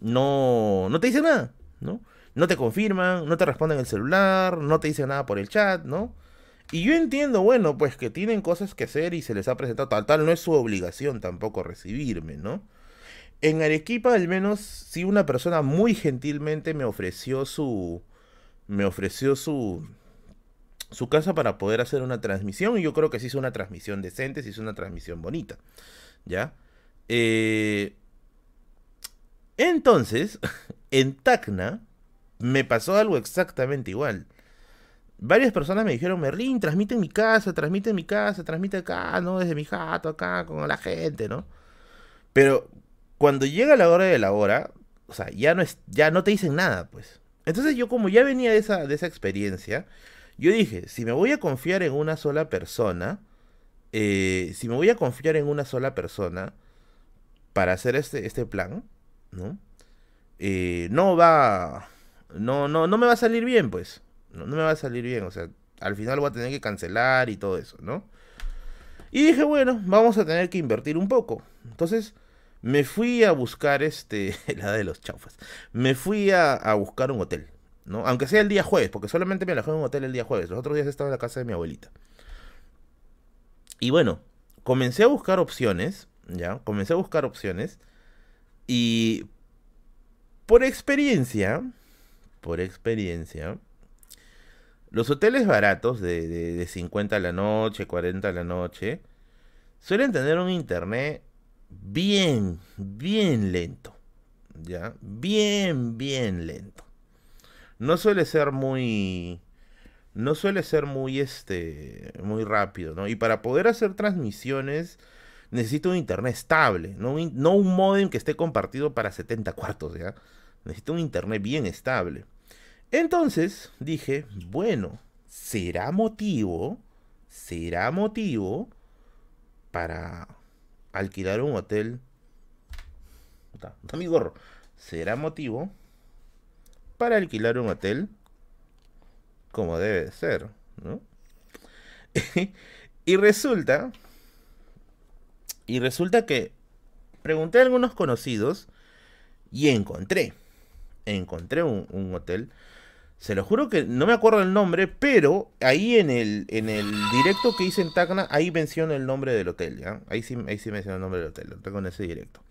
No, no te dicen nada, ¿no? No te confirman, no te responden el celular, no te dicen nada por el chat, ¿no? Y yo entiendo, bueno, pues que tienen cosas que hacer y se les ha presentado tal, tal, no es su obligación tampoco recibirme, ¿no? En Arequipa, al menos, sí una persona muy gentilmente me ofreció su. Me ofreció su. su casa para poder hacer una transmisión. Y yo creo que sí hizo una transmisión decente, sí hizo una transmisión bonita. ¿Ya? Eh, entonces, en Tacna, me pasó algo exactamente igual varias personas me dijeron, Merlín, transmite en mi casa, transmite en mi casa, transmite acá, ¿no? Desde mi jato, acá, con la gente, ¿no? Pero cuando llega la hora de la hora, o sea, ya no, es, ya no te dicen nada, pues. Entonces yo como ya venía de esa, de esa experiencia, yo dije, si me voy a confiar en una sola persona, eh, si me voy a confiar en una sola persona para hacer este, este plan, ¿no? Eh, no va, no, no, no me va a salir bien, pues. No, me va a salir bien, o sea, al final voy a tener que cancelar y todo eso, ¿no? Y dije, bueno, vamos a tener que invertir un poco. Entonces, me fui a buscar este, la de los chaufas. Me fui a, buscar un hotel, ¿no? Aunque sea el día jueves, porque solamente me alojé en un hotel el día jueves. Los otros días estaba en la casa de mi abuelita. Y bueno, comencé a buscar opciones, ¿ya? Comencé a buscar opciones. Y por experiencia, por experiencia, los hoteles baratos de, de, 50 a la noche, 40 a la noche, suelen tener un internet bien, bien lento. ¿Ya? Bien, bien lento. No suele ser muy... No suele ser muy, este, muy rápido, ¿no? Y para poder hacer transmisiones necesito un internet estable, no un, no un modem que esté compartido para 70 cuartos, ¿ya? Necesito un internet bien estable. Entonces dije, bueno, será motivo, será motivo para alquilar un hotel. Está, mi gorro. Será motivo para alquilar un hotel como debe ser, ¿no? y resulta, y resulta que pregunté a algunos conocidos y encontré, encontré un hotel se lo juro que no me acuerdo el nombre, pero ahí en el, en el directo que hice en Tacna, ahí menciona el nombre del hotel, ¿ya? Ahí sí, ahí sí menciona el nombre del hotel, lo tengo en ese directo.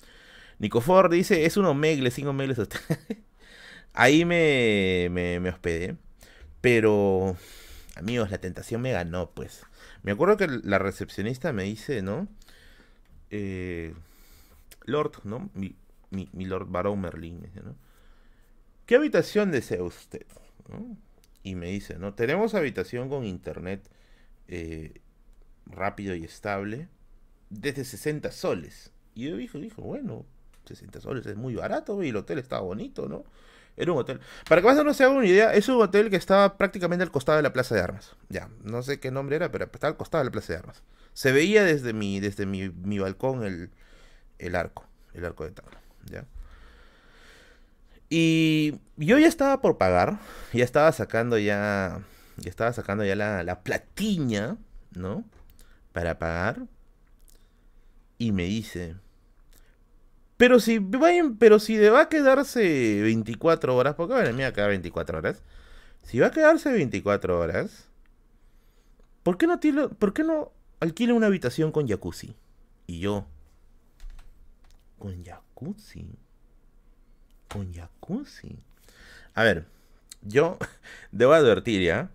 Nico Ford dice, es un omegle, sin omegles. ahí me, me, hospedé, pero, amigos, la tentación me ganó, pues. Me acuerdo que la recepcionista me dice, ¿no? Eh, Lord, ¿no? Mi Lord Barón Merlin, ¿no? ¿Qué habitación desea usted? Y me dice, ¿no? Tenemos habitación con internet eh, rápido y estable desde 60 soles. Y yo dije, dijo, bueno, 60 soles es muy barato y el hotel estaba bonito, ¿no? Era un hotel. Para que más o menos se haga una idea, es un hotel que estaba prácticamente al costado de la Plaza de Armas. Ya, no sé qué nombre era, pero estaba al costado de la Plaza de Armas. Se veía desde mi, desde mi, mi balcón el, el arco, el arco de tabla, ¿ya? Y yo ya estaba por pagar, ya estaba sacando ya, ya estaba sacando ya la, la ¿no? Para pagar. Y me dice, pero si, pero si va a quedarse 24 horas, porque bueno, me va a quedar 24 horas. Si va a quedarse 24 horas, ¿por qué no, ¿por qué no alquila una habitación con jacuzzi? Y yo, ¿con jacuzzi? Con jacuzzi. A ver, yo debo advertir ya.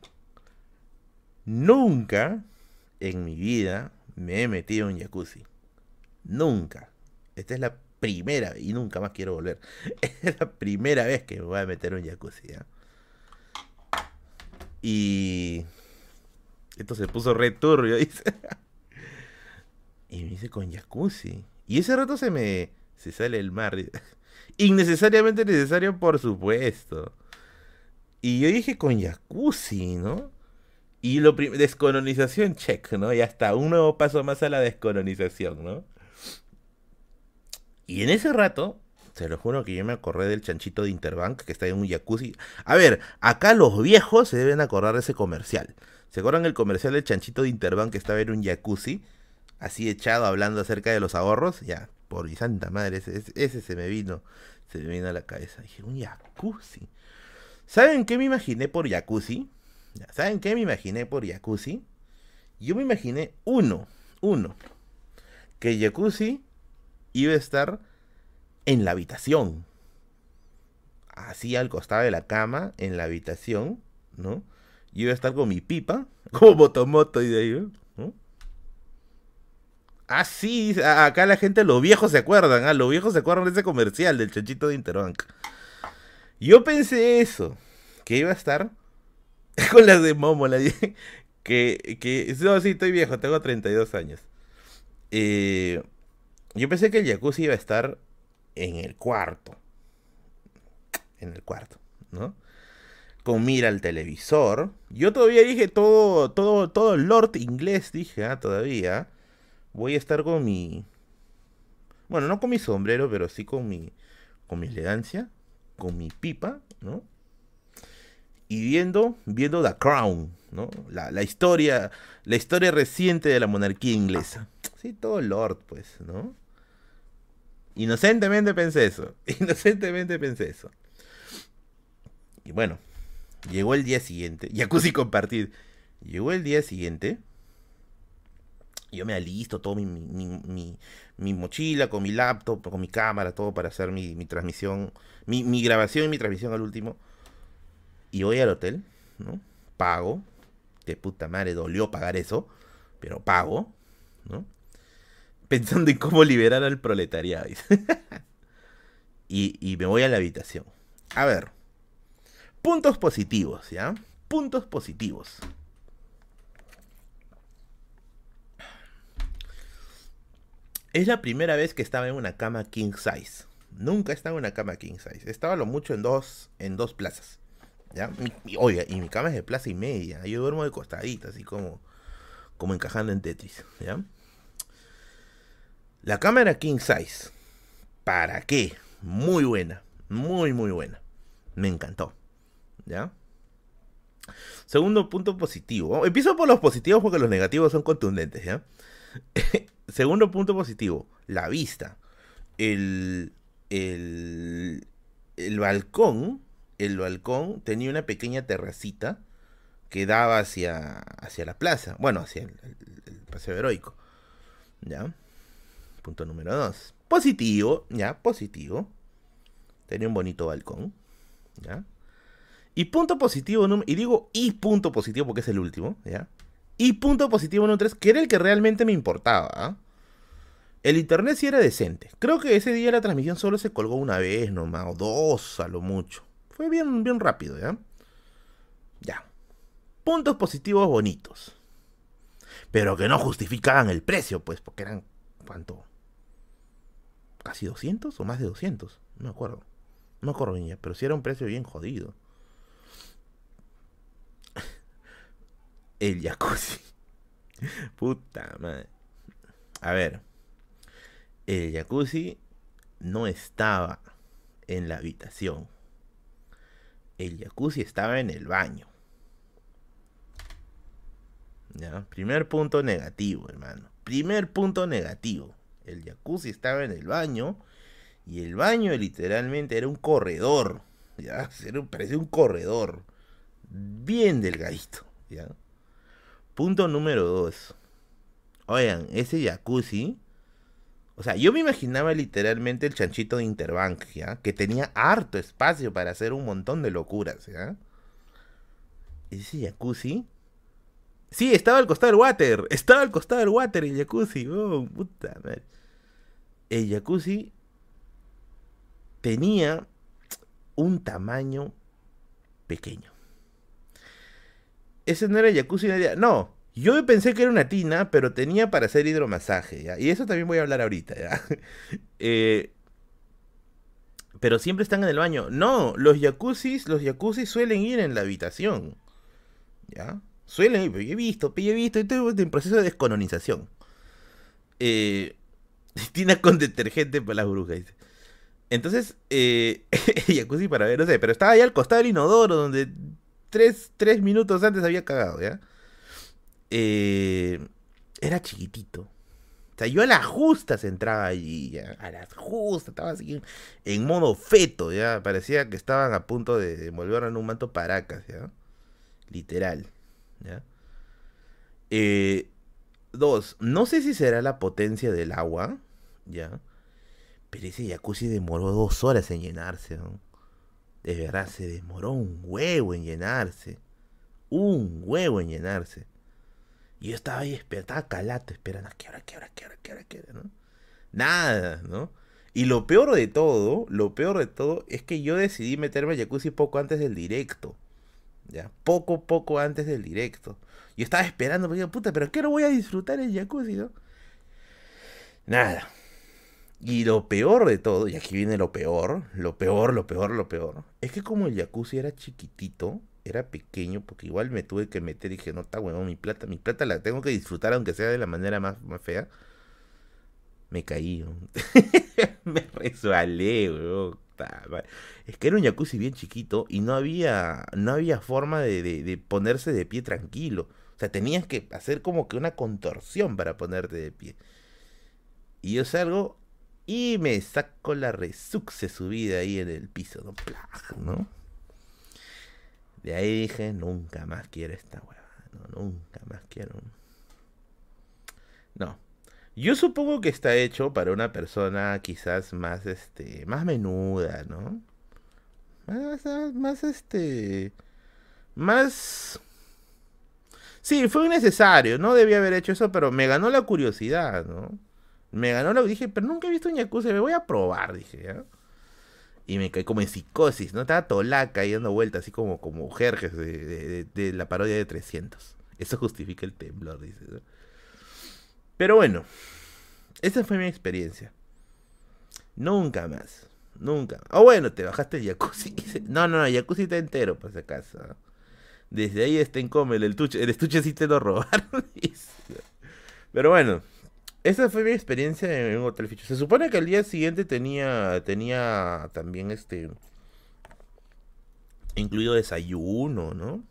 Nunca en mi vida me he metido en jacuzzi. Nunca. Esta es la primera y nunca más quiero volver. Es la primera vez que me voy a meter en jacuzzi. Y esto se puso re turbio. Y me dice con jacuzzi. Y ese rato se me se sale el mar. Innecesariamente necesario, por supuesto. Y yo dije con jacuzzi, ¿no? Y lo descolonización, check, ¿no? Ya está, un nuevo paso más a la descolonización, ¿no? Y en ese rato, se lo juro que yo me acordé del chanchito de Interbank que está en un jacuzzi. A ver, acá los viejos se deben acordar de ese comercial. ¿Se acuerdan el comercial del chanchito de Interbank que estaba en un jacuzzi? Así echado hablando acerca de los ahorros. Ya, por mi santa madre, ese, se me vino, se me vino a la cabeza. Dije, un jacuzzi. ¿Saben qué me imaginé por jacuzzi? ¿Saben qué me imaginé por jacuzzi? Yo me imaginé uno, uno, que jacuzzi iba a estar en la habitación. Así al costado de la cama, en la habitación, ¿no? Yo iba a estar con mi pipa, como motomoto y de ahí. Ah, sí, acá la gente, los viejos se acuerdan, ah, los viejos se acuerdan de ese comercial del chanchito de Interbank. Yo pensé eso, que iba a estar con las de Momo, la que, que, no, sí, estoy viejo, tengo 32 años. Eh, yo pensé que el jacuzzi iba a estar en el cuarto, en el cuarto, ¿no? Con mira al televisor. Yo todavía dije todo, todo, todo Lord inglés, dije, ah, todavía. Voy a estar con mi. Bueno, no con mi sombrero, pero sí con mi. con mi elegancia. Con mi pipa, ¿no? Y viendo, viendo The Crown, ¿no? La, la historia, la historia reciente de la monarquía inglesa. Sí, todo Lord, pues, ¿no? Inocentemente pensé eso. Inocentemente pensé eso. Y bueno, llegó el día siguiente. Jacuzzi compartir. Llegó el día siguiente. Yo me alisto todo mi, mi, mi, mochila con mi laptop, con mi cámara, todo para hacer mi, transmisión, mi, grabación y mi transmisión al último. Y voy al hotel, ¿no? Pago. De puta madre, dolió pagar eso, pero pago, ¿no? pensando en cómo liberar al proletariado. y, y me voy a la habitación. A ver. Puntos positivos, ¿ya? Puntos positivos. Es la primera vez que estaba en una cama king size. Nunca estaba en una cama king size. Estaba lo mucho en dos, en dos plazas. ¿Ya? oiga, y mi cama es de plaza y media. Yo duermo de costadita, así como, como encajando en Tetris. ¿Ya? La cámara king size. ¿Para qué? Muy buena. Muy, muy buena. Me encantó. ¿Ya? Segundo punto positivo. Empiezo por los positivos porque los negativos son contundentes, ¿ya? Segundo punto positivo. La vista. El, el, el balcón. El balcón tenía una pequeña terracita que daba hacia, hacia la plaza. Bueno, hacia el, paseo heroico. ¿Ya? Punto número 2. Positivo, ya, positivo. Tenía un bonito balcón. ¿Ya? Y punto positivo, y digo y punto positivo porque es el último, ¿ya? Y punto positivo número 3, que era el que realmente me importaba. El internet sí era decente. Creo que ese día la transmisión solo se colgó una vez nomás, o dos a lo mucho. Fue bien, bien rápido, ¿ya? Ya. Puntos positivos bonitos. Pero que no justificaban el precio, pues, porque eran, ¿cuánto? casi 200 o más de 200. No me acuerdo. No me acuerdo bien pero si era un precio bien jodido. El jacuzzi. Puta madre. A ver. El jacuzzi no estaba en la habitación. El jacuzzi estaba en el baño. ¿Ya? Primer punto negativo, hermano. Primer punto negativo. El jacuzzi estaba en el baño y el baño literalmente era un corredor. ¿ya? parecía un corredor. Bien delgadito. Punto número dos. Oigan, ese jacuzzi. O sea, yo me imaginaba literalmente el chanchito de Interbank, ¿ya? Que tenía harto espacio para hacer un montón de locuras, ¿ya? Ese jacuzzi. Sí, estaba al costado del water. Estaba al costado del water el jacuzzi. Oh, puta madre el jacuzzi tenía un tamaño pequeño. Ese no era el jacuzzi, no. Yo pensé que era una tina, pero tenía para hacer hidromasaje, ¿ya? Y eso también voy a hablar ahorita, ¿ya? Eh, pero siempre están en el baño. No, los jacuzzis, los jacuzzis suelen ir en la habitación. ¿Ya? Suelen ir, he visto, he visto, estoy en proceso de descolonización. Eh, Tina con detergente para las brujas. Entonces, eh, jacuzzi para ver, no sé, pero estaba ahí al costado del inodoro, donde tres, tres minutos antes había cagado, ¿ya? Eh, era chiquitito. O sea, yo a las justas entraba allí, a las justas, estaba así en modo feto, ya. Parecía que estaban a punto de envolver en un manto paracas, ya. Literal, ya. Eh, Dos, no sé si será la potencia del agua, ¿ya? Pero ese jacuzzi demoró dos horas en llenarse, ¿no? De verdad, se demoró un huevo en llenarse. Un huevo en llenarse. Y yo estaba ahí, estaba calato, esperando, ¿a qué hora, qué hora, qué hora, qué hora, qué hora, ¿no? Nada, ¿no? Y lo peor de todo, lo peor de todo, es que yo decidí meterme al jacuzzi poco antes del directo. ¿Ya? Poco, poco antes del directo. Yo estaba esperando, porque puta, pero ¿qué no voy a disfrutar el jacuzzi, no? Nada. Y lo peor de todo, y aquí viene lo peor, lo peor, lo peor, lo peor, es que como el jacuzzi era chiquitito, era pequeño, porque igual me tuve que meter y dije, no está bueno, mi plata, mi plata la tengo que disfrutar aunque sea de la manera más, más fea. Me caí, me resbalé, weón. Es que era un jacuzzi bien chiquito y no había, no había forma de, ponerse de pie tranquilo. O sea, tenías que hacer como que una contorsión para ponerte de pie. Y yo salgo y me saco la resuxe subida ahí en el piso. ¿no? De ahí dije, nunca más quiero esta hueva. No, nunca más quiero. No. Yo supongo que está hecho para una persona quizás más, este, más menuda, ¿no? Más, más, este, más... Sí, fue necesario, no debía haber hecho eso, pero me ganó la curiosidad, ¿no? Me ganó lo dije, pero nunca he visto un jacuzzi, me voy a probar, dije, ¿ya? Y me caí como en psicosis, ¿no? Estaba tolaca y dando vueltas, así como, como Jerjes de, de, la parodia de 300. Eso justifica el temblor, dice. Pero bueno, esa fue mi experiencia. Nunca más. Nunca. O bueno, te bajaste el jacuzzi. No, no, no, el jacuzzi está entero, por si acaso. Desde ahí está en come, el estuche, el estuche sí te lo robaron. Pero bueno, esa fue mi experiencia en un hotel ficho. Se supone que al día siguiente tenía, tenía también este, incluido desayuno, ¿no?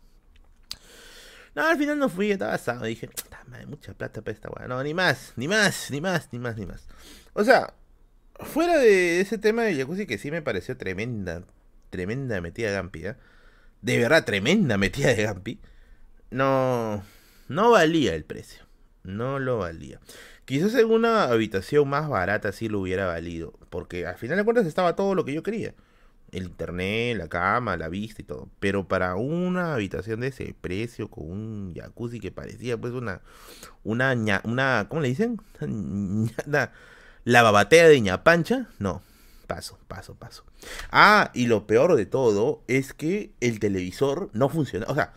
No, al final no fui, estaba asado. Dije, madre, mucha plata para esta weá. No, ni más, ni más, ni más, ni más, ni más. O sea, fuera de ese tema de jacuzzi que sí me pareció tremenda, tremenda metida de Gampi, ¿eh? De verdad, tremenda metida de Gampi. No, no valía el precio. No lo valía. Quizás en una habitación más barata sí lo hubiera valido, porque al final de cuentas estaba todo lo que yo quería. El internet, la cama, la vista y todo. Pero para una habitación de ese precio, con un jacuzzi que parecía pues una, una, una ¿cómo le dicen? La, babatea de ñapancha, no. Paso, paso, paso. Ah, y lo peor de todo es que el televisor no funciona. O sea,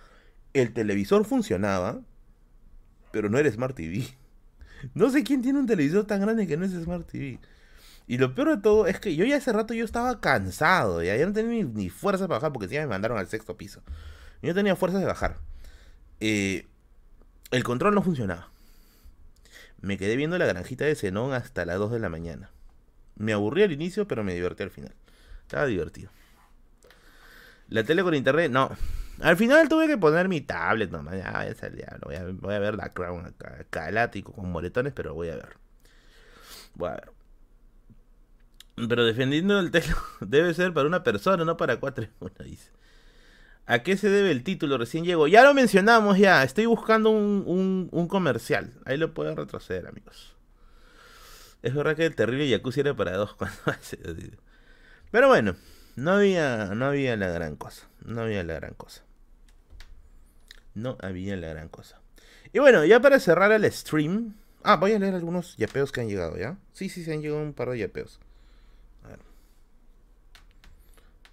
el televisor funcionaba, pero no era Smart TV. No sé quién tiene un televisor tan grande que no es Smart TV. Y lo peor de todo es que yo ya hace rato yo estaba cansado, ya, no tenía ni, fuerzas para bajar porque ya me mandaron al sexto piso. Yo tenía fuerzas de bajar. Eh, el control no funcionaba. Me quedé viendo la granjita de Zenón hasta las 2 de la mañana. Me aburrí al inicio, pero me divertí al final. Estaba divertido. La tele con internet, no. Al final tuve que poner mi tablet nomás. Ya, voy a Voy a, voy a ver la Crown acá, con moretones, pero voy a ver. Voy a ver. Pero defendiendo el texto, debe ser para una persona, no para cuatro. dice. ¿A qué se debe el título? Recién llego. Ya lo mencionamos ya. Estoy buscando un, un, comercial. Ahí lo puedo retroceder, amigos. Es verdad que el terrible Yakuza era para dos cuando Pero bueno, no había, no había la gran cosa. No había la gran cosa. No había la gran cosa. Y bueno, ya para cerrar el stream. Ah, voy a leer algunos yapeos que han llegado, ¿ya? Sí, sí, se han llegado un par de yapeos. A ver.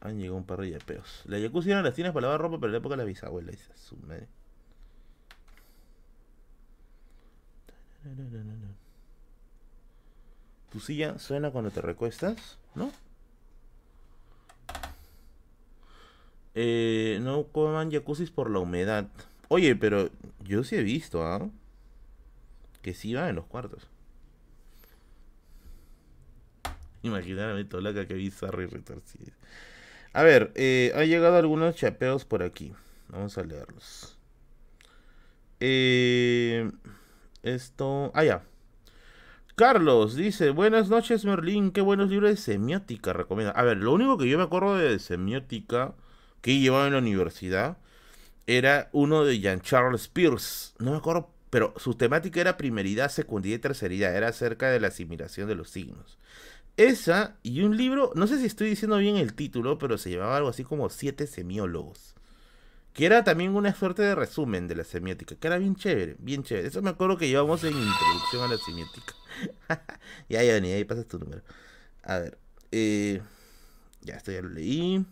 Han llegado un par de yapeos. La jacuzzi eran las tienes para lavar ropa, pero en la época de la bisabuela, dice su madre. Tu silla suena cuando te recuestas, ¿no? Eh, no coman jacuzzis por la humedad. Oye, pero yo sí he visto, ¿ah? Que sí va en los cuartos. Imagínate, Tolaca, que bizarro y retorcido. A ver, eh, ha llegado algunos chapeos por aquí. Vamos a leerlos. Eh, esto. Ah, ya. Carlos dice: Buenas noches, Merlín. Qué buenos libros de semiótica recomienda. A ver, lo único que yo me acuerdo de semiótica que llevaba en la universidad era uno de Jean-Charles Peirce. No me acuerdo, pero su temática era primeridad, secundidad y terceridad. Era acerca de la asimilación de los signos. Esa y un libro, no sé si estoy diciendo bien el título, pero se llamaba algo así como Siete Semiólogos. Que era también una suerte de resumen de la semiótica, que era bien chévere, bien chévere. Eso me acuerdo que llevamos en introducción a la semiótica. ya, ya, ahí pasas tu número. A ver, eh, ya, esto ya lo leí.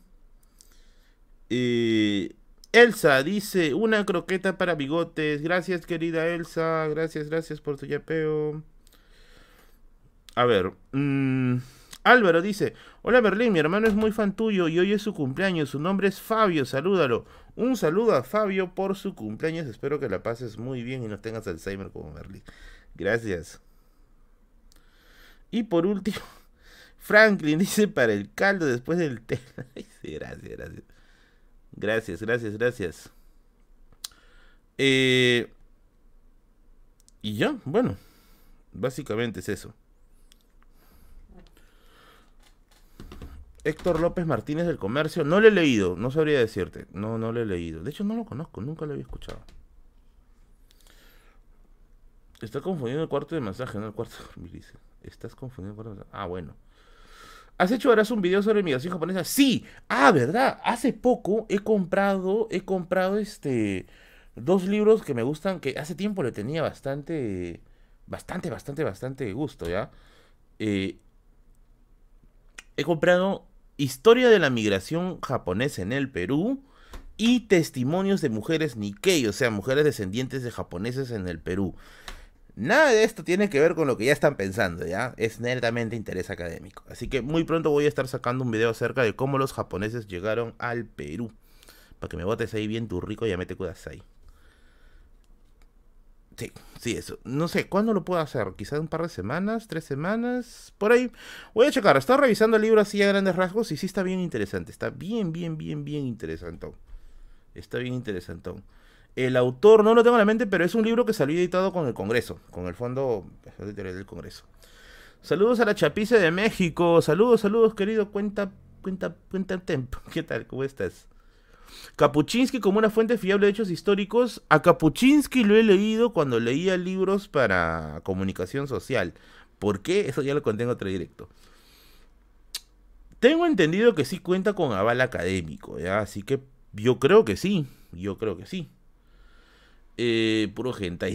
Eh, Elsa dice, una croqueta para bigotes. Gracias, querida Elsa. Gracias, gracias por tu yapeo. A ver. Mm, Álvaro dice: Hola Berlín, mi hermano es muy fan tuyo y hoy es su cumpleaños. Su nombre es Fabio, salúdalo. Un saludo a Fabio por su cumpleaños. Espero que la pases muy bien y no tengas Alzheimer como Berlín. Gracias. Y por último, Franklin dice para el caldo después del té. gracias, gracias. Gracias, gracias, gracias. Eh, y ya, bueno, básicamente es eso. Héctor López Martínez del Comercio, no lo he leído, no sabría decirte. No, no lo he leído. De hecho, no lo conozco, nunca lo había escuchado. Está confundiendo el cuarto de masaje, no el cuarto de dormir. Estás confundiendo el cuarto de masaje. Ah, bueno. ¿Has hecho ahora un video sobre migración japonesa? Sí. Ah, ¿verdad? Hace poco he comprado, he comprado este dos libros que me gustan, que hace tiempo le tenía bastante, bastante, bastante, bastante gusto, ¿ya? Eh, he comprado Historia de la migración japonesa en el Perú y testimonios de mujeres Nikkei, o sea, mujeres descendientes de japoneses en el Perú. Nada de esto tiene que ver con lo que ya están pensando, ¿ya? Es netamente interés académico. Así que muy pronto voy a estar sacando un video acerca de cómo los japoneses llegaron al Perú. Para que me botes ahí bien tu rico y ya me te cuidas ahí. Sí, sí, eso. No sé, ¿cuándo lo puedo hacer? Quizás un par de semanas, tres semanas, por ahí. Voy a checar. Estoy revisando el libro así a grandes rasgos y sí está bien interesante. Está bien, bien, bien, bien interesante. Está bien interesante. El autor no lo tengo en la mente, pero es un libro que salió editado con el Congreso, con el Fondo del Congreso. Saludos a la Chapice de México. Saludos, saludos, querido. Cuenta, cuenta, cuenta tempo. ¿Qué tal? ¿Cómo estás? Kapuczynski como una fuente fiable de hechos históricos. A Kapuczynski lo he leído cuando leía libros para comunicación social. ¿Por qué? Eso ya lo conté en otro directo. Tengo entendido que sí cuenta con aval académico. Así que yo creo que sí. Yo creo que sí. Eh, puro gente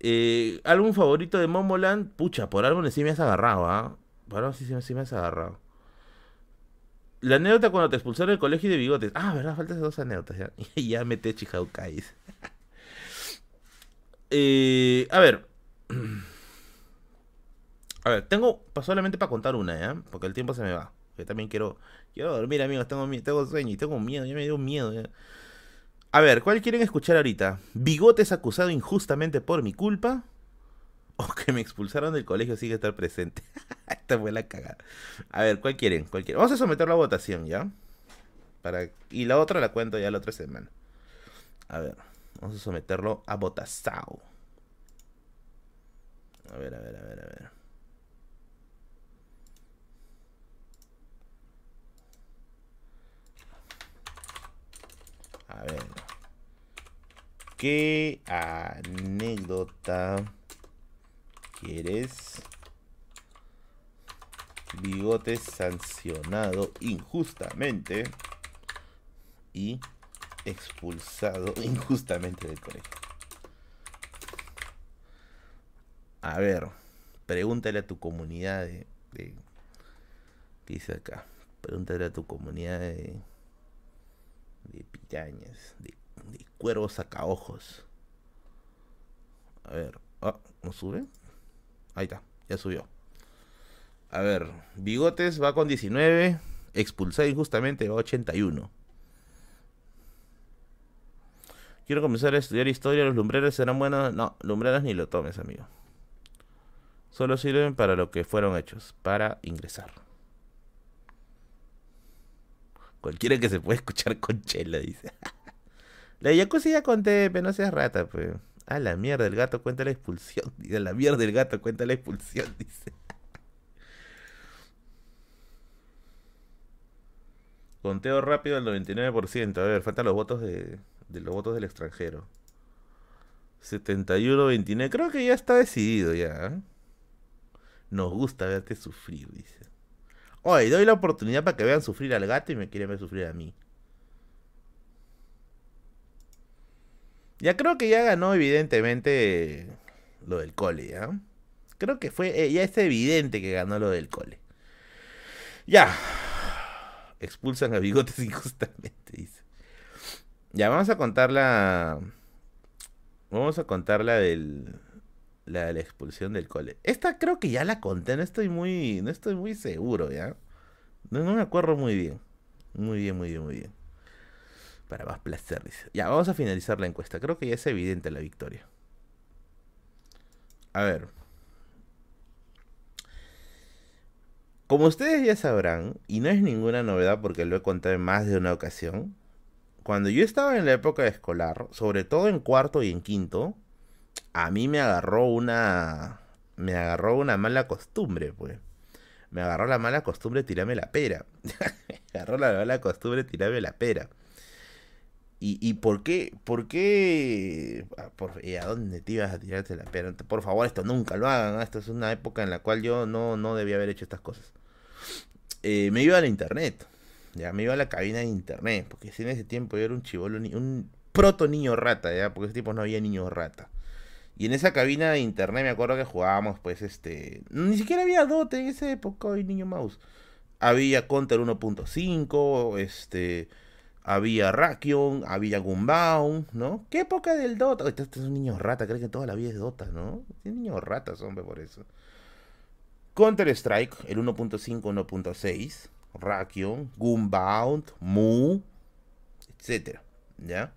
eh, ¿Álbum favorito de Momoland? Pucha, por álbum sí me has agarrado, ¿ah? Por álbum sí, sí me has agarrado. La anécdota cuando te expulsaron del colegio de bigotes. Ah, ¿verdad? Faltan dos anécdotas ya. Ya mete Chihaukai. eh, a ver. A ver, tengo solamente para contar una, ¿ya? Porque el tiempo se me va. Yo también quiero, quiero dormir, amigos. Tengo, tengo sueño y tengo miedo. Ya me dio miedo. A ver, ¿cuál quieren escuchar ahorita? ¿Bigotes acusado injustamente por mi culpa? o que me expulsaron del colegio sigue estar presente. Esta fue la cagada. A ver, ¿cuál quieren? ¿Cuál quieren? Vamos a someterlo a votación, ¿ya? Para... Y la otra la cuento ya la otra semana. A ver, vamos a someterlo a votación. A ver, a ver, a ver, a ver. A ver. ¿Qué anécdota quieres bigotes sancionado injustamente y expulsado injustamente del colegio. A ver, pregúntale a tu comunidad de, ¿qué dice acá? Pregúntale a tu comunidad de de pirañas, de, de cuervos sacaojos. A ver, ah, ¿no sube? Ahí está, ya subió. A ver, Bigotes va con 19. Expulsado injustamente va a 81. Quiero comenzar a estudiar historia. ¿Los lumbreras serán buenos? No, lumbreras ni lo tomes, amigo. Solo sirven para lo que fueron hechos, para ingresar. Cualquiera que se puede escuchar con chela, dice. la Yakuza ya conté, pero no seas rata, pues. A la mierda, el gato cuenta la expulsión. Dice, la mierda, el gato cuenta la expulsión, dice. Conteo rápido al 99%. A ver, faltan los votos de, de los votos del extranjero. 71-29. Creo que ya está decidido ya. ¿eh? Nos gusta verte sufrir, dice. Oye, doy la oportunidad para que vean sufrir al gato y me quieren ver sufrir a mí. Ya creo que ya ganó evidentemente lo del cole, ¿ya? Creo que fue, eh, ya es evidente que ganó lo del cole. Ya. Expulsan a bigotes injustamente, dice. Ya, vamos a contar la... Vamos a contar la del... La de la expulsión del cole. Esta creo que ya la conté, no estoy muy, no estoy muy seguro, ¿ya? No, no me acuerdo muy bien. Muy bien, muy bien, muy bien. Para más placer, dice. Ya, vamos a finalizar la encuesta. Creo que ya es evidente la victoria. A ver. Como ustedes ya sabrán, y no es ninguna novedad porque lo he contado en más de una ocasión, cuando yo estaba en la época escolar, sobre todo en cuarto y en quinto, a mí me agarró una. Me agarró una mala costumbre, pues. Me agarró la mala costumbre tirarme la pera. me agarró la mala costumbre tirarme la pera. ¿Y, y por qué? ¿Por qué? Ah, ¿A dónde te ibas a tirarte la pera? Por favor, esto nunca lo hagan. Esto es una época en la cual yo no, no debía haber hecho estas cosas. Eh, me iba a la internet. Ya me iba a la cabina de internet. Porque en ese tiempo yo era un chivolo, un proto niño rata, ya, porque ese tiempo no había niño rata. Y en esa cabina de internet me acuerdo que jugábamos, pues, este. Ni siquiera había Dota en esa época, hoy niño mouse. Había Counter 1.5, este. Había Rakion, había Gunbound, ¿no? ¿Qué época del Dota? Este, este, es un niño rata, creo que toda la vida es Dota, ¿no? Es niño ratas, hombre, por eso. Counter Strike, el 1.5, 1.6. Rakion, Gunbound, Mu, etcétera, ¿ya?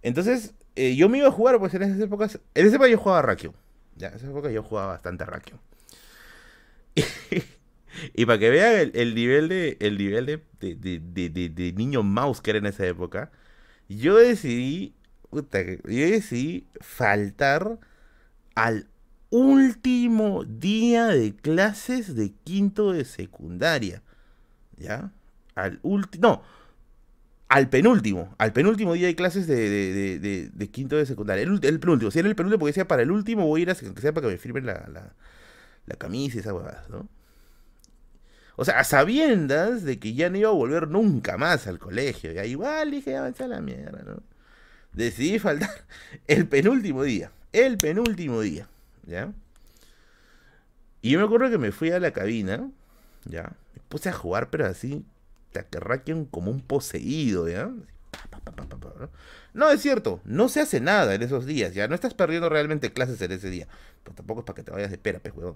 Entonces, eh, yo me iba a jugar, pues en esas épocas, en esa época yo jugaba Rakion, ya, en esa época yo jugaba bastante Rakion. Y, para que vean el, nivel de el nivel de, niño mouse que era en esa época, yo decidí, yo decidí faltar al último día de clases de quinto de secundaria. ¿Ya? Al último. No. Al penúltimo. Al penúltimo día de clases de, quinto de secundaria. El, penúltimo. Si era el penúltimo, porque decía para el último voy a ir a que sea para que me firmen la, la, camisa y esas huevadas, ¿no? O sea, a sabiendas de que ya no iba a volver nunca más al colegio. Ya igual dije, avanza la mierda, ¿no? Decidí faltar el penúltimo día. El penúltimo día. ¿Ya? Y yo me acuerdo que me fui a la cabina. ¿Ya? puse a jugar, pero así, te aterraquen como un poseído, ¿ya? No, es cierto, no se hace nada en esos días, ya no estás perdiendo realmente clases en ese día. Pero tampoco es para que te vayas de pera, pues.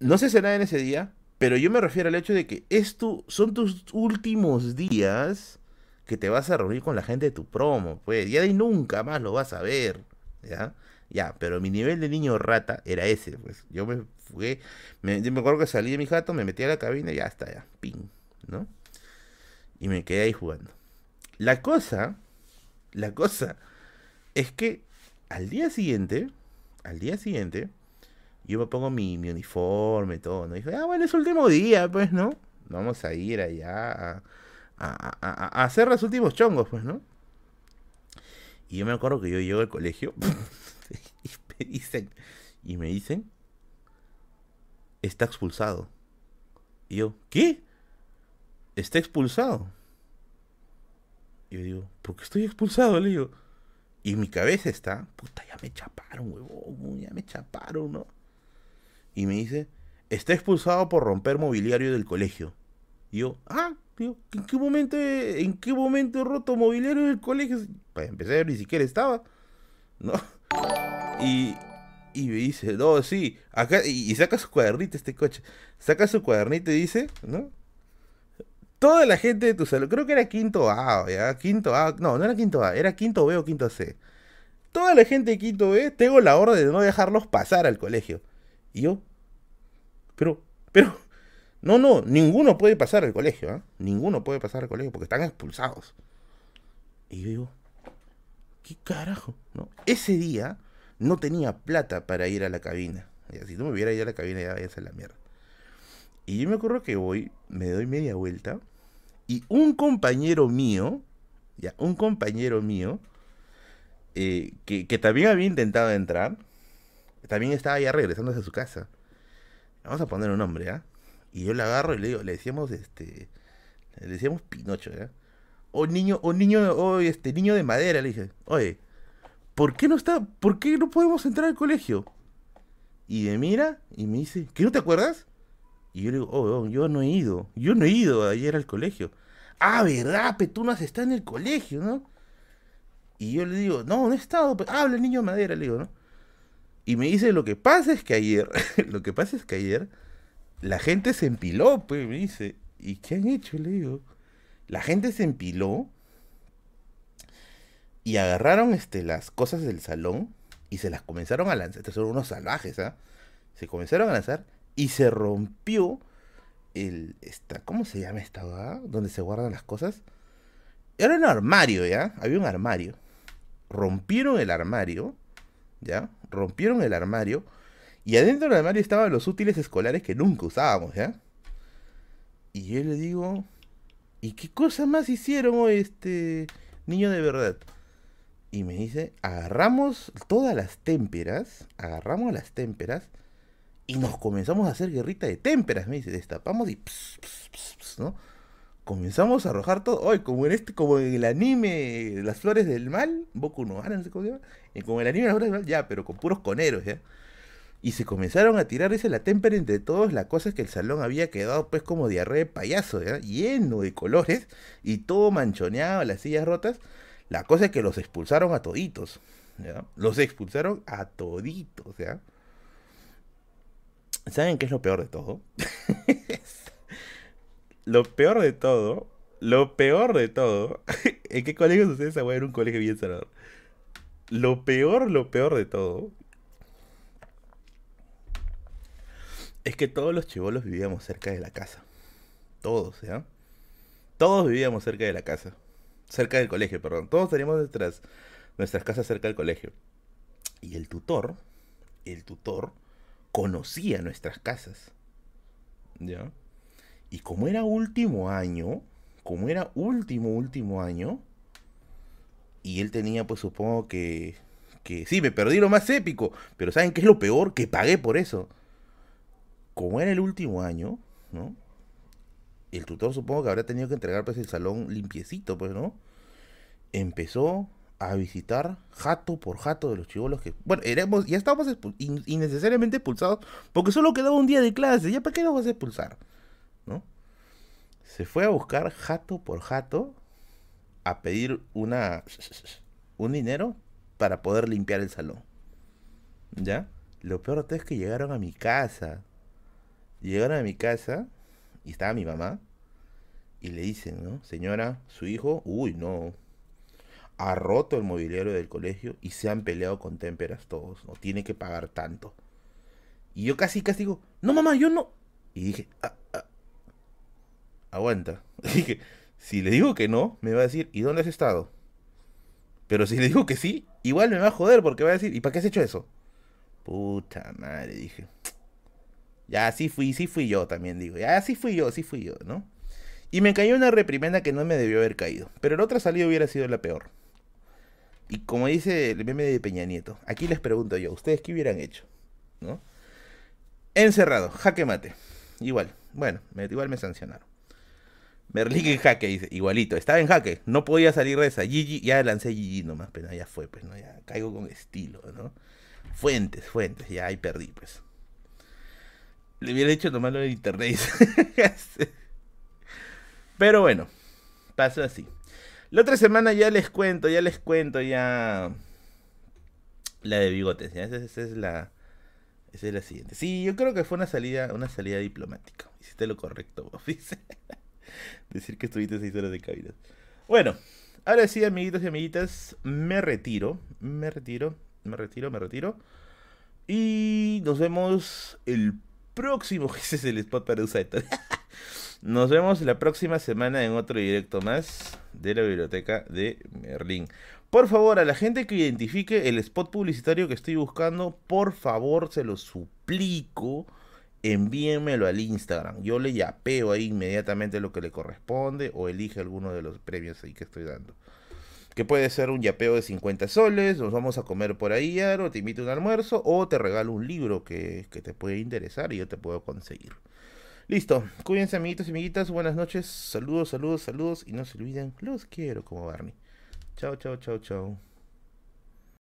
No se hace nada en ese día, pero yo me refiero al hecho de que esto son tus últimos días que te vas a reunir con la gente de tu promo, pues, ya de nunca más lo vas a ver, ¿ya? Ya, pero mi nivel de niño rata era ese, pues. Yo me fui, me, me acuerdo que salí de mi jato, me metí a la cabina y ya está, ya, ping, ¿no? Y me quedé ahí jugando. La cosa, la cosa, es que al día siguiente, al día siguiente, yo me pongo mi, uniforme todo, ¿no? Y dije, ah, bueno, es el último día, pues, ¿no? Vamos a ir allá a hacer los últimos chongos, pues, ¿no? Y yo me acuerdo que yo llego al colegio y me dicen, y me dicen, está expulsado. Y yo, ¿qué? Está expulsado. Y yo digo, ¿por qué estoy expulsado? Le digo, y mi cabeza está, puta, ya me chaparon, huevón, ya me chaparon, ¿no? Y me dice, está expulsado por romper mobiliario del colegio. Y yo, ah, tío, ¿en qué momento, en qué momento he roto mobiliario del colegio? Para empezar, ni siquiera estaba, ¿no? Y, y me dice, no, sí, acá, y, saca su cuadernito este coche, saca su cuadernito y dice, ¿no? Toda la gente de tu salón, creo que era quinto A, ya, quinto A, no, no era quinto A, era quinto B o quinto C. Toda la gente de quinto B, tengo la orden de no dejarlos pasar al colegio. Y yo, pero, pero, no, no, ninguno puede pasar al colegio, ¿eh? Ninguno puede pasar al colegio porque están expulsados. Y yo digo, ¿qué carajo? ¿No? Ese día no tenía plata para ir a la cabina. si no me hubiera ido a la cabina, ya vaya a la mierda. Y yo me acuerdo que voy, me doy media vuelta, y un compañero mío, ya, un compañero mío, eh, que, también había intentado entrar, también estaba ya regresando a su casa. Vamos a poner un nombre, ¿ah? Y yo le agarro y le digo, le decíamos, este, le decíamos Pinocho, ¿ya? O niño, o niño, o este, niño de madera, le dije, oye, ¿por qué no está, por qué no podemos entrar al colegio? Y me mira y me dice, ¿qué no te acuerdas? Y yo le digo, oh, oh, yo no he ido, yo no he ido ayer al colegio. Ah, verdad, Petunas está en el colegio, ¿no? Y yo le digo, no, no he estado, habla el niño de madera, le digo, ¿no? Y me dice, lo que pasa es que ayer, lo que pasa es que ayer la gente se empiló, pues, me dice. ¿Y qué han hecho? Le digo. La gente se empiló y agarraron este, las cosas del salón y se las comenzaron a lanzar. Estos son unos salvajes, ¿ah? Se comenzaron a lanzar y se rompió el. ¿Cómo se llama esta? Ah? Donde se guardan las cosas. Era un armario, ¿ya? Había un armario. Rompieron el armario, ¿ya? Rompieron el armario. Y adentro del armario estaban los útiles escolares que nunca usábamos, ¿ya? Y yo le digo, ¿y qué cosa más hicieron, este niño de verdad? Y me dice, agarramos todas las témperas, agarramos las témperas y nos comenzamos a hacer guerrita de témperas, me dice, destapamos y ¿no? Comenzamos a arrojar todo, hoy como en este, como en el anime Las Flores del Mal, Boku no no sé cómo se llama, y como en el anime ya, pero con puros coneros, ya. Y se comenzaron a tirar ese la témpera entre todos, la cosa es que el salón había quedado pues como diarrea de payaso, ¿ya? lleno de colores y todo manchoneado, las sillas rotas. La cosa es que los expulsaron a toditos, ¿ya? Los expulsaron a toditos, ¿ya? ¿Saben qué es lo peor de todo? lo peor de todo, lo peor de todo, ¿en qué colegio ustedes a en un colegio bien sanador? Lo peor, lo peor de todo, es que todos los chivolos vivíamos cerca de la casa. Todos, ¿ya? Todos vivíamos cerca de la casa. Cerca del colegio, perdón. Todos teníamos nuestras, nuestras casas cerca del colegio. Y el tutor, el tutor, conocía nuestras casas. ¿Ya? Y como era último año, como era último, último año, y él tenía, pues supongo que, que sí, me perdí lo más épico, pero ¿saben qué es lo peor? Que pagué por eso. Como era el último año, ¿no? El tutor supongo que habrá tenido que entregar pues el salón limpiecito, pues, ¿no? Empezó a visitar jato por jato de los chivolos que, bueno, éramos, ya estábamos innecesariamente expulsados porque solo quedaba un día de clase, ya para qué nos vas a expulsar, ¿no? Se fue a buscar jato por jato a pedir una un dinero para poder limpiar el salón. ¿Ya? Lo peor es que llegaron a mi casa. Llegaron a mi casa y estaba mi mamá y le dicen, ¿no? Señora, su hijo, uy, no, ha roto el mobiliario del colegio y se han peleado con témperas todos, no tiene que pagar tanto. Y yo casi, casi digo, no mamá, yo no. Y dije, ah, ah, aguanta. dije, si le digo que no, me va a decir, ¿y dónde has estado? Pero si le digo que sí, igual me va a joder porque va a decir, ¿y para qué has hecho eso? Puta madre, dije. Ya, sí fui, sí fui yo también, digo. Ya, sí fui yo, sí fui yo, ¿no? Y me cayó una reprimenda que no me debió haber caído. Pero la otra salida hubiera sido la peor. Y como dice el meme de Peña Nieto, aquí les pregunto yo, ¿ustedes qué hubieran hecho? ¿No? Encerrado, jaque mate. Igual, bueno, igual me sancionaron. Merlín en jaque, dice, igualito, estaba en jaque, no podía salir de esa. Gigi, ya lancé Gigi nomás, pero ya fue, pues, ¿no? Ya caigo con estilo, ¿no? Fuentes, fuentes, ya ahí perdí, pues. Le hubiera hecho tomarlo en internet. Pero bueno, pasó así. La otra semana ya les cuento, ya les cuento, ya. La de bigotes. Esa, es la. Esa es la siguiente. Sí, yo creo que fue una salida, una salida diplomática. Hiciste lo correcto, Decir que estuviste seis horas de cabida. Bueno, ahora sí, amiguitos y amiguitas, me retiro. Me retiro, me retiro, me retiro. Y nos vemos el próximo. Ese es el spot para usar. Nos vemos la próxima semana en otro directo más de la biblioteca de Merlín. Por favor, a la gente que identifique el spot publicitario que estoy buscando, por favor, se lo suplico, envíenmelo al Instagram. Yo le yapeo ahí inmediatamente lo que le corresponde o elige alguno de los premios ahí que estoy dando. Que puede ser un yapeo de 50 soles, nos vamos a comer por ahí, o te invito a un almuerzo, o te regalo un libro que, que te puede interesar y yo te puedo conseguir. Listo. Cuídense, amiguitos y amiguitas. Buenas noches. Saludos, saludos, saludos. Y no se olviden, los quiero como Barney. Chao, chao, chao, chao.